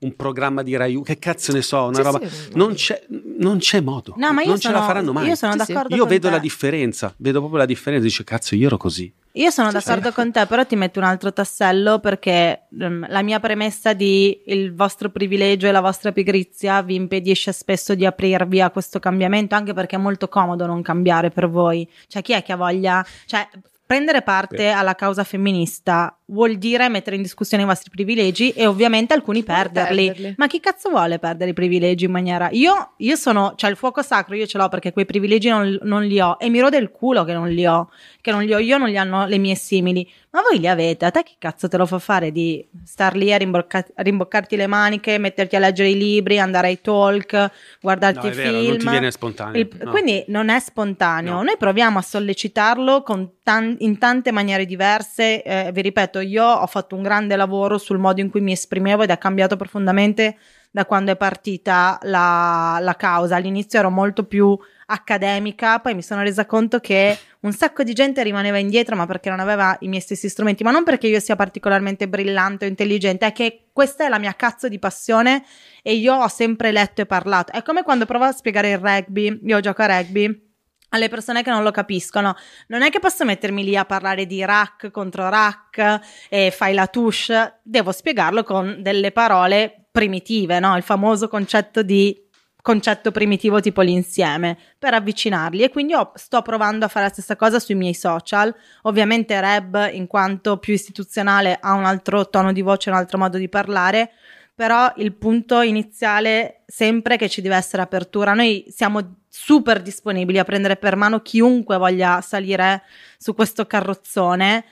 un programma di Rai, che cazzo ne so, una Sì, roba. sì. Non, c'è, non c'è modo, No, ma io non sono, ce la faranno mai. Io sono Sì, sì. d'accordo Io con vedo te. la differenza, vedo proprio la differenza, dice cazzo io ero così. Io sono d'accordo con te, però ti metto un altro tassello perché ehm, la mia premessa di il vostro privilegio e la vostra pigrizia vi impedisce spesso di aprirvi a questo cambiamento, anche perché è molto comodo non cambiare per voi. Cioè, chi è che ha voglia? Cioè, prendere parte alla causa femminista vuol dire mettere in discussione i vostri privilegi e ovviamente alcuni perderli. perderli. Ma chi cazzo vuole perdere i privilegi in maniera... Io, io sono... Cioè, il fuoco sacro io ce l'ho perché quei privilegi non, non li ho e mi rode il culo che non li ho che non li ho io, non li hanno le mie simili. Ma voi li avete, a te che cazzo te lo fa fare di star lì a, rimbocca- a rimboccarti le maniche, metterti a leggere i libri, andare ai talk, guardarti No, i è vero, film? non ti viene spontaneo. Il- no. Quindi non è spontaneo. No. Noi proviamo a sollecitarlo con tan- in tante maniere diverse. Eh, vi ripeto, io ho fatto un grande lavoro sul modo in cui mi esprimevo ed è cambiato profondamente da quando è partita la, la causa. All'inizio ero molto più accademica, poi mi sono resa conto che un sacco di gente rimaneva indietro, ma perché non aveva i miei stessi strumenti, ma non perché io sia particolarmente brillante o intelligente, è che questa è la mia cazzo di passione e io ho sempre letto e parlato. È come quando provo a spiegare il rugby, io gioco a rugby. Alle persone che non lo capiscono, non è che posso mettermi lì a parlare di rack contro rack e fai la touche, devo spiegarlo con delle parole primitive, no? Il famoso concetto di concetto primitivo tipo l'insieme per avvicinarli. E quindi io sto provando a fare la stessa cosa sui miei social. Ovviamente Reb in quanto più istituzionale ha un altro tono di voce un altro modo di parlare però il punto iniziale sempre che ci deve essere apertura. Noi siamo super disponibili a prendere per mano chiunque voglia salire su questo carrozzone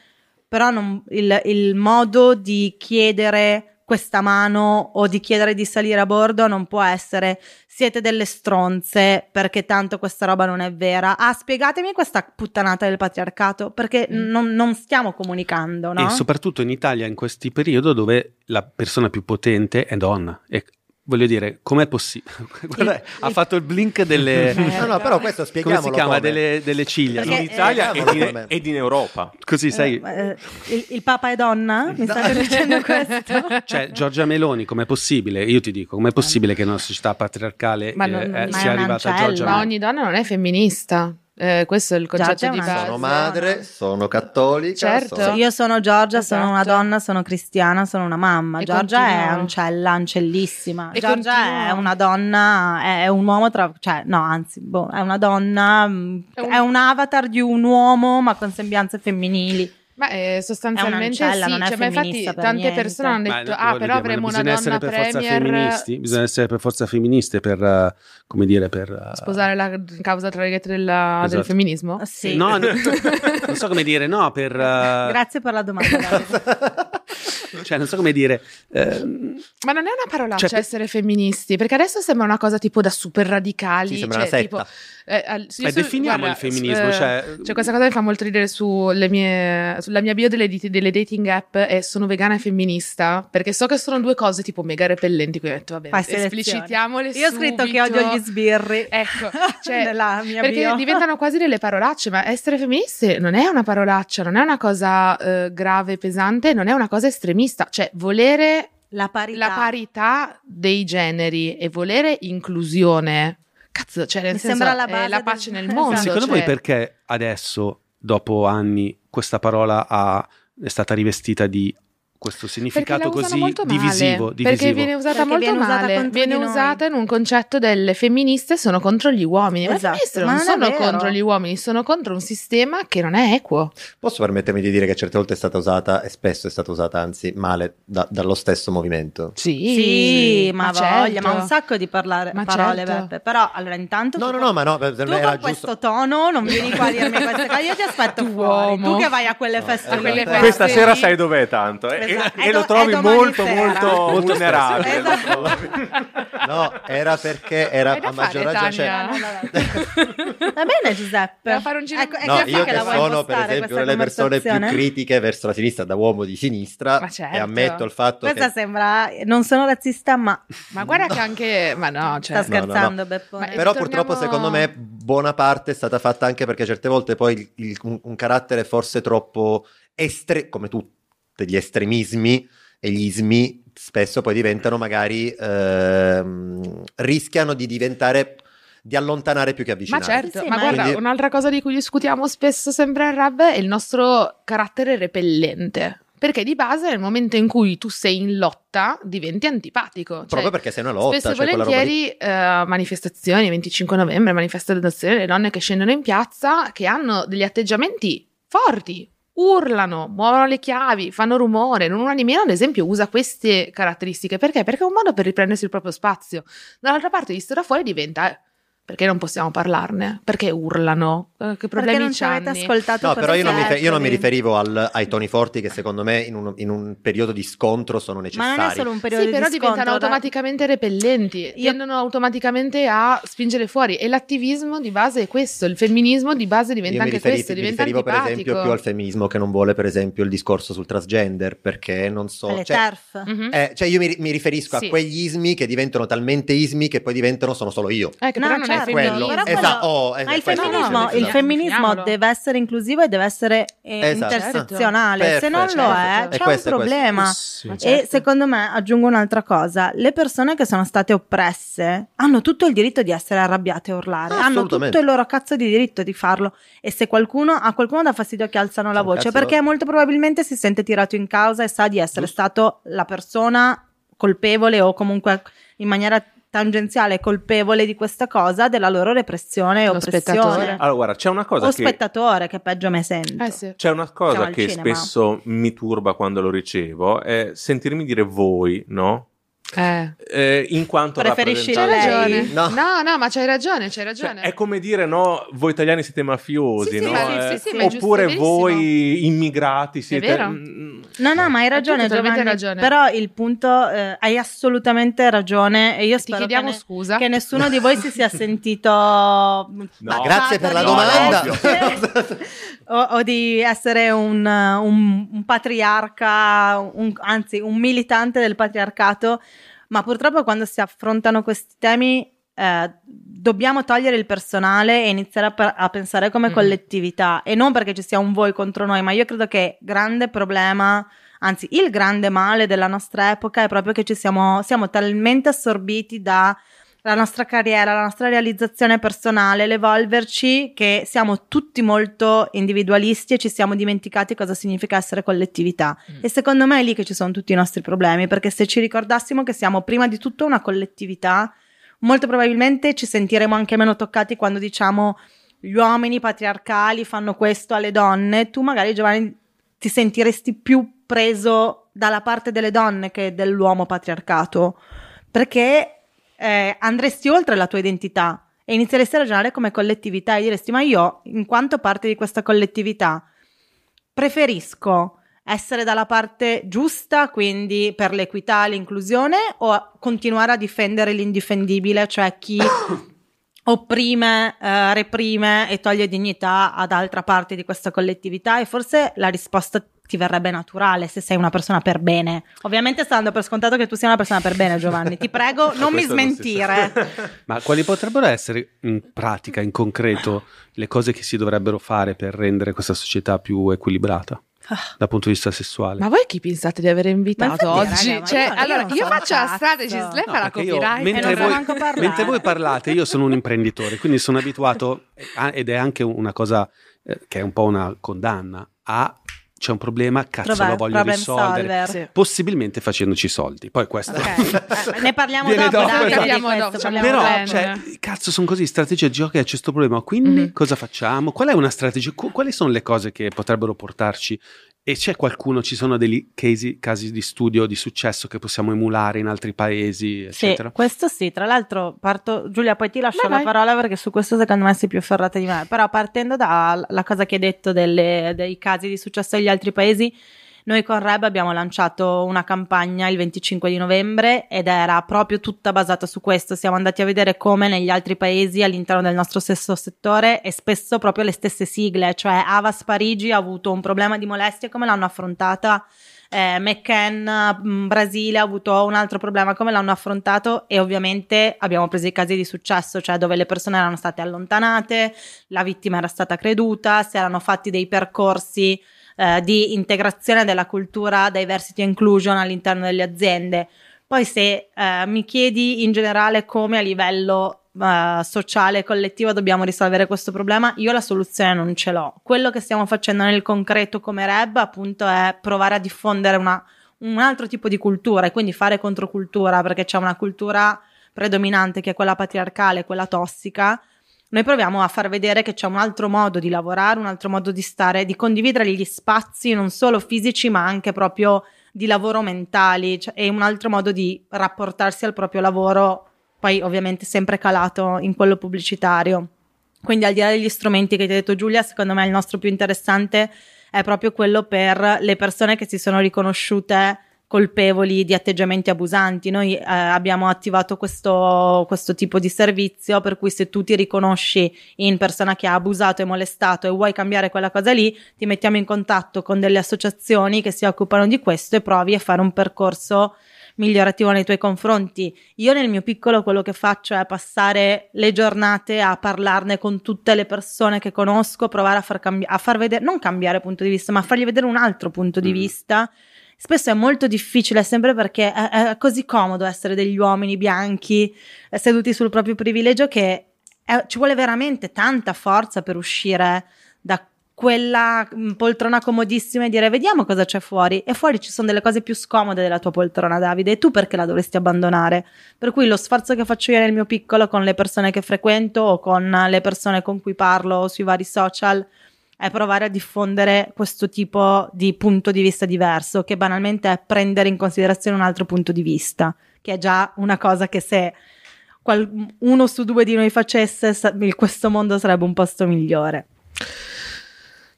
però non- il, il modo di chiedere questa mano o di chiedere di salire a bordo non può essere siete delle stronze perché tanto questa roba non è vera. Ah, spiegatemi questa puttanata del patriarcato perché Mm. non, non stiamo comunicando, no? E soprattutto in Italia in questi periodi dove la persona più potente è donna. E voglio dire, com'è possibile? Ha fatto il blink delle... Eh, No, no, però questo come spieghiamolo si chiama? come. Delle, delle ciglia. Perché- in Italia eh, ed, in, come- ed in Europa. Così sei... Eh, il, il Papa è donna? Mi state dicendo questo? Cioè, Giorgia Meloni, com'è possibile? Io ti dico, com'è possibile che in una società patriarcale Ma eh, non- eh, ma sia arrivata. Giorgia Ma Meloni? ogni donna non è femminista. Eh, questo è il concetto Giorgia è di base. Sono madre, sono cattolica. Certo. sono- Io sono Giorgia, sono Esatto. una donna, sono cristiana, sono una mamma. E Giorgia è continua- ancella, ancellissima. E Giorgia continua- è una donna, è, è un uomo tra... cioè no, anzi, boh, è una donna, È un- è un avatar di un uomo ma con sembianze femminili. Ma eh, sostanzialmente sì, non è cioè, ma infatti per tante niente. persone hanno Ma, detto no, ah però dire, ma avremo una bisogna donna essere per forza premier femministi, bisogna essere per forza femministe per, eh, come dire, per... eh, sposare la causa tra virgolette della- del Esatto. femminismo Sì. No, no, non so come dire, no, per... eh, Grazie per la domanda. Cioè, non so come dire... ehm, ma non è una parolaccia Cioè, per- essere femministi perché adesso sembra una cosa tipo da super radicali Sì, sembra cioè, una setta. tipo, eh, al- sì, eh, su- definiamo guarda, il femminismo, eh, cioè... Cioè, questa cosa mi fa molto ridere sulle mie, sulla mia bio delle, delle dating app è sono vegana e femminista, perché so che sono due cose tipo mega repellenti, quindi ho detto, vabbè, Fai esplicitiamole Io ho scritto che odio gli sbirri. Ecco, cioè, nella mia perché bio. diventano quasi delle parolacce, ma essere femministe non è una parolaccia, non è una cosa eh, grave, pesante, non è una cosa estremista, cioè volere La parità. la parità dei generi e volere inclusione. Cazzo, cioè nel Mi senso sembra la è base la del- pace nel Esatto. mondo. Secondo voi cioè- perché adesso, dopo anni, questa parola ha- è stata rivestita di questo significato così molto male, divisivo? Perché divisivo? viene usata Perché molto viene usata male. viene usata in un concetto delle femministe sono contro gli uomini. Ma Esatto, le femministe ma non sono vero. contro gli uomini, sono contro un sistema che non è equo. Posso permettermi di dire che certe volte è stata usata, e spesso è stata usata anzi male, da- dallo stesso movimento? Sì, Sì, ma, voglia, certo. ma un sacco di parlare, Ma parole, certo. Beppe. Però, allora, intanto... No, tu no, no, ma no, per Tu me era con questo giusto. tono non vieni qua a dirmi queste cose, io ti aspetto Tu fuori. uomo. Tu che vai a quelle No, feste lì. quelle Questa- Questa sera sai dov'è tanto eh, Esatto. e, È e lo trovi molto molto Molto vulnerabile. Esatto. No, era perché era a ragione. cioè-? Va bene Giuseppe. Devo fare un giro- Ecco, No, io che che sono per esempio questa una delle persone più critiche verso la sinistra da uomo di sinistra Ma certo. e ammetto il fatto Questa che sembra... Non sono razzista, ma Ma guarda che anche... Ma no, cioè... sta No, no, no. scherzando Beppone. Ma- Però Torniamo- purtroppo secondo me buona parte è stata fatta anche perché certe volte poi il- il- un, un carattere forse troppo estre, come tutti gli estremismi e gli ismi spesso poi diventano magari ehm, rischiano di diventare di allontanare più che Ma avvicinare. certo, Sì, ma ma- guarda, Quindi- un'altra cosa di cui discutiamo spesso sempre al Rab è il nostro carattere repellente. Perché di base nel momento in cui tu sei in lotta diventi antipatico. Cioè, Proprio perché sei una lotta, Spesso e cioè volentieri eh, manifestazioni, 25 novembre, manifestazioni, le donne che scendono in piazza, che hanno degli atteggiamenti forti, urlano, muovono le chiavi, fanno rumore. Non di meno, ad esempio, usa queste caratteristiche. Perché? Perché è un modo per riprendersi il proprio spazio. Dall'altra parte, visto da fuori, diventa... eh, perché non possiamo parlarne? Perché urlano? Eh, Che Perché problemi non ci avete ascoltato No, per però io non mi, io non mi riferivo al- ai toni forti che secondo me in un, in un periodo di scontro sono Ma necessari. non è solo un periodo Sì, però di diventano scontro, da- automaticamente repellenti, tendono automaticamente a spingere fuori. E l'attivismo di base è questo, il femminismo di base diventa Io mi, anche riferi- questo, mi diventa riferivo per antipatico. esempio più al femminismo che non vuole per esempio il discorso sul transgender perché non so... alle cioè, TERF. Mhm. eh, cioè io mi, mi riferisco Sì. a quegli ismi che diventano talmente ismi che poi diventano sono solo io. Eh, che No, però non certo, è Quello. femminismo. però Esatto, quello- oh, eh, Ma il femminismo, il femminismo deve essere inclusivo e deve essere eh, Esatto. intersezionale. Se non Perfetto, lo è, certo. C'è un questo questo. problema. Sì. E certo. secondo me, aggiungo un'altra cosa, le persone che sono state oppresse hanno tutto il diritto di essere arrabbiate e urlare, Ah, hanno tutto il loro cazzo di diritto di farlo e se qualcuno a qualcuno dà fastidio che alzano la Cioè, voce, perché molto probabilmente si sente tirato in causa e sa di essere Giusto. stato la persona colpevole o comunque in maniera tangenziale colpevole di questa cosa della loro repressione e Lo oppressione. spettatore. Allora, guarda, c'è una cosa o che spettatore che peggio me sento. Eh sì. C'è una Siamo cosa al che spesso mi turba quando lo ricevo, è sentirmi dire voi, no? Eh. Eh, in quanto Preferisci lei? ragione. No. No. no, ma c'hai ragione, c'hai Cioè, ragione. è come dire, no, voi italiani siete mafiosi, Sì, sì, no? ma- Eh, sì, sì, ma è giusto, Oppure è voi immigrati siete... vero. Mm, No, no, ma hai ragione, Giovanni, ragione. Però il punto, eh, hai assolutamente ragione e io Ti spero chiediamo che, ne- scusa. che nessuno di voi si sia sentito No. Grazie per la domanda. o, o di essere un, un- un patriarca, un- anzi un militante del patriarcato, ma purtroppo quando si affrontano questi temi eh, dobbiamo togliere il personale e iniziare a, pe- a pensare come Mm. collettività e non perché ci sia un voi contro noi, ma io credo che grande problema, anzi il grande male della nostra epoca è proprio che ci siamo, siamo talmente assorbiti da la nostra carriera, la nostra realizzazione personale, l'evolverci, che siamo tutti molto individualisti e ci siamo dimenticati cosa significa essere collettività. Mm. E secondo me è lì che ci sono tutti i nostri problemi, perché se ci ricordassimo che siamo prima di tutto una collettività, molto probabilmente ci sentiremo anche meno toccati quando diciamo gli uomini patriarcali fanno questo alle donne, tu magari Giovanni ti sentiresti più preso dalla parte delle donne che dell'uomo patriarcato, perché eh, andresti oltre la tua identità e inizieresti a ragionare come collettività e diresti ma io, in quanto parte di questa collettività, preferisco essere dalla parte giusta, quindi per l'equità, l'inclusione, o continuare a difendere l'indifendibile, cioè chi opprime, eh, reprime e toglie dignità ad altra parte di questa collettività? E forse la risposta ti verrebbe naturale se sei una persona per bene. Ovviamente sta dando per scontato che tu sia una persona per bene, Giovanni. Ti prego, non mi non smentire. sa. Ma quali potrebbero essere in pratica, in concreto, le cose che si dovrebbero fare per rendere questa società più equilibrata? dal punto di vista sessuale. Ma voi chi pensate di aver invitato oggi? raga, cioè, io non- io allora, non io, faccio la strategist, lei No, fa la copyright. mentre, non voi, mentre voi parlate, io sono un imprenditore, quindi sono abituato, eh, ed è anche una cosa eh, che è un po' una condanna, a c'è un problema, cazzo Trova- lo voglio risolvere, solver. Sì. possibilmente facendoci soldi. Poi questo... Ok, eh, ne parliamo dopo, dopo, Davide, esatto. Parliamo questo, dopo, parliamo Però, bene. cioè, cazzo, sono così strategie di gioco e c'è questo problema. Quindi, Mhm. cosa facciamo? Qual è una strategia? Qu- Quali sono le cose che potrebbero portarci? E c'è qualcuno, ci sono degli casi, casi di studio di successo che possiamo emulare in altri paesi, Sì, eccetera? questo sì, tra l'altro parto, Giulia poi ti lascio Vai, la vai. parola perché su questo secondo me sei più ferrata di me, però partendo dalla cosa che hai detto delle- dei casi di successo degli altri paesi, noi con Reb abbiamo lanciato una campagna il 25 di novembre ed era proprio tutta basata su questo, siamo andati a vedere come negli altri paesi all'interno del nostro stesso settore e spesso proprio le stesse sigle, cioè Avas Parigi ha avuto un problema di molestia, come l'hanno affrontata eh, McCann, mh, Brasile ha avuto un altro problema, come l'hanno affrontato e ovviamente abbiamo preso i casi di successo, cioè dove le persone erano state allontanate, la vittima era stata creduta, si erano fatti dei percorsi eh, di integrazione della cultura diversity e inclusion all'interno delle aziende. Poi se eh, mi chiedi in generale come a livello eh, sociale e collettivo dobbiamo risolvere questo problema, io la soluzione non ce l'ho. Quello che stiamo facendo nel concreto come Reb appunto è provare a diffondere una- un altro tipo di cultura e quindi fare controcultura perché c'è una cultura predominante che è quella patriarcale, quella tossica. Noi proviamo a far vedere che c'è un altro modo di lavorare, un altro modo di stare, di condividere gli spazi non solo fisici ma anche proprio di lavoro mentali cioè, e un altro modo di rapportarsi al proprio lavoro, poi ovviamente sempre calato in quello pubblicitario. Quindi al di là degli strumenti che ti ha detto Giulia, secondo me il nostro più interessante è proprio quello per le persone che si sono riconosciute colpevoli di atteggiamenti abusanti. Noi eh, abbiamo attivato questo, questo tipo di servizio per cui se tu ti riconosci in persona che ha abusato e molestato e vuoi cambiare quella cosa lì, ti mettiamo in contatto con delle associazioni che si occupano di questo e provi a fare un percorso migliorativo nei tuoi confronti. Io nel mio piccolo quello che faccio è passare le giornate a parlarne con tutte le persone che conosco, provare a far, cambi- a far vedere, non cambiare punto di vista, ma fargli vedere un altro punto di Mm. vista. Spesso è molto difficile, sempre perché è, è così comodo essere degli uomini bianchi eh, seduti sul proprio privilegio che è- ci vuole veramente tanta forza per uscire da quella mm, poltrona comodissima e dire vediamo cosa c'è fuori. E fuori ci sono delle cose più scomode della tua poltrona Davide e tu perché la dovresti abbandonare? Per cui lo sforzo che faccio io nel mio piccolo con le persone che frequento o con le persone con cui parlo sui vari social è provare a diffondere questo tipo di punto di vista diverso che banalmente è prendere in considerazione un altro punto di vista che è già una cosa che se qual- uno su due di noi facesse questo mondo sarebbe un posto migliore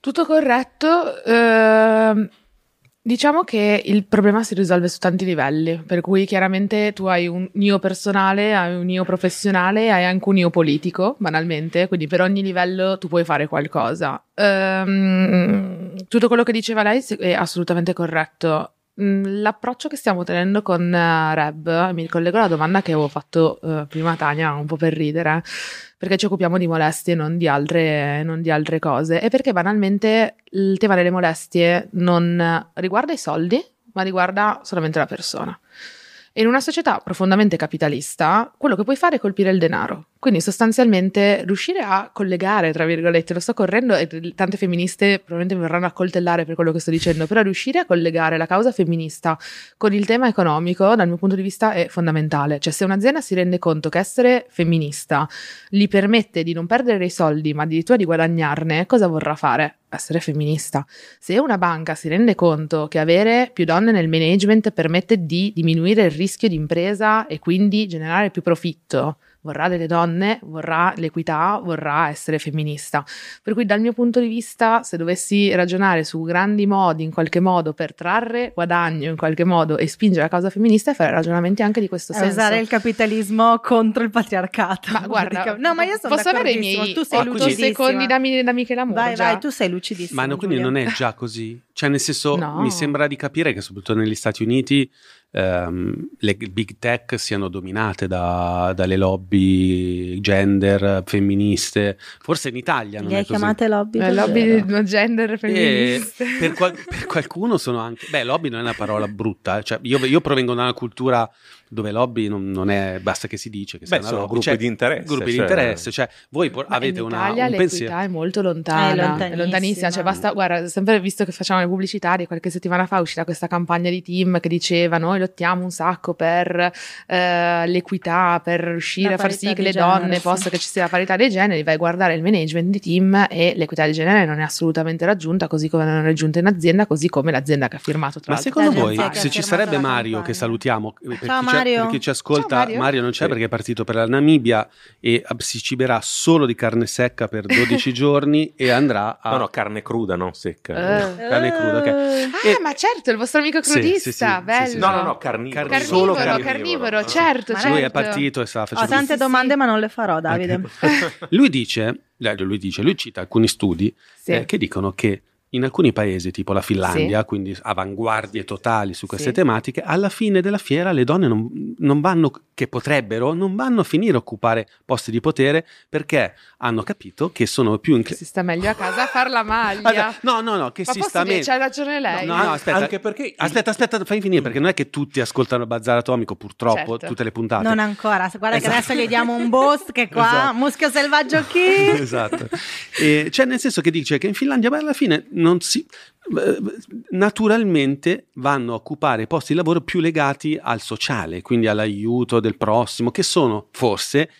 Tutto corretto. ehm, diciamo che il problema si risolve su tanti livelli, per cui chiaramente tu hai un io personale, hai un io professionale, hai anche un io politico, banalmente, quindi per ogni livello tu puoi fare qualcosa. Ehm, tutto quello che diceva lei è assolutamente corretto. Mm, L'approccio che stiamo tenendo con eh, Reb, mi ricollego alla domanda che avevo fatto eh, prima Tania, un po' per ridere, perché ci occupiamo di molestie e non non di altre cose, e perché banalmente il tema delle molestie non riguarda i soldi, ma riguarda solamente la persona. In una società profondamente capitalista, quello che puoi fare è colpire il denaro. Quindi sostanzialmente riuscire a collegare, tra virgolette, lo sto correndo e tante femministe probabilmente mi verranno a coltellare per quello che sto dicendo, però riuscire a collegare la causa femminista con il tema economico, dal mio punto di vista, è fondamentale. Cioè se un'azienda si rende conto che essere femminista gli permette di non perdere i soldi, ma addirittura di guadagnarne, cosa vorrà fare? Essere femminista. Se una banca si rende conto che avere più donne nel management permette di diminuire il rischio di impresa e quindi generare più profitto, vorrà delle donne, vorrà l'equità, vorrà essere femminista. Per cui dal mio punto di vista, se dovessi ragionare su grandi modi in qualche modo per trarre guadagno in qualche modo e spingere la causa femminista, fare ragionamenti anche di questo È senso. usare il capitalismo contro il patriarcato. Ma guarda, no, ma io sono posso avere i miei tu sei Oh, otto quindi- lucidissima. secondi da, da Michela Murgia? Vai, vai, tu sei lucidissima. Ma no, quindi Giulia. non è già così? Cioè, nel senso, No. mi sembra di capire che soprattutto negli Stati Uniti ehm, le big tech siano dominate da- dalle lobby gender, femministe. Forse in Italia non Li è hai così. chiamate lobby? Le lobby no gender E femministe. per, qual- per qualcuno sono anche... Beh, lobby non è una parola brutta. eh. Cioè, io, io provengo da una cultura dove lobby non, non è... Basta che si dice che Beh, sono lobby. gruppi Cioè, di interesse, Gruppi di cioè- interesse. Cioè, voi por- avete in una, un l'equità pensiero... è molto È lontana, lontanissima. è lontanissima. Cioè, basta, guarda, sempre visto che facciamo le pubblicitarie, qualche settimana fa è uscita questa campagna di team che diceva: Noi lottiamo un sacco per eh, l'equità, per riuscire La a far sì che di le genere, donne sì. possa che ci sia la parità dei generi. Vai a guardare il management di team e l'equità di genere non è assolutamente raggiunta, così come non è raggiunta in azienda, così come l'azienda che ha firmato tra Ma l'altro. secondo voi, se ci sarebbe Mario, che salutiamo, eh, per, Ciao, chi, ci, Mario. per chi ci ascolta, Ciao, Mario. non c'è Sì. perché è partito per la Namibia e si ciberà solo di carne secca per 12 giorni e andrà a... No, no, carne cruda, non secca. Eh. Carne cruda, ok. Ah, E- ma certo, il vostro amico crudista, sì, sì, sì, bello. sì. No, no, no, carnivoro. Carnivoro, solo carnivoro, carnivoro. certo, Ma certo. Lui è partito e stava Ho facendo... tante Sì, domande, sì. ma non le farò, Davide. Ok. lui dice, eh, lui dice, lui cita alcuni studi Sì. eh, che dicono che in alcuni paesi, tipo la Finlandia, quindi avanguardie totali su queste Sì. tematiche, alla fine della fiera le donne non, non vanno, che potrebbero, non vanno a finire a occupare posti di potere perché hanno capito che sono più Che in... si sta meglio a casa a far la maglia. Allora, no, no, no, che Ma si sta meglio. c'ha ragione lei. No, no, aspetta. Anche perché... Aspetta, aspetta, fai finire perché non è che tutti ascoltano il Bazar Atomico, purtroppo, Certo. tutte le puntate. Non ancora, guarda che Esatto. adesso gli diamo un boost che qua, Esatto. muschio selvaggio chi? esatto. E, cioè, nel senso che dice che in Finlandia, beh, alla fine, non si. eh, Naturalmente vanno a occupare posti di lavoro più legati al sociale, quindi all'aiuto del prossimo, che sono forse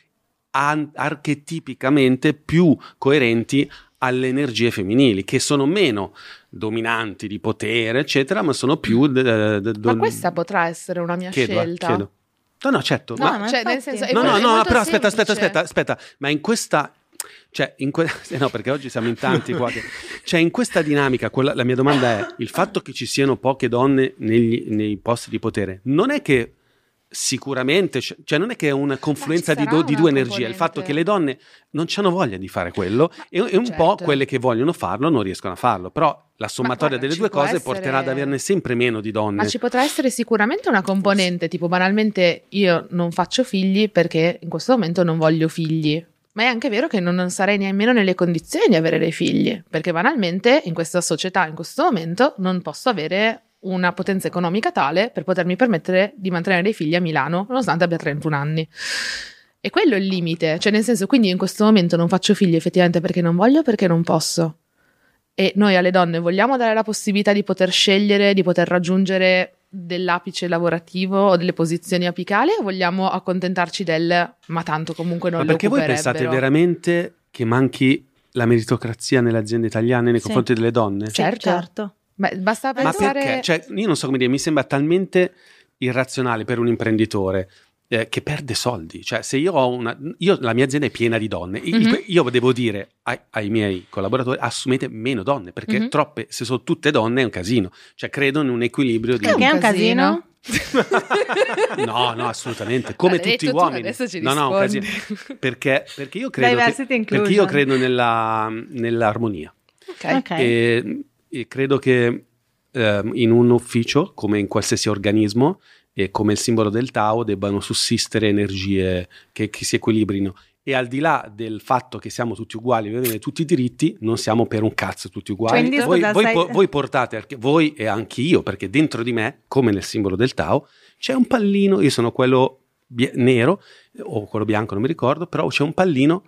an- archetipicamente più coerenti alle energie femminili, che sono meno dominanti di potere, eccetera, ma sono più. de- de- Ma don- questa potrà essere una mia chiedo, eh, scelta. chiedo. No, no, certo. No, ma- ma cioè, nel infatti- senso, è No, no, no, però aspetta, aspetta, aspetta, aspetta, ma in questa, cioè, in que- no, perché oggi siamo in tanti qua, che- cioè, in questa dinamica, quella- la mia domanda è, il fatto che ci siano poche donne negli- nei posti di potere, non è che sicuramente, cioè non è che è una confluenza di, do- di due energie, il fatto che le donne non hanno voglia di fare quello e, e un po' certo. quelle che vogliono farlo non riescono a farlo, però la sommatoria guarda, delle due cose essere- porterà ad averne sempre meno di donne. Ma ci potrà essere sicuramente una componente, tipo banalmente io non faccio figli perché in questo momento non voglio figli. Ma è anche vero che non, sarei nemmeno nelle condizioni di avere dei figli, perché banalmente in questa società, in questo momento, non posso avere una potenza economica tale per potermi permettere di mantenere dei figli a Milano, nonostante abbia 31 anni. E quello è il limite, cioè nel senso, quindi in questo momento non faccio figli effettivamente perché non voglio, perché non posso. E noi alle donne vogliamo dare la possibilità di poter scegliere, di poter raggiungere dell'apice lavorativo o delle posizioni apicali o vogliamo accontentarci del ma tanto comunque non Ma lo perché voi pensate occuperebbero?" veramente che manchi la meritocrazia nelle aziende italiane nei Sì. confronti delle donne? Certo. certo. Beh, basta Ma pensare perché? Cioè, io non so come dire, mi sembra talmente irrazionale per un imprenditore eh, che perde soldi. Cioè, se io ho una. Io, la mia azienda è piena di donne. Mhm. Io devo dire ai, ai miei collaboratori: assumete meno donne, perché Mhm. troppe, se sono tutte donne, è un casino. Cioè, credo in un equilibrio di. Che è un casino? No, no, assolutamente. Come tutti gli uomini. adesso ci no, no, un casino. Perché, perché io credo. Che, perché io credo nella, nell'armonia. Ok. Ok. E, e credo che ehm, in un ufficio, come in qualsiasi organismo, e come il simbolo del Tao, debbano sussistere energie che, che si equilibrino. E al di là del fatto che siamo tutti uguali, avere tutti i diritti, non siamo per un cazzo tutti uguali. Quindi, voi, voi sai- po- voi portate, voi e anche io, perché dentro di me, come nel simbolo del Tao, c'è un pallino, io sono quello bia- nero o quello bianco, non mi ricordo, però c'è un pallino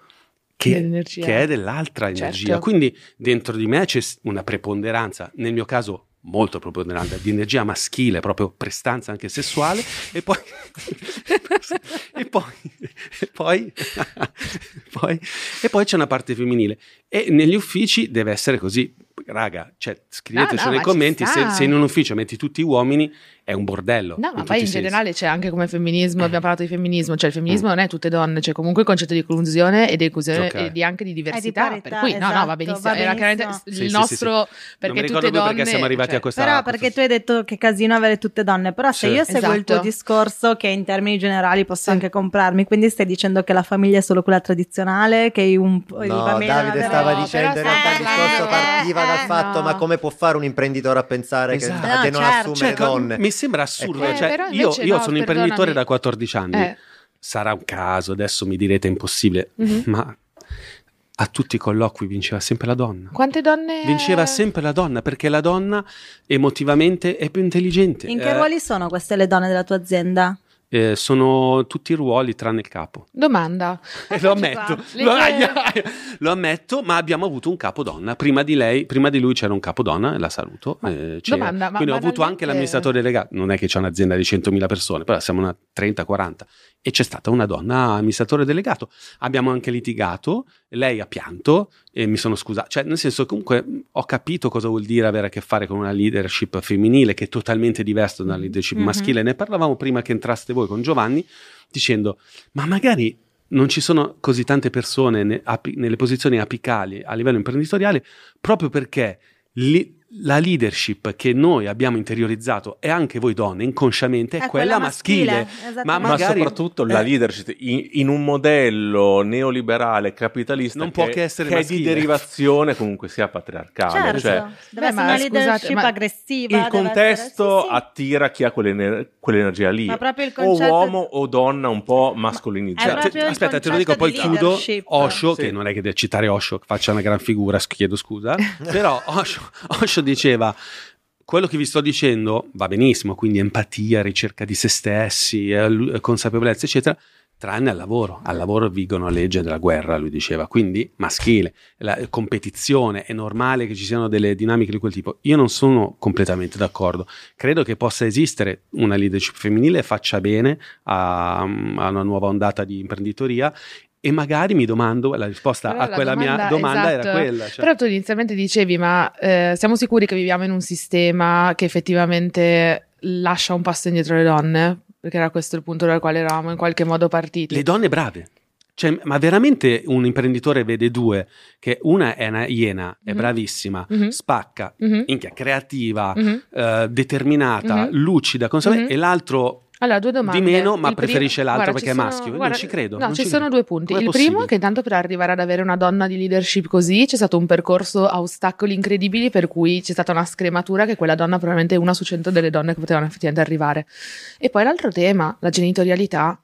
che, che è dell'altra Certo. energia. Quindi dentro di me c'è una preponderanza, nel mio caso molto preponderante, di energia maschile, proprio prestanza anche sessuale, e poi, e poi, e poi, poi- e poi c'è una parte femminile. E negli uffici deve essere così. Raga, cioè, scriveteci No, no, nei commenti se, se in un ufficio metti tutti uomini è un bordello. No, ma in poi in sensi. generale c'è anche come femminismo, abbiamo parlato di femminismo, cioè il femminismo non è tutte donne, c'è comunque il concetto di inclusione e di inclusione Ok. e di anche di diversità, parità, per cui no, no, va esatto, benissimo, va era chiaramente benissimo. il Sì, sì, nostro sì, sì. perché non mi ricordo tutte donne perché siamo arrivati cioè, a questa Però perché tu hai detto che casino avere tutte donne, però se Sì. io seguo il tuo Esatto. discorso che in termini generali posso Sì. anche comprarmi, quindi stai dicendo che la famiglia è solo quella tradizionale, che un po' No, Davide stava No, dicendo in realtà il stiamo discorso parlando- partiva dal eh, fatto no. ma come può fare un imprenditore a pensare che- Esatto. non certo. assume Cioè, donne? Mi sembra assurdo. Eh, cioè, io io no, sono imprenditore da 14 anni. Eh. Sarà un caso, adesso mi direte impossibile, Mhm. ma a tutti i colloqui vinceva sempre la donna. Quante donne Vinceva sempre la donna perché la donna emotivamente è più intelligente. In che Eh, ruoli sono queste le donne della tua azienda? Eh, sono tutti i ruoli tranne il capo. Domanda. Eh, lo ammetto, lo. Lo ammetto, ma abbiamo avuto un capodonna. Prima di lei, prima di lui c'era un capodonna, e la saluto. eh, c'era. domanda, ma Quindi ho avuto anche l'amministratore delegato. Non è che c'è un'azienda di 100.000 persone, però siamo una 30-40. E c'è stata una donna amministratore delegato. Abbiamo anche litigato, lei ha pianto e mi sono scusato. Cioè, nel senso, comunque ho capito cosa vuol dire avere a che fare con una leadership femminile che è totalmente diversa da una leadership Mhm. maschile. Ne parlavamo prima che entraste voi con Giovanni, dicendo, ma magari non ci sono così tante persone ne- api- nelle posizioni apicali a livello imprenditoriale proprio perché li- la leadership che noi abbiamo interiorizzato e anche voi donne inconsciamente è, quella, maschile. esattamente. Ma Ma magari- soprattutto la eh. leadership in, in un modello neoliberale capitalista Non può che essere che è maschile. di derivazione comunque sia patriarcale. Certo, Cioè, deve Beh, essere ma una scusate, leadership ma aggressiva. il contesto essere- sì, attira chi ha quell'ener- quell'energia lì. Ma proprio il o uomo o donna un po' È mascolinizzata. il aspetta, te lo dico, poi chiudo. Osho, Sì. che non è che devo citare Osho, che faccia una gran figura, chiedo scusa, però Osho, Osho diceva quello che vi sto dicendo va benissimo, quindi empatia, ricerca di se stessi, eh, lu- consapevolezza, eccetera, tranne al lavoro. Al lavoro vigono le leggi della guerra, lui diceva, quindi maschile, la competizione, è normale che ci siano delle dinamiche di quel tipo. Io non sono completamente d'accordo, credo che possa esistere una leadership femminile faccia bene a, a una nuova ondata di imprenditoria. E magari mi domando, la risposta Però a la quella mia domanda- domanda era esatto. quella. cioè- Però tu inizialmente dicevi, ma eh, siamo sicuri che viviamo in un sistema che effettivamente lascia un passo indietro le donne? Perché era questo il punto dal quale eravamo in qualche modo partiti. Le donne brave. Cioè, ma veramente un imprenditore vede due, che una è una iena, è Mhm. bravissima, Mhm. spacca, Mhm. minchia, creativa, Mhm. eh, determinata, Mhm. lucida, consapevole, Mhm. e l'altro Allora, due domande. di meno, ma Il preferisce l'altro guarda, perché ci è sono- maschio. guarda, non ci credo. No, non ci ci sono credo. due punti. Com'è Il primo possibile? che intanto per arrivare ad avere una donna di leadership così c'è stato un percorso a ostacoli incredibili per cui c'è stata una scrematura che quella donna probabilmente è una su cento delle donne che potevano effettivamente arrivare. E poi l'altro tema, la genitorialità.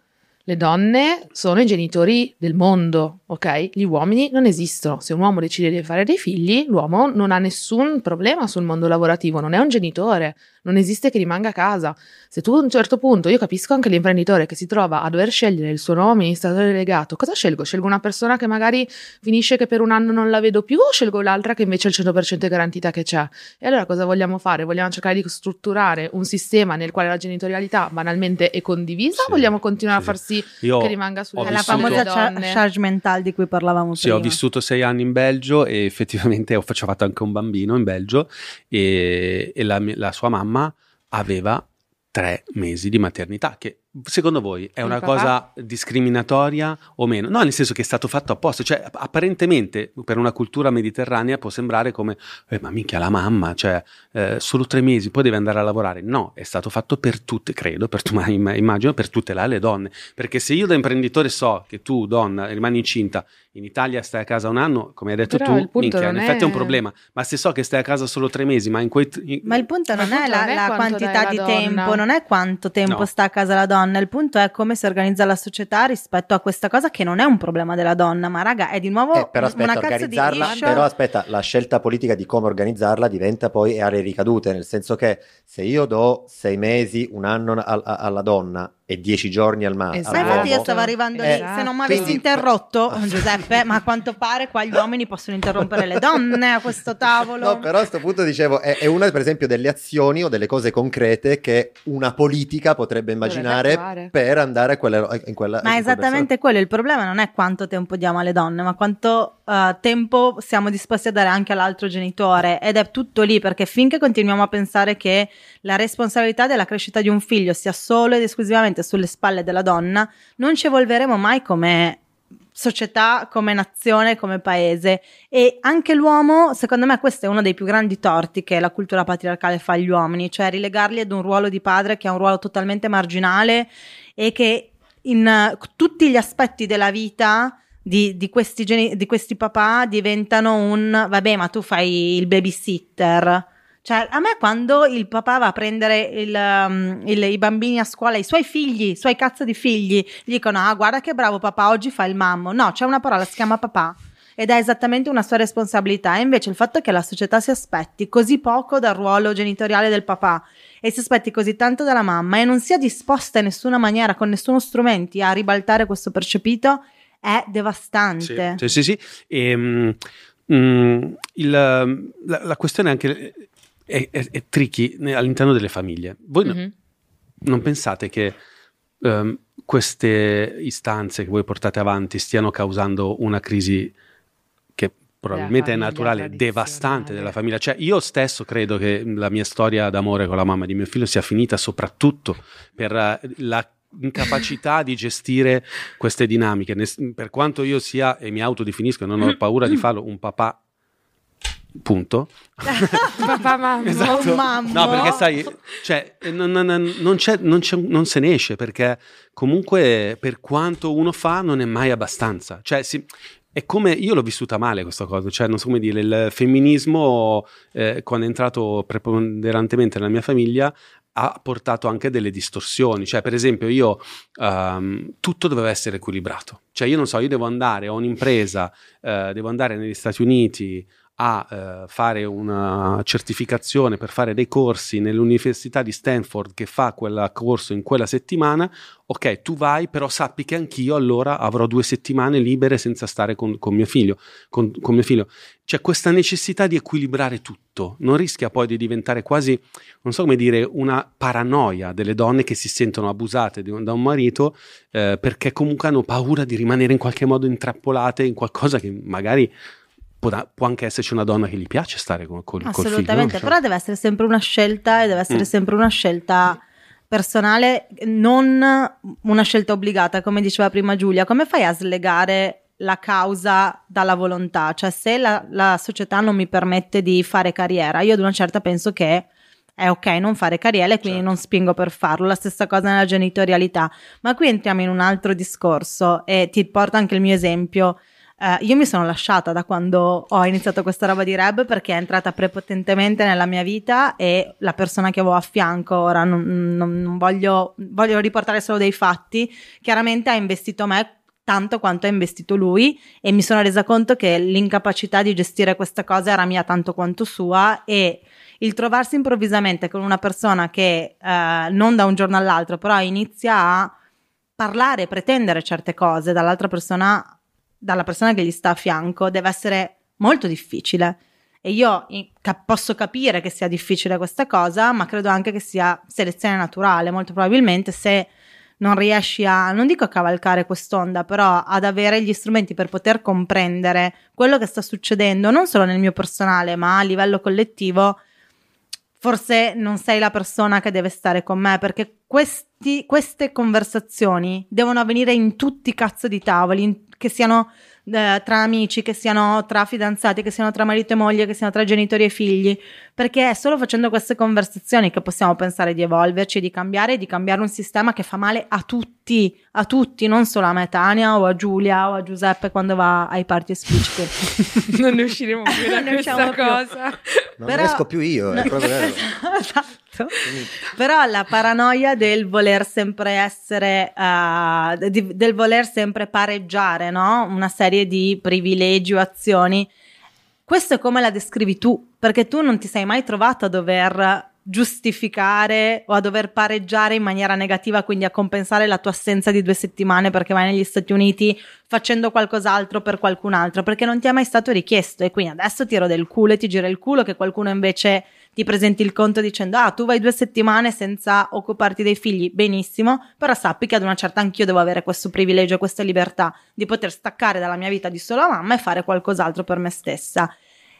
Le donne sono i genitori del mondo, ok? Gli uomini non esistono. Se un uomo decide di fare dei figli, l'uomo non ha nessun problema sul mondo lavorativo, non è un genitore, non esiste che rimanga a casa. Se tu a un certo punto, io capisco anche l'imprenditore che si trova a dover scegliere il suo nuovo amministratore delegato, cosa scelgo? Scelgo una persona che magari finisce che per un anno non la vedo più o scelgo l'altra che invece è il 100% è garantita che c'è? E allora cosa vogliamo fare? Vogliamo cercare di strutturare un sistema nel quale la genitorialità banalmente è condivisa Sì, o vogliamo continuare sì, a far sì Io che rimanga sulle ho È la vissuto- famosa charge mentale di cui parlavamo Sì, ho prima. vissuto sei anni in Belgio e effettivamente ho ho fatto anche un bambino in Belgio e, e la, la sua mamma aveva tre mesi di maternità, che secondo voi è Il una papà? cosa discriminatoria o meno? No, nel senso che è stato fatto apposta, cioè apparentemente per una cultura mediterranea può sembrare come, eh, ma minchia la mamma, cioè eh, solo tre mesi, poi deve andare a lavorare. No, è stato fatto per tutte, credo, per tu, ma imm- immagino, per tutelare le donne, perché se io da imprenditore so che tu, donna, rimani incinta, in Italia stai a casa un anno, come hai detto Però tu, minchia, in effetti è un problema, ma se so che stai a casa solo tre mesi, ma in quei... in- Ma il punto non il è punto la, non è la quanto quantità di la donna. tempo, non è quanto tempo No. sta a casa la donna, il punto è come si organizza la società rispetto a questa cosa che non è un problema della donna, ma raga, è di nuovo Eh, però aspetta, una cazzo di issue. però aspetta, la scelta politica di come organizzarla diventa poi e ha le ricadute, nel senso che se io do sei mesi, un anno a- a- alla donna e dieci giorni al mare, Esatto. Ma infatti io stavo arrivando Eh, lì, se non mi avessi quindi- interrotto, Giuseppe, ma a quanto pare qua gli uomini possono interrompere le donne a questo tavolo. No, però a questo punto dicevo, è, è una per esempio delle azioni o delle cose concrete che una politica potrebbe immaginare per andare a quella, in quella Ma è in esattamente quello, il problema non è quanto tempo diamo alle donne, ma quanto eh, tempo siamo disposti a dare anche all'altro genitore. Ed è tutto lì perché finché continuiamo a pensare che la responsabilità della crescita di un figlio sia solo ed esclusivamente sulle spalle della donna, non ci evolveremo mai come società, come nazione, come paese. E anche l'uomo, secondo me questo è uno dei più grandi torti che la cultura patriarcale fa agli uomini, cioè rilegarli ad un ruolo di padre che è un ruolo totalmente marginale e che in uh, tutti gli aspetti della vita di, di, questi geni- di questi papà diventano un vabbè ma tu fai il babysitter cioè, a me quando il papà va a prendere il, um, il, i bambini a scuola, i suoi figli, i suoi cazzo di figli, gli dicono, ah, guarda che bravo papà, oggi fa il mammo. No, c'è una parola, si chiama papà. Ed è esattamente una sua responsabilità. E invece il fatto che la società si aspetti così poco dal ruolo genitoriale del papà e si aspetti così tanto dalla mamma e non sia disposta in nessuna maniera, con nessuno strumento, a ribaltare questo percepito, è devastante. Sì, sì, sì. sì. E, um, um, il, la, la, questione è anche è, è, è tricky all'interno delle famiglie. Voi mm-hmm. no, non pensate che um, queste istanze che voi portate avanti stiano causando una crisi che probabilmente è naturale, devastante della famiglia. Cioè, io stesso credo che la mia storia d'amore con la mamma di mio figlio sia finita soprattutto per la incapacità di gestire queste dinamiche. Per quanto io sia, e mi autodefinisco, non ho paura di farlo, un papà punto. Papà mamma. Esatto. Mamma. No, perché sai, cioè, non, non, non, c'è, non, c'è, non, se ne esce perché comunque per quanto uno fa non è mai abbastanza. Cioè, si, è come io l'ho vissuta male questa cosa, cioè non so come dire, il femminismo eh, quando è entrato preponderantemente nella mia famiglia ha portato anche delle distorsioni, cioè per esempio io um, tutto doveva essere equilibrato, cioè io non so, io devo andare, ho un'impresa, uh, devo andare negli Stati Uniti, a eh, fare una certificazione per fare dei corsi nell'università di Stanford che fa quel corso in quella settimana, ok, tu vai, però sappi che anch'io allora avrò due settimane libere senza stare con, con mio figlio. Con, con, mio figlio. C'è questa necessità di equilibrare tutto, non rischia poi di diventare quasi, non so come dire, una paranoia delle donne che si sentono abusate un, da un marito eh, perché comunque hanno paura di rimanere in qualche modo intrappolate in qualcosa che magari può, può, anche esserci una donna che gli piace stare con, con, col figlio. Assolutamente, però deve essere sempre una scelta e deve essere mm. sempre una scelta personale, non una scelta obbligata, come diceva prima Giulia. Come fai a slegare la causa dalla volontà? Cioè, se la, la società non mi permette di fare carriera, io ad una certa penso che è ok non fare carriera e quindi certo. non spingo per farlo. La stessa cosa nella genitorialità. Ma qui entriamo in un altro discorso e ti porto anche il mio esempio. Uh, io mi sono lasciata da quando ho iniziato questa roba di rap perché è entrata prepotentemente nella mia vita e la persona che avevo a fianco, ora non, non, non voglio, voglio riportare solo dei fatti, chiaramente ha investito me tanto quanto ha investito lui e mi sono resa conto che l'incapacità di gestire questa cosa era mia tanto quanto sua e il trovarsi improvvisamente con una persona che uh, non da un giorno all'altro però inizia a parlare, pretendere certe cose dall'altra persona dalla persona che gli sta a fianco deve essere molto difficile. E io posso capire che sia difficile questa cosa, ma credo anche che sia selezione naturale. Molto probabilmente se non riesci a, non dico a cavalcare quest'onda, però ad avere gli strumenti per poter comprendere quello che sta succedendo, non solo nel mio personale, ma a livello collettivo, forse non sei la persona che deve stare con me, perché questi, queste conversazioni devono avvenire in tutti i cazzo di tavoli, in, che siano eh, tra amici, che siano tra fidanzati, che siano tra marito e moglie, che siano tra genitori e figli, perché è solo facendo queste conversazioni che possiamo pensare di evolverci, di cambiare, di cambiare un sistema che fa male a tutti, a tutti, non solo a me Tania o a Giulia o a Giuseppe quando va ai party espliciti. non ne usciremo più da questa cosa. Non Però... riesco più io, è proprio vero. esatto. Però la paranoia del voler sempre essere, uh, di, del voler sempre pareggiare, no? Una serie di privilegi o azioni. Questo è come la descrivi tu, perché tu non ti sei mai trovato a dover giustificare o a dover pareggiare in maniera negativa, quindi a compensare la tua assenza di due settimane perché vai negli Stati Uniti facendo qualcos'altro per qualcun altro, perché non ti è mai stato richiesto e quindi adesso tiro del culo e ti gira il culo che qualcuno invece ti presenti il conto dicendo ah tu vai due settimane senza occuparti dei figli, benissimo, però sappi che ad una certa anch'io devo avere questo privilegio, questa libertà di poter staccare dalla mia vita di sola mamma e fare qualcos'altro per me stessa.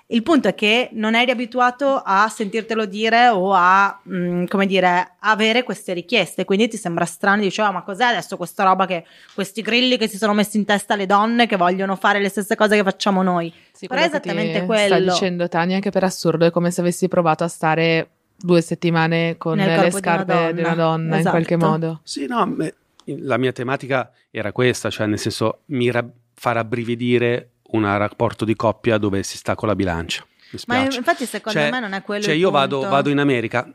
Il punto è che non eri abituato a sentirtelo dire o a, mh, come dire, avere queste richieste, quindi ti sembra strano, dici, oh, ma cos'è adesso questa roba che, questi grilli che si sono messi in testa le donne che vogliono fare le stesse cose che facciamo noi? Sì, Però è esattamente ti quello. Sta dicendo Tania che per assurdo è come se avessi provato a stare due settimane con Nel le corpo di una scarpe di una donna. donna, in Esatto. qualche modo. Sì, no, me- la mia tematica era questa, cioè nel senso mi ra- fa rabbrividire un rapporto di coppia dove si sta con la bilancia. Mi Ma infatti secondo Cioè- me non è quello Cioè io vado, vado in America,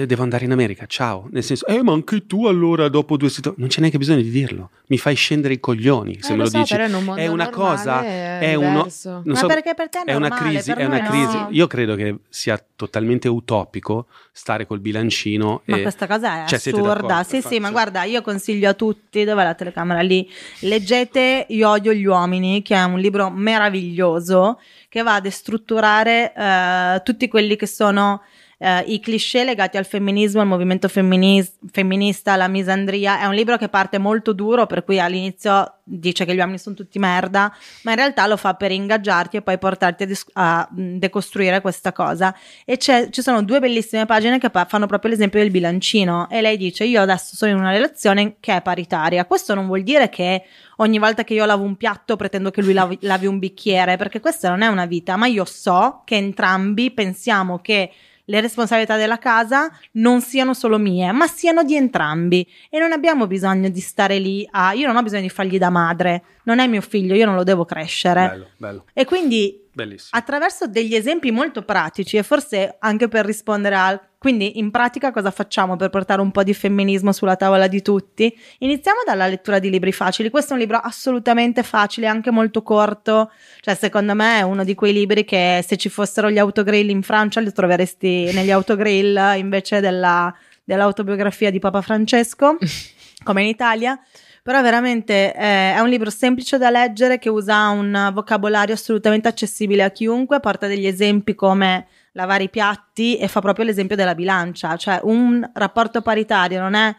eh, devo andare in America, ciao. Nel senso, eh ma anche tu allora dopo due settimane... Non c'è neanche bisogno di dirlo, mi fai scendere i coglioni se Eh, me lo so, dici. in un è una cosa, è è uno... Ma so- perché per te è è una normale, crisi, per è una crisi. no. Io credo che sia totalmente utopico stare col bilancino Ma e... questa cosa è Cioè, assurda. Sì, sì, ma guarda, io consiglio a tutti, dov'è la telecamera lì? Leggete Io odio gli uomini, che è un libro meraviglioso che va a destrutturare eh, tutti quelli che sono eh, i cliché legati al femminismo, al movimento femminis- femminista, alla misandria. È un libro che parte molto duro, per cui all'inizio dice che gli uomini sono tutti merda, ma in realtà lo fa per ingaggiarti e poi portarti a, dis- a, mh, decostruire questa cosa. E ci sono due bellissime pagine che pa- fanno proprio l'esempio del bilancino. E lei dice: Io adesso sono in una relazione che è paritaria. Questo non vuol dire che ogni volta che io lavo un piatto pretendo che lui lavi, lavi un bicchiere, perché questa non è una vita, ma io so che entrambi pensiamo che le responsabilità della casa non siano solo mie, ma siano di entrambi. E non abbiamo bisogno di stare lì a io non ho bisogno di fargli da madre, non è mio figlio, io non lo devo crescere. Bello, bello, E quindi bellissimo. attraverso degli esempi molto pratici e forse anche per rispondere al quindi in pratica cosa facciamo per portare un po' di femminismo sulla tavola di tutti? Iniziamo dalla lettura di libri facili. Questo è un libro assolutamente facile, anche molto corto. Cioè, secondo me è uno di quei libri che se ci fossero gli autogrill in Francia li troveresti negli autogrill invece della, dell'autobiografia di Papa Francesco, come in Italia. Però veramente eh, è un libro semplice da leggere che usa un vocabolario assolutamente accessibile a chiunque, porta degli esempi come lavare i piatti e fa proprio l'esempio della bilancia, cioè un rapporto paritario non è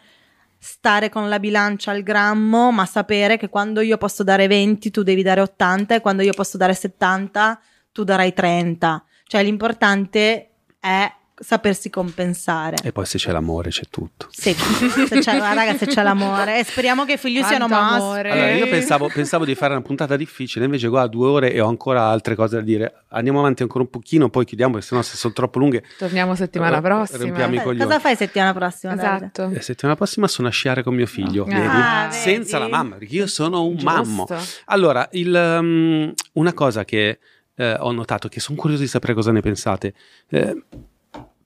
stare con la bilancia al grammo, ma sapere che quando io posso dare 20 tu devi dare 80 e quando io posso dare 70 tu darai 30. Cioè l'importante è sapersi compensare. E poi se c'è l'amore c'è tutto. Sì, se c'è, ma raga, se c'è l'amore. E speriamo che i figli siano Quanto maschi. amore. Allora, io Eh. pensavo, pensavo di fare una puntata difficile, invece qua due ore e ho ancora altre cose da dire. Andiamo avanti ancora un pochino, poi chiudiamo, perché sennò se sono troppo lunghe. Torniamo settimana Eh, prossima. Eh, coglioni. Cosa fai settimana prossima? Esatto. E settimana prossima sono a sciare con mio figlio, Ah, vedi? vedi? senza la mamma, perché io sono un Giusto. mammo. Allora, il, um, una cosa che eh, ho notato, che sono curioso di sapere cosa ne pensate. eh,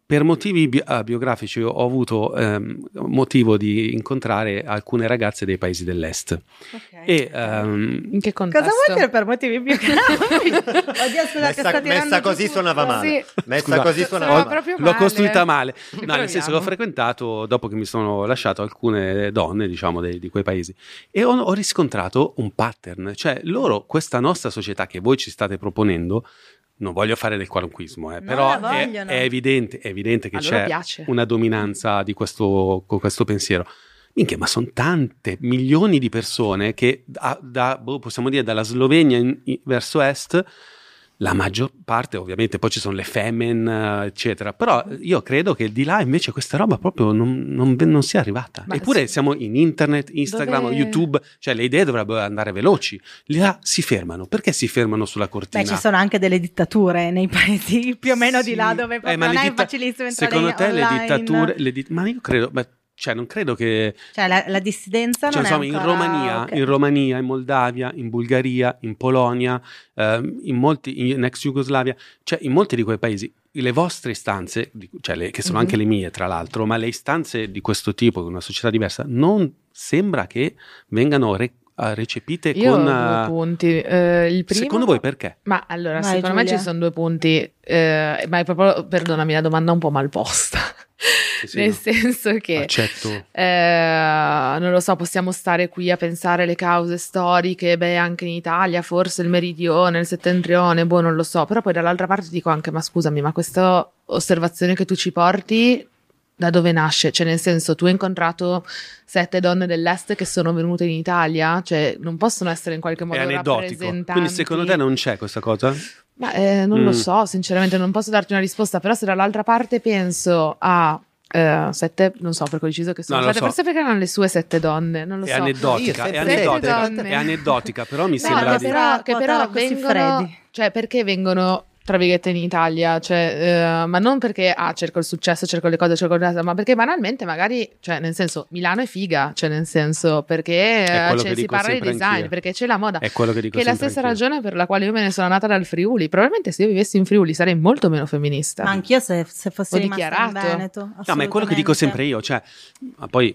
per motivi bi- ah, biografici ho avuto ehm, motivo di incontrare alcune ragazze dei paesi dell'est Ok. e ehm, In che contesto? Cosa vuoi dire per motivi biografici? Oddio, scusa, che Messa, così tutto. suonava male. Sì. Messa Scusa, così suonava male. l'ho male. costruita male. No, nel senso che ho frequentato, dopo che mi sono lasciato, alcune donne, diciamo, dei- di quei paesi e ho, ho riscontrato un pattern. Cioè, loro, questa nostra società che voi ci state proponendo, non voglio fare del qualunquismo, eh, però è, è evidente, è evidente che c'è piace. una dominanza di questo, con questo pensiero. Minchia, ma sono tante, milioni di persone che da, da- boh, possiamo dire dalla Slovenia in- in- verso est, la maggior parte ovviamente, poi ci sono le femen, eh, eccetera, però io credo che di là invece questa roba proprio non, non- non sia arrivata. Ma Eppure sì. siamo in internet, Instagram, Dove- YouTube, cioè le idee dovrebbero andare veloci. Lì là si fermano. Perché si fermano sulla cortina? Beh, ci sono anche delle dittature nei paesi più o meno Sì. di là dove Eh, proprio ma non è ditta- facilissimo entrare Secondo te le dittature, le di- ma io credo, beh, cioè non credo che Cioè la, la dissidenza cioè, non insomma, è in ancora... Romania, ok. in Romania, in Moldavia, in Bulgaria, in Polonia, ehm, in molti, in ex Jugoslavia, cioè in molti di quei paesi, le vostre istanze, cioè le- che sono Mhm. anche le mie tra l'altro, ma le istanze di questo tipo, di una società diversa, non sembra che vengano re- recepite Io con... ho eh, due punti. Eh, il primo... Secondo voi perché? Ma allora, Vai, secondo me Giulia. ci sono due punti, eh, ma è proprio, perdonami, la domanda è un po' mal posta. Sì, sì, Nel no. senso che Accetto. eh, non lo so, possiamo stare qui a pensare le cause storiche, beh, anche in Italia, forse il meridione, il settentrione, boh, non lo so, però poi dall'altra parte dico anche, ma scusami, ma questa osservazione che tu ci porti, da dove nasce? Cioè, nel senso, tu hai incontrato sette donne dell'est che sono venute in Italia, cioè, non possono essere in qualche È modo aneddotico. rappresentanti. Quindi secondo te non c'è questa cosa? Ma eh, non lo Mm. so, sinceramente non posso darti una risposta, però se dall'altra parte penso a eh, sette, non so perché ho deciso che sono No, lo sette, so. forse perché erano le sue sette donne, non lo È so. aneddotica, Io è aneddotica, è aneddotica, però mi No, sembra che di... però, che però vengono, freddi. cioè perché vengono tra virgolette in Italia, cioè, eh, ma non perché ah, cerco il successo, cerco le cose, cerco le cose, ma perché banalmente magari, cioè nel senso, Milano è figa, cioè nel senso, perché eh, cioè, si parla di design, anch'io. perché c'è la moda. È quello che dico Che è la stessa anch'io. ragione per la quale io me ne sono andata dal Friuli. Probabilmente se io vivessi in Friuli sarei molto meno femminista. Ma anch'io se, se fossi Ho rimasta in dichiarato. Veneto. No, ma è quello che dico sempre io, cioè, ma poi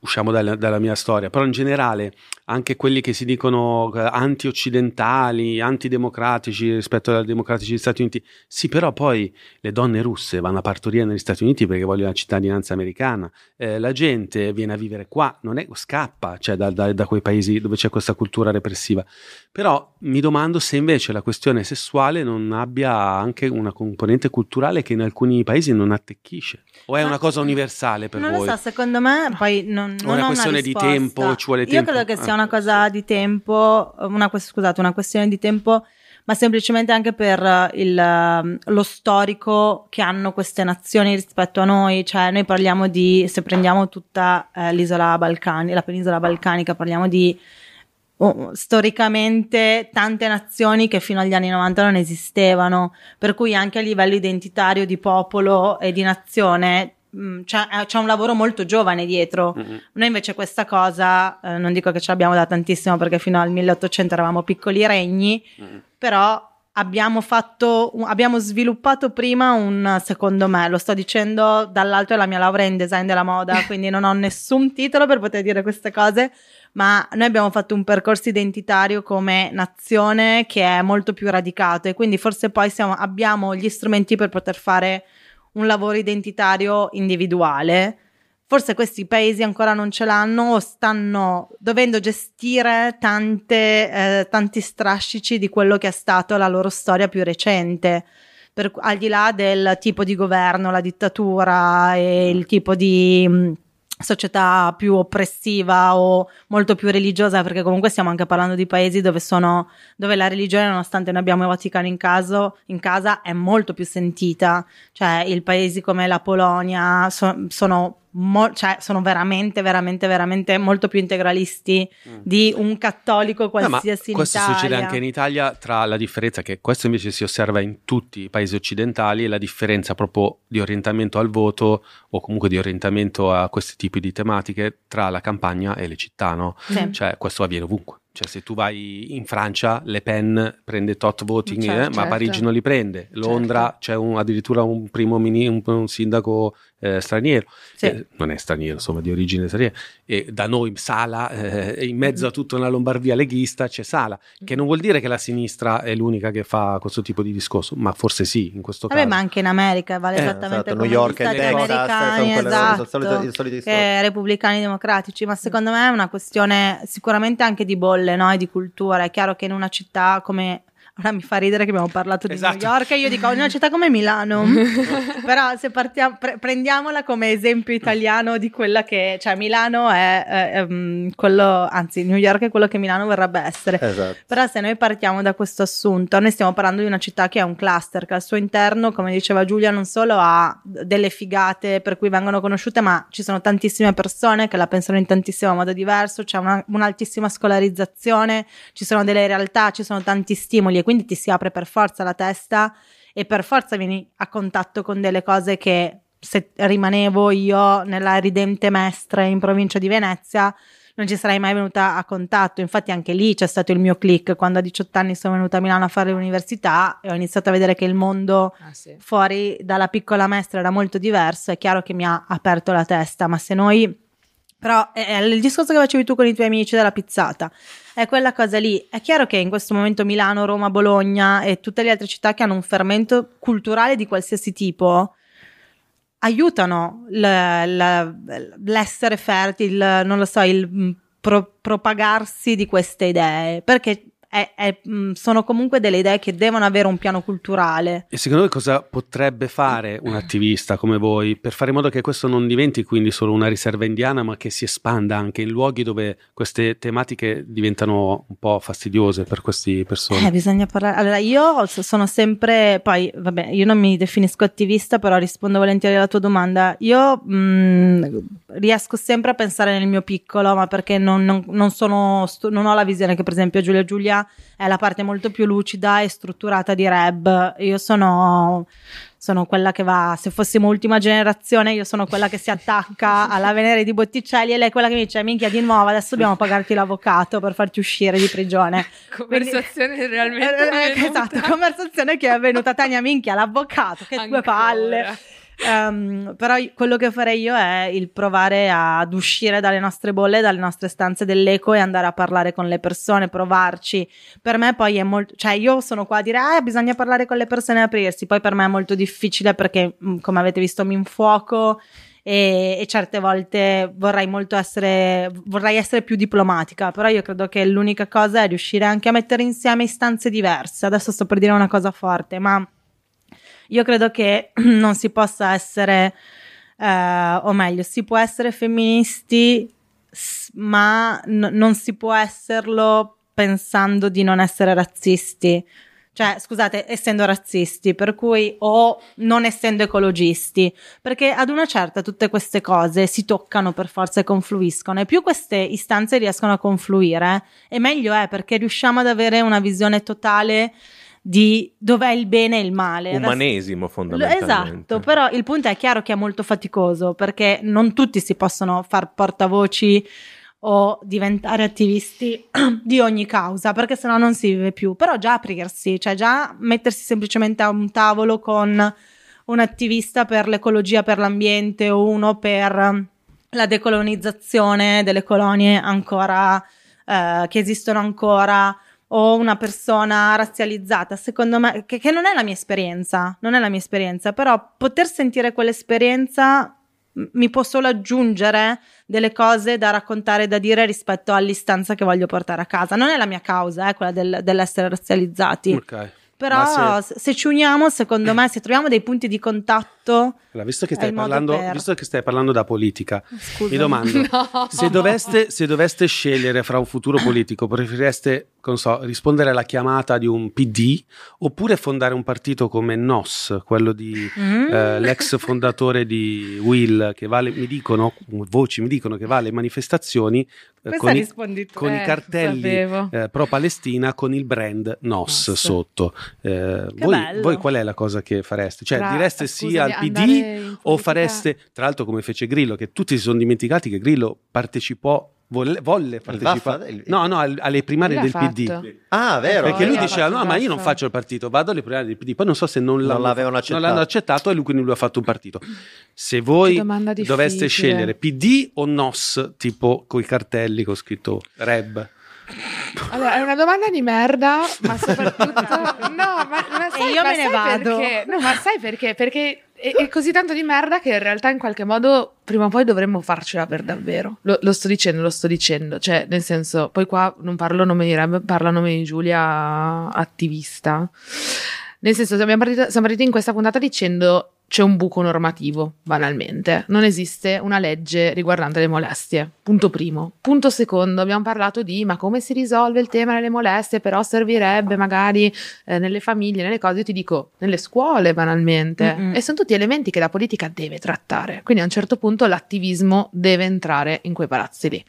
usciamo dalla, dalla mia storia, però in generale anche quelli che si dicono eh, anti-occidentali, antidemocratici rispetto ai democratici degli Stati Uniti, sì, però poi le donne russe vanno a partorire negli Stati Uniti perché vogliono la cittadinanza americana, Eh, la gente viene a vivere qua, non è, scappa cioè, da, da- da quei paesi dove c'è questa cultura repressiva. Però mi domando se invece la questione sessuale non abbia anche una componente culturale che in alcuni paesi non attecchisce. O è Ma- una cosa universale per non voi? lo so, secondo me poi non, È non una ho questione di risposta. tempo, ci vuole Io tempo. credo che sia Ah. una cosa di tempo, una, scusate, una questione di tempo, ma semplicemente anche per eh, il, eh, lo storico che hanno queste nazioni rispetto a noi. Cioè, noi parliamo di, se prendiamo tutta eh, l'isola Balcani, la penisola balcanica, parliamo di oh, storicamente tante nazioni che fino agli anni 90 non esistevano, per cui anche a livello identitario di popolo e di nazione c'è, eh, c'è un lavoro molto giovane dietro. Mm-mm. Noi invece questa cosa, eh, non dico che ce l'abbiamo da tantissimo perché fino al 1800 eravamo piccoli regni, Mm. però abbiamo fatto, abbiamo sviluppato prima un, secondo me, lo sto dicendo dall'alto della mia laurea in design della moda, quindi non ho nessun titolo per poter dire queste cose, ma noi abbiamo fatto un percorso identitario come nazione che è molto più radicato e quindi forse poi siamo- abbiamo gli strumenti per poter fare un lavoro identitario individuale. Forse questi paesi ancora non ce l'hanno o stanno dovendo gestire tante, eh, tanti strascici di quello che è stato la loro storia più recente. Per- al di là del tipo di governo, la dittatura e il tipo di mh, società più oppressiva o molto più religiosa, perché comunque stiamo anche parlando di paesi dove, sono, dove la religione, nonostante noi abbiamo il Vaticano in, caso, in casa, è molto più sentita. Cioè, i paesi come la Polonia so- sono, mo- cioè, sono veramente, veramente, veramente molto più integralisti di un cattolico No, ma qualsiasi in questo Italia. succede anche in Italia tra la differenza che questo invece si osserva in tutti i paesi occidentali e la differenza proprio di orientamento al voto o comunque di orientamento a questi tipi di tematiche tra la campagna e le città, no? Sì. Cioè questo avviene ovunque. Cioè se tu vai in Francia, Le Pen prende tot voti, Certo, eh, ma certo. Parigi non li prende. Londra c'è un- addirittura un primo mini, un, un sindaco eh, straniero. Sì. Eh, non è straniero, insomma, di origine straniera. E da noi Sala, eh, in mezzo a tutta una Lombardia leghista c'è Sala, che non vuol dire che la sinistra è l'unica che fa questo tipo di discorso, ma forse sì, in questo Vabbè, caso. ma anche in America vale Eh, esattamente esatto, come New York e Texas, quelle- esatto, storie. che repubblicani democratici, ma secondo me è una questione sicuramente anche di bolle, no? E di cultura. È chiaro che in una città come Ora mi fa ridere che abbiamo parlato di Esatto. New York e io dico una città come Milano. Però se partiamo, pre- prendiamola come esempio italiano di quella che, cioè Milano è, è, ehm, quello, anzi New York è quello che Milano vorrebbe essere. Esatto. Però se noi partiamo da questo assunto, noi stiamo parlando di una città che è un cluster, che al suo interno, come diceva Giulia, non solo ha delle figate per cui vengono conosciute, ma ci sono tantissime persone che la pensano in tantissimo modo diverso, c'è una- un'altissima scolarizzazione, ci sono delle realtà, ci sono tanti stimoli e quindi ti si apre per forza la testa e per forza vieni a contatto con delle cose che se rimanevo io nella ridente Mestre in provincia di Venezia non ci sarei mai venuta a contatto. Infatti, anche lì c'è stato il mio click quando a 18 anni sono venuta a Milano a fare l'università e ho iniziato a vedere che il mondo Ah, sì. fuori dalla piccola Mestre era molto diverso. È chiaro che mi ha aperto la testa, ma se noi. Però è, è il discorso che facevi tu con i tuoi amici della pizzata è quella cosa lì. È chiaro che in questo momento Milano, Roma, Bologna e tutte le altre città che hanno un fermento culturale di qualsiasi tipo aiutano l- la- l'essere fertile, non lo so, il mm, pro- propagarsi di queste idee, perché è- è- mm, sono comunque delle idee che devono avere un piano culturale. E secondo voi cosa potrebbe fare un attivista come voi per fare in modo che questo non diventi quindi solo una riserva indiana, ma che si espanda anche in luoghi dove queste tematiche diventano un po' fastidiose per queste persone? Eh, bisogna parlare. Allora, io sono sempre, poi, vabbè, io non mi definisco attivista, però rispondo volentieri alla tua domanda. Io mh, riesco sempre a pensare nel mio piccolo, ma perché non, non- non sono, non ho la visione che, per esempio, Giulia È la parte molto più lucida e strutturata di Reb. Io sono. Sono quella che va, se fossimo ultima generazione, io sono quella che si attacca alla Venere di Botticelli e lei è quella che mi dice: Minchia, di nuovo, adesso dobbiamo pagarti l'avvocato per farti uscire di prigione. Conversazione realmente Eh, eh, esatto, conversazione che è avvenuta Tania Minchia, l'avvocato, che due Ancora. palle. Ehm, però quello che farei io è il provare ad uscire dalle nostre bolle, dalle nostre stanze dell'eco e andare a parlare con le persone, provarci. Per me poi è molto, cioè io sono qua a dire, ah, bisogna parlare con le persone e aprirsi. Poi per me è molto difficile perché, mh, come avete visto, mi infuoco e, e certe volte vorrei molto essere, vorrei essere più diplomatica, però io credo che l'unica cosa è riuscire anche a mettere insieme istanze diverse. Adesso sto per dire una cosa forte, ma io credo che non si possa essere, eh, o meglio, si può essere femministi, ma n- non si può esserlo pensando di non essere razzisti. Cioè, scusate, essendo razzisti, per cui o non essendo ecologisti, perché ad una certa tutte queste cose si toccano per forza e confluiscono e più queste istanze riescono a confluire e meglio è perché riusciamo ad avere una visione totale di dov'è il bene e il male. Umanesimo fondamentalmente. Esatto, però il punto è chiaro che è molto faticoso perché non tutti si possono far portavoci o diventare attivisti di ogni causa perché sennò non si vive più. Però già aprirsi, cioè già mettersi semplicemente a un tavolo con un attivista per l'ecologia, per l'ambiente o uno per la decolonizzazione delle colonie ancora eh, che esistono ancora o una persona razzializzata, secondo me, che, che non è la mia esperienza, non è la mia esperienza, però poter sentire quell'esperienza mi può solo aggiungere delle cose da raccontare, da dire rispetto all'istanza che voglio portare a casa. Non è la mia causa, eh, quella del- dell'essere razzializzati. Ok. Però se... se ci uniamo, secondo me, se troviamo dei punti di contatto, Allora, visto che stai parlando, per- visto che stai parlando da politica, scusa. mi domando No. se doveste, se doveste scegliere fra un futuro politico, preferireste, non so, rispondere alla chiamata di un PD oppure fondare un partito come NOS, quello di Mm. eh, l'ex fondatore di Will, che va alle- mi dicono, voci mi dicono che va alle manifestazioni eh, con, i, con i Eh, cartelli eh, pro-Palestina con il brand NOS NOS. sotto. Eh, voi, voi qual è la cosa che fareste? Cioè, Tra- direste sì al PD o fareste, tra l'altro come fece Grillo, che tutti si sono dimenticati che Grillo partecipò, volle, volle partecipare? Il- no, no, al- alle primarie del fatto. PD. Ah, vero. Perché lui ha diceva: No, ma io non faccio il partito, vado alle primarie del PD. Poi non so se non, Non l'hanno- l'avevano non accettato. l'hanno accettato e lui quindi lui ha fatto un partito. Se voi doveste scegliere PD o NOS, tipo coi cartelli con scritto Reb, Allora, è una domanda di merda, ma soprattutto... No, ma, ma sai, io ma me ne vado. Perché? No, ma sai perché? Perché è, è così tanto di merda che in realtà in qualche modo prima o poi dovremmo farcela per davvero. Lo, lo sto dicendo, lo sto dicendo. Cioè, nel senso, poi qua non parlo nome di Reb, parlo a nome di Giulia, attivista. Nel senso, siamo partiti, siamo partiti in questa puntata dicendo c'è un buco normativo, banalmente. Non esiste una legge riguardante le molestie. Punto primo. Punto secondo, abbiamo parlato di ma come si risolve il tema delle molestie, però servirebbe magari eh, nelle famiglie, nelle cose. Io ti dico, nelle scuole, banalmente. Mm-mm. E sono tutti elementi che la politica deve trattare. Quindi a un certo punto l'attivismo deve entrare in quei palazzi lì.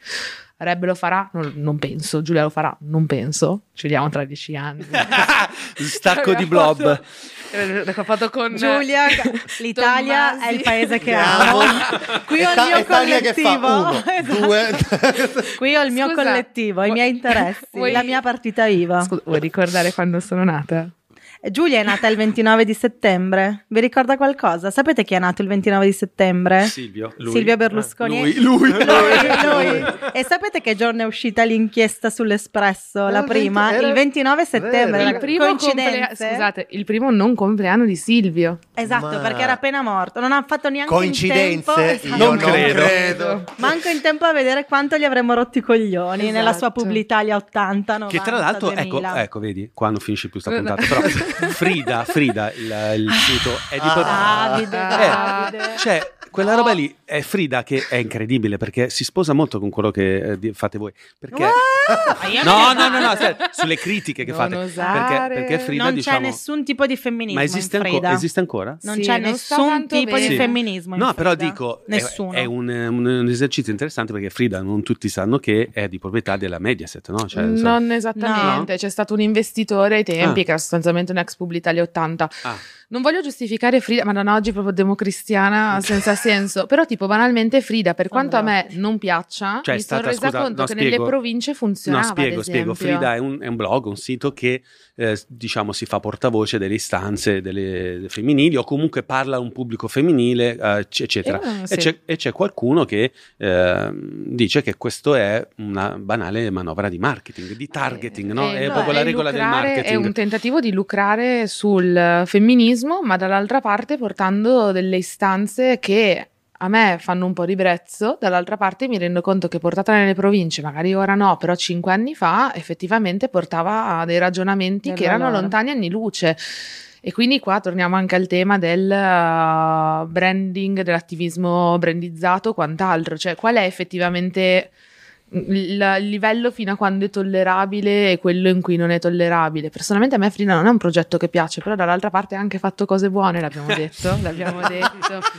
Reb lo farà? Non, non penso. Giulia lo farà? Non penso. Ci vediamo tra dieci anni. stacco di blob. Eh, Ho fatto con Giulia, l'Italia Tommasi. è il paese che Amo. Qui ho il mio collettivo. Esatto. due. Qui ho il mio collettivo, i miei interessi, vuoi- la mia partita IVA. Scusa, vuoi ricordare quando sono nata? Giulia è nata il 29 di settembre. Vi ricorda qualcosa? Sapete chi è nato il 29 di settembre? Silvio. Lui? Silvio Berlusconi. Lui, lui. Lui, lui. E sapete che giorno è uscita l'inchiesta sull'Espresso? La prima? 20 era- Il 29 settembre. Il primo, complea- scusate, il primo non compleanno di Silvio. Esatto, Ma- perché era appena morto. Non ha fatto neanche in Coincidenze? tempo. Esatto. Non non credo. credo. Manco in tempo a vedere quanto gli avremmo rotto i coglioni nella sua Esatto. pubblica Italia 80, 90, Che tra l'altro, ecco, 2000. ecco, vedi, qua non finisce più sta puntata, però Frida, Frida, il, il sito è di... Ah. Davide, Ah. Davide. Cioè, quella roba lì è Frida che è incredibile perché si sposa molto con quello che eh, di- fate voi. Perché... Ah, No, no, no, no, aspetta, sulle critiche che Non fate. osare. Perché, perché Frida, non diciamo... c'è nessun tipo di femminismo Ma esiste, in anco- esiste ancora? Non Sì, c'è non nessun tipo di bene. femminismo in No, però dico, è, nessuno. è un, un- un esercizio interessante perché Frida non tutti sanno che è di proprietà della Mediaset, no? Cioè, non esattamente, c'è stato un investitore ai tempi Ah. che era sostanzialmente un ex Publitalia 80. Ah. Non voglio giustificare Frida, ma non oggi proprio democristiana senza senso. Però, tipo, banalmente, Frida, per quanto a me non piaccia, Cioè, mi sono resa scusa, conto no, che spiego. nelle province funzionava. No, spiego, spiego. Frida è un, è un blog, un sito che eh, diciamo si fa portavoce delle istanze delle, femminili o comunque parla a un pubblico femminile, eh, eccetera. Eh, E, sì. c'è, e c'è qualcuno che eh, dice che questo è una banale manovra di marketing, di targeting, no? Eh, È no, proprio la è regola del lucrare- marketing. È un tentativo di lucrare sul femminismo, ma dall'altra parte portando delle istanze che a me fanno un po' ribrezzo, dall'altra parte mi rendo conto che portata nelle province, magari ora no, però cinque anni fa effettivamente portava a dei ragionamenti Del che erano valore. lontani anni luce. E quindi qua torniamo anche al tema del uh, branding, dell'attivismo brandizzato quant'altro, cioè qual è effettivamente il, livello fino a quando è tollerabile e quello in cui non è tollerabile. Personalmente a me Frida non è un progetto che piace, però dall'altra parte ha anche fatto cose buone, l'abbiamo detto, l'abbiamo detto.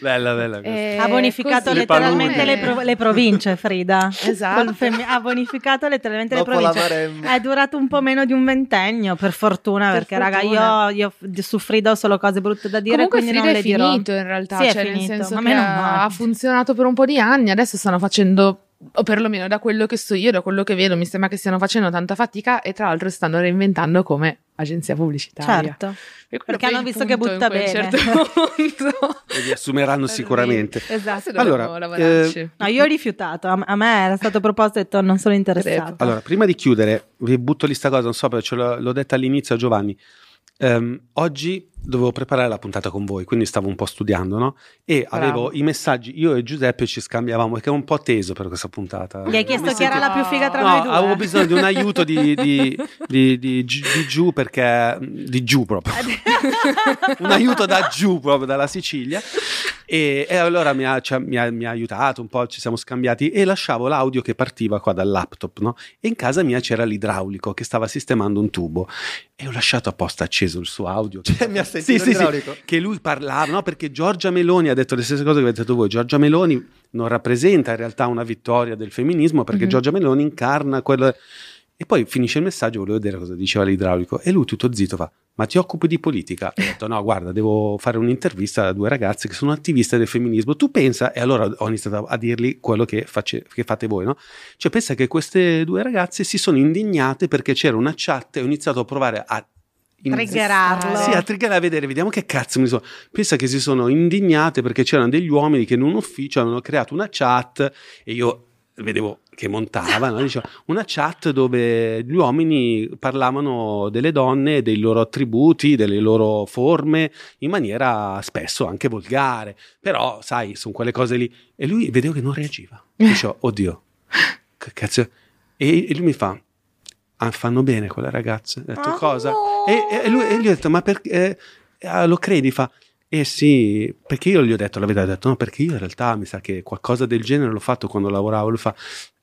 Bella, bella. questa. E Ha bonificato così, letteralmente le, pro- le province, Frida. Esatto. Femmi- ha bonificato letteralmente Dopo le province. È durato un po' meno di un ventennio, per fortuna, Per perché raga, fortuna. io, io su Frida ho solo cose brutte da dire, Comunque quindi Frida non è le dirò. finito in realtà, Sì, è cioè nel senso ma che ha, ha funzionato per un po' di anni, adesso stanno facendo o perlomeno da quello che so io, da quello che vedo, mi sembra che stiano facendo tanta fatica e tra l'altro stanno reinventando come agenzia pubblicitaria. Certo. Perché hanno visto che butta bene. certo punto. E vi assumeranno sicuramente. Esatto, Allora, lavorarci. No, io ho rifiutato, a, me era stato proposto e ho detto non sono interessata. Allora, prima di chiudere, vi butto lì sta cosa, non so perché ce l'ho, l'ho detta all'inizio a Giovanni. Ehm, oggi dovevo preparare la puntata con voi, quindi stavo un po' studiando, no? E Bravo. avevo i messaggi, io e Giuseppe ci scambiavamo, perché ero un po' teso per questa puntata. Gli hai chiesto chi era la più figa tra No, noi due? avevo bisogno di un aiuto di, di, di, di, giù- di giù perché di giù proprio un aiuto da giù proprio dalla Sicilia e, e allora mi ha, cioè, mi ha- mi ha aiutato un po' ci siamo scambiati e lasciavo l'audio che partiva qua dal laptop no? e in casa mia c'era l'idraulico che stava sistemando un tubo e ho lasciato apposta acceso il suo audio Cioè, mi ha Sì, sì, sì, che lui parlava no? perché Giorgia Meloni ha detto le stesse cose che avete detto voi Giorgia Meloni non rappresenta in realtà una vittoria del femminismo perché Mhm. Giorgia Meloni incarna quello e poi finisce il messaggio, volevo vedere cosa diceva l'idraulico e lui tutto zitto fa, ma ti occupi di politica? E ho detto no, guarda, devo fare un'intervista a due ragazze che sono attiviste del femminismo, tu pensa, e allora ho iniziato a dirgli quello che, face- che fate voi, no? Cioè pensa che queste due ragazze si sono indignate perché c'era una chat e ho iniziato a provare a... Triggerarlo. Sì, a triggerare a vedere, vediamo che cazzo mi sono... Pensa che si sono indignate perché c'erano degli uomini che in un ufficio avevano creato una chat e io vedevo che montavano, diceva, una chat dove gli uomini parlavano delle donne, dei loro attributi, delle loro forme, in maniera spesso anche volgare, però sai, sono quelle cose lì. E lui vedevo che non reagiva. Dicevo, oddio, che cazzo... E, e lui mi fa, "Ah, fanno bene quelle ragazze. Ho detto, Ah, cosa? no. E, e lui, e gli ho detto, ma perché... eh, lo credi? Fa, eh sì, perché io gli ho detto la verità, ho detto no, perché io in realtà mi sa che qualcosa del genere l'ho fatto quando lavoravo, lui fa,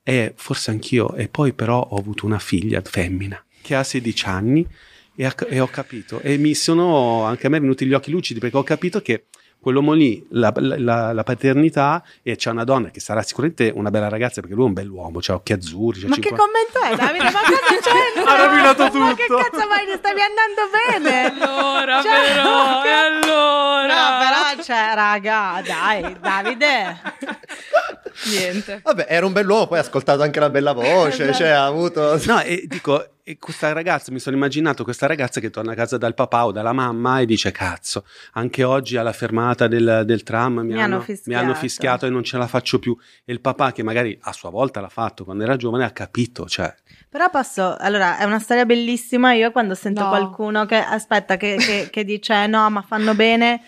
eh, forse anch'io, e poi però ho avuto una figlia femmina che ha 16 anni e, ha- e ho capito, e mi sono anche a me venuti gli occhi lucidi perché ho capito che quell'uomo lì, la, la- la paternità, e c'è una donna che sarà sicuramente una bella ragazza perché lui è un bell'uomo, ha occhi azzurri, c'ha Ma che 50 commento è, Davide? Ma cosa c'entra? Ha rovinato Ma che tutto. cazzo vai? Stavi andando bene. Allora, Cioè, però, che- e allora? No, però, cioè, raga, dai, Davide. Niente. Vabbè, era un bell'uomo, poi ha ascoltato anche la bella voce, Esatto. cioè ha avuto... No, e dico, e questa ragazza, mi sono immaginato questa ragazza che torna a casa dal papà o dalla mamma e dice, cazzo, anche oggi alla fermata del, del tram mi, Mi hanno, hanno mi fischiato." hanno fischiato e non ce la faccio più. E il papà, che magari a sua volta l'ha fatto quando era giovane, ha capito, cioè... Però posso, allora è una storia bellissima. Io quando sento No. qualcuno che aspetta, che, che- che dice no, ma fanno bene,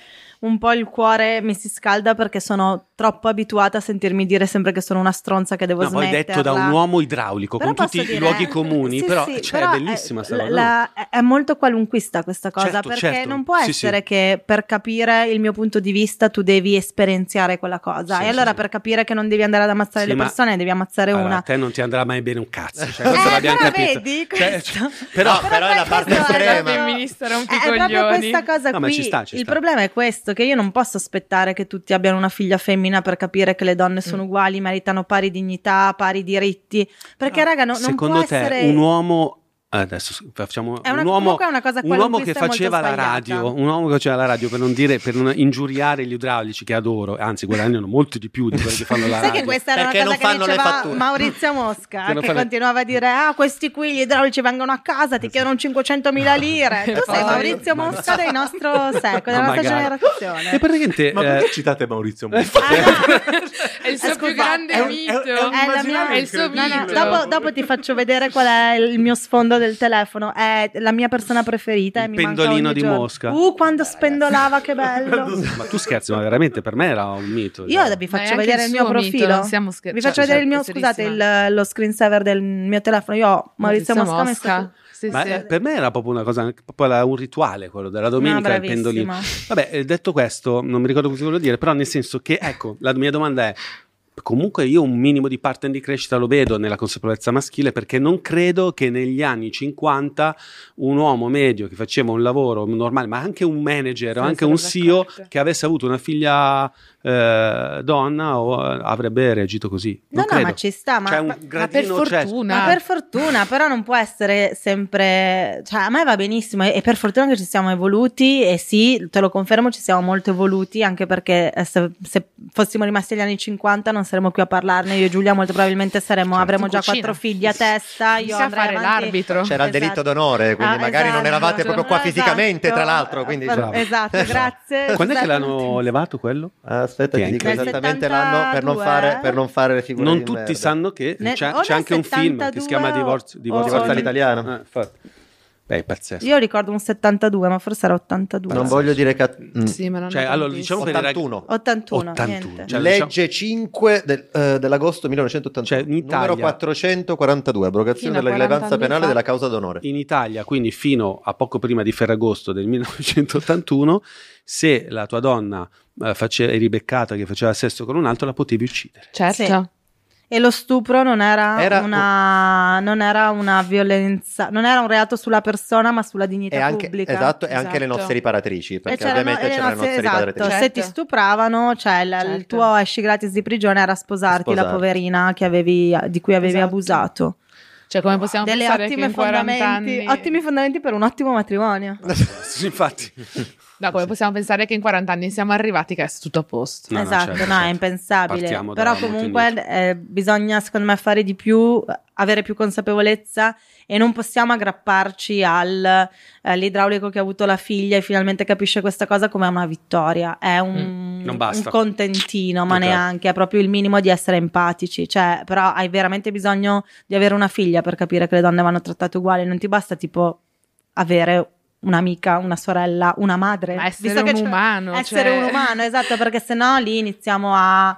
un po' il cuore mi si scalda perché sono troppo abituata a sentirmi dire sempre che sono una stronza che devo No, poi smetterla. detto da un uomo idraulico, Però con tutti posso i dire- luoghi comuni, sì, però, sì, cioè, però è bellissima sta la- la- è molto qualunquista questa cosa Certo, perché certo. non può essere sì. che per capire il mio punto di vista tu devi esperienziare quella cosa Sì, e sì, allora sì. per capire che non devi andare ad ammazzare Sì, le ma- persone devi ammazzare Allora, una a te non ti andrà mai bene un cazzo, cioè, questo Eh, l'abbiamo però capito. vedi, Cioè, questo- però, No, però è la parte estrema. è proprio questa cosa No, qui. ci sta, ci il sta. problema è questo: che io non posso aspettare che tutti abbiano una figlia femmina per capire che le donne sono Mm. uguali, meritano pari dignità, pari diritti. Perché, raga, no- non Secondo può te essere. un uomo adesso facciamo È una- un uomo, comunque è una cosa un uomo che faceva la radio, un uomo che faceva la radio per non dire per non ingiuriare gli idraulici che adoro, anzi guadagnano molto di più di quelli che fanno la Sai che radio. questa era Perché una cosa che diceva. Maurizio Mosca, Che che fanno- continuava a dire: Ah, questi qui gli idraulici vengono a casa, ti chiedono 500.000 lire. Tu sei Maurizio Ma- Mosca del nostro secolo, della nostra generazione. E praticamente Ma eh, perché citate Maurizio Mosca? È il suo più grande è un- mito. è il suo mito. dopo, dopo ti faccio vedere qual è il mio sfondo del telefono. È la mia persona preferita. Il e mi pendolino di giorno. Mosca. Uh, quando spendolava, che bello. ma tu scherzi, ma veramente per me era un mito. Io cioè. vi faccio vedere il il mio profilo. non stiamo scher- Vi cioè, faccio vedere il mio, scusate, il- lo screensaver del mio telefono. Io ho Maurizio, Mosca, messo Sì, Ma sì. eh, per me era proprio una cosa, proprio un rituale quello della domenica, No, il pendolino. Vabbè, eh, detto questo, non mi ricordo cosa volevo dire, però nel senso che, ecco, la mia domanda è, comunque io un minimo di pattern di crescita lo vedo nella consapevolezza maschile perché non credo che negli anni 50 un uomo medio che faceva un lavoro normale, ma anche un manager o anche un CEO che avesse avuto una figlia eh, donna o, eh, avrebbe reagito così. No, Non no, credo. ma ci sta. Ma, ma- Ma per cioè, fortuna. ma per fortuna, però non può essere sempre. Cioè, a me va benissimo e, e per fortuna che ci siamo evoluti. E sì, te lo confermo, ci siamo molto evoluti. Anche perché eh, se, se fossimo rimasti agli anni 50 non saremmo qui a parlarne. Io e Giulia molto probabilmente saremo, Certo. avremo già cucina. quattro figli a testa. Io andrei fare avanti- l'arbitro. C'era il delitto Esatto. d'onore, quindi Ah, magari non esatto. eravate proprio qua Esatto. fisicamente, tra l'altro. Quindi, Bravo. Bravo. Esatto, grazie. Quando è che l'hanno levato quello? Aspetta, Che ti dico esattamente l'anno per non 72, fare, per non fare le figure Non di tutti merda. sanno che c'è, c'è anche un film che si chiama 72 Divorzio, Divorzio, all'italiano. Eh, infatti. Beh, è pazzesco. Io ricordo un 72, ma forse era 82. Non voglio dire cat- mm. Sì, ma non Cioè, è allora, diciamo per i rag- 81. 81, 81, niente. cioè, Legge 5 del- eh, dell'agosto 1981, Cioè, in Italia- numero 442, abrogazione della 40 rilevanza penale fa. della causa d'onore. In Italia, quindi fino a poco prima di Ferragosto del 1981, se la tua donna eh, face- eri beccata che faceva sesso con un altro, la potevi uccidere. Certo. Sì. E lo stupro non era, Era- una, non era una violenza, non era un reato sulla persona, ma sulla dignità E anche, pubblica. esatto, e anche le Esatto. nozze riparatrici, perché c'erano- ovviamente le c'erano le nozze- nozze esatto, riparatrici. se ti Certo. stupravano, cioè il, il Certo. tuo esci gratis di prigione era sposarti la Sposarti. poverina che avevi- di cui avevi Esatto. abusato. Cioè, come possiamo Delle pensare che ottime in 40 fondamenti, anni... ottimi fondamenti per un ottimo matrimonio. Sì, Infatti. No, come possiamo pensare che in 40 anni siamo arrivati che è tutto a posto? No, no, esatto, certo, no, è certo. impensabile. Partiamo da Però comunque eh, bisogna, secondo me, fare di più, avere più consapevolezza e non possiamo aggrapparci al, eh, all'idraulico che ha avuto la figlia e finalmente capisce questa cosa come una vittoria. È un, Mm, un contentino, ma Ok. neanche, è proprio il minimo di essere empatici. Cioè, però hai veramente bisogno di avere una figlia per capire che le donne vanno trattate uguali. Non ti basta tipo avere un'amica, una sorella, una madre. Ma essere un umano, Essere cioè- un umano, esatto, perché sennò lì iniziamo a, a-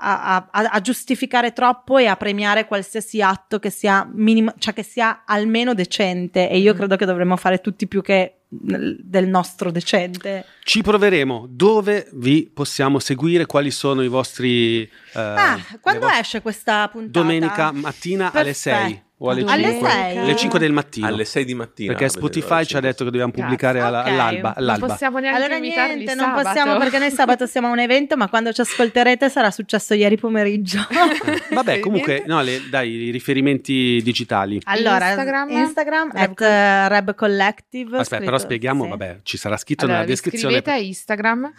a- a- a giustificare troppo e a premiare qualsiasi atto che sia minimo, cioè che sia almeno decente. E io Mm. credo che dovremmo fare tutti più che del nostro decente. Ci proveremo. Dove vi possiamo seguire? Quali sono i vostri... eh, ah, quando vostre- esce questa puntata? Domenica mattina alle Perfetto. 6 o alle Alle 5? sei? Alle 5 del mattino. Alle 6 di mattina. Perché Spotify ci ha detto che dobbiamo pubblicare alla- ok. all'alba. Non all'alba. possiamo neanche Allora niente, non sabato. possiamo perché noi sabato siamo a un evento, ma quando ci ascolterete sarà successo ieri pomeriggio. Vabbè, comunque, no, le- dai, i riferimenti digitali. Allora, Instagram? Instagram, Reb at eh, Reb Collective. Aspetta, scritto- però spieghiamo, sì. vabbè, ci sarà scritto Allora, nella descrizione. scrivete a Instagram.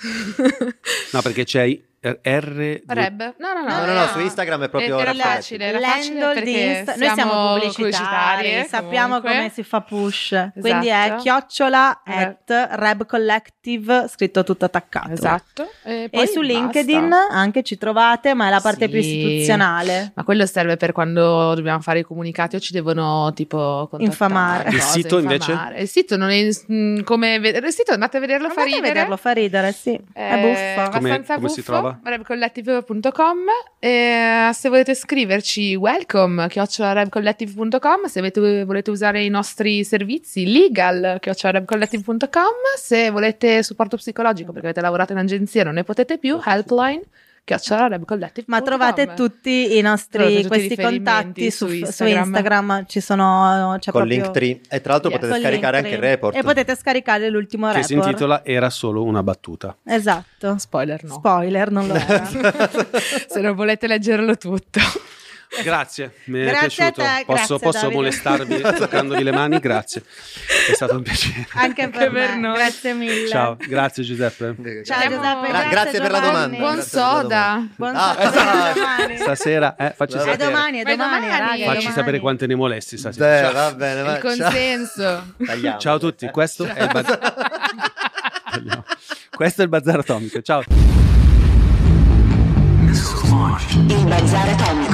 No, perché c'è R... Reb? No, no, no. No, no, no, su Instagram è proprio Era facile, era facile L'handle di perché Insta- Noi siamo pubblicitari, pubblicitarie, sappiamo comunque. come si fa push. Quindi è Esatto. chiocciola Reb. at Reb Collective, scritto tutto attaccato. Esatto. E, poi E su basta. LinkedIn anche ci trovate, ma è la parte Sì. più istituzionale. Ma quello serve per quando dobbiamo fare i comunicati o ci devono tipo contattare, Infamare. Il sito, invece? Il sito non è mm, come vedere il sito andate a vederlo fa Andate a ridere. vederlo, fa ridere, sì. È Eh, buffo. Come- abbastanza come si buffo, trova? rebcollective.com e se volete scriverci welcome rebcollective.com se avete- volete usare i nostri servizi legal rebcollective.com se volete supporto psicologico perché avete lavorato in agenzia e non ne potete più helpline Ma trovate tutti i nostri Trovate tutti contatti su, su su Instagram. Instagram. ci sono c'è con proprio- Linktree. E tra l'altro Yes. potete con scaricare anche il report. E potete scaricare l'ultimo che si report. intitola Era solo una battuta. Esatto. spoiler no Spoiler, non lo era. se non volete leggerlo tutto Grazie, mi è Grazie piaciuto. te, posso posso molestarvi toccandovi le mani? Grazie, è stato un piacere. Anche per, Anche per noi. Grazie mille. Ciao, grazie Giuseppe. Ciao Siamo- Giuseppe, Gra- grazie, grazie per la domanda. buon soda Buon Ah, soda, esatto. domani. Stasera, eh, facci È È sapere. domani, è Ma è domani, è Facci domani. sapere quante ne molesti stasera. Beh, Ciao. va bene, va. il consenso Tagliamo. Ciao a tutti, questo è il bazar. Tagliamo. Questo è il bazar atomico. Ciao. Il bazar atomico.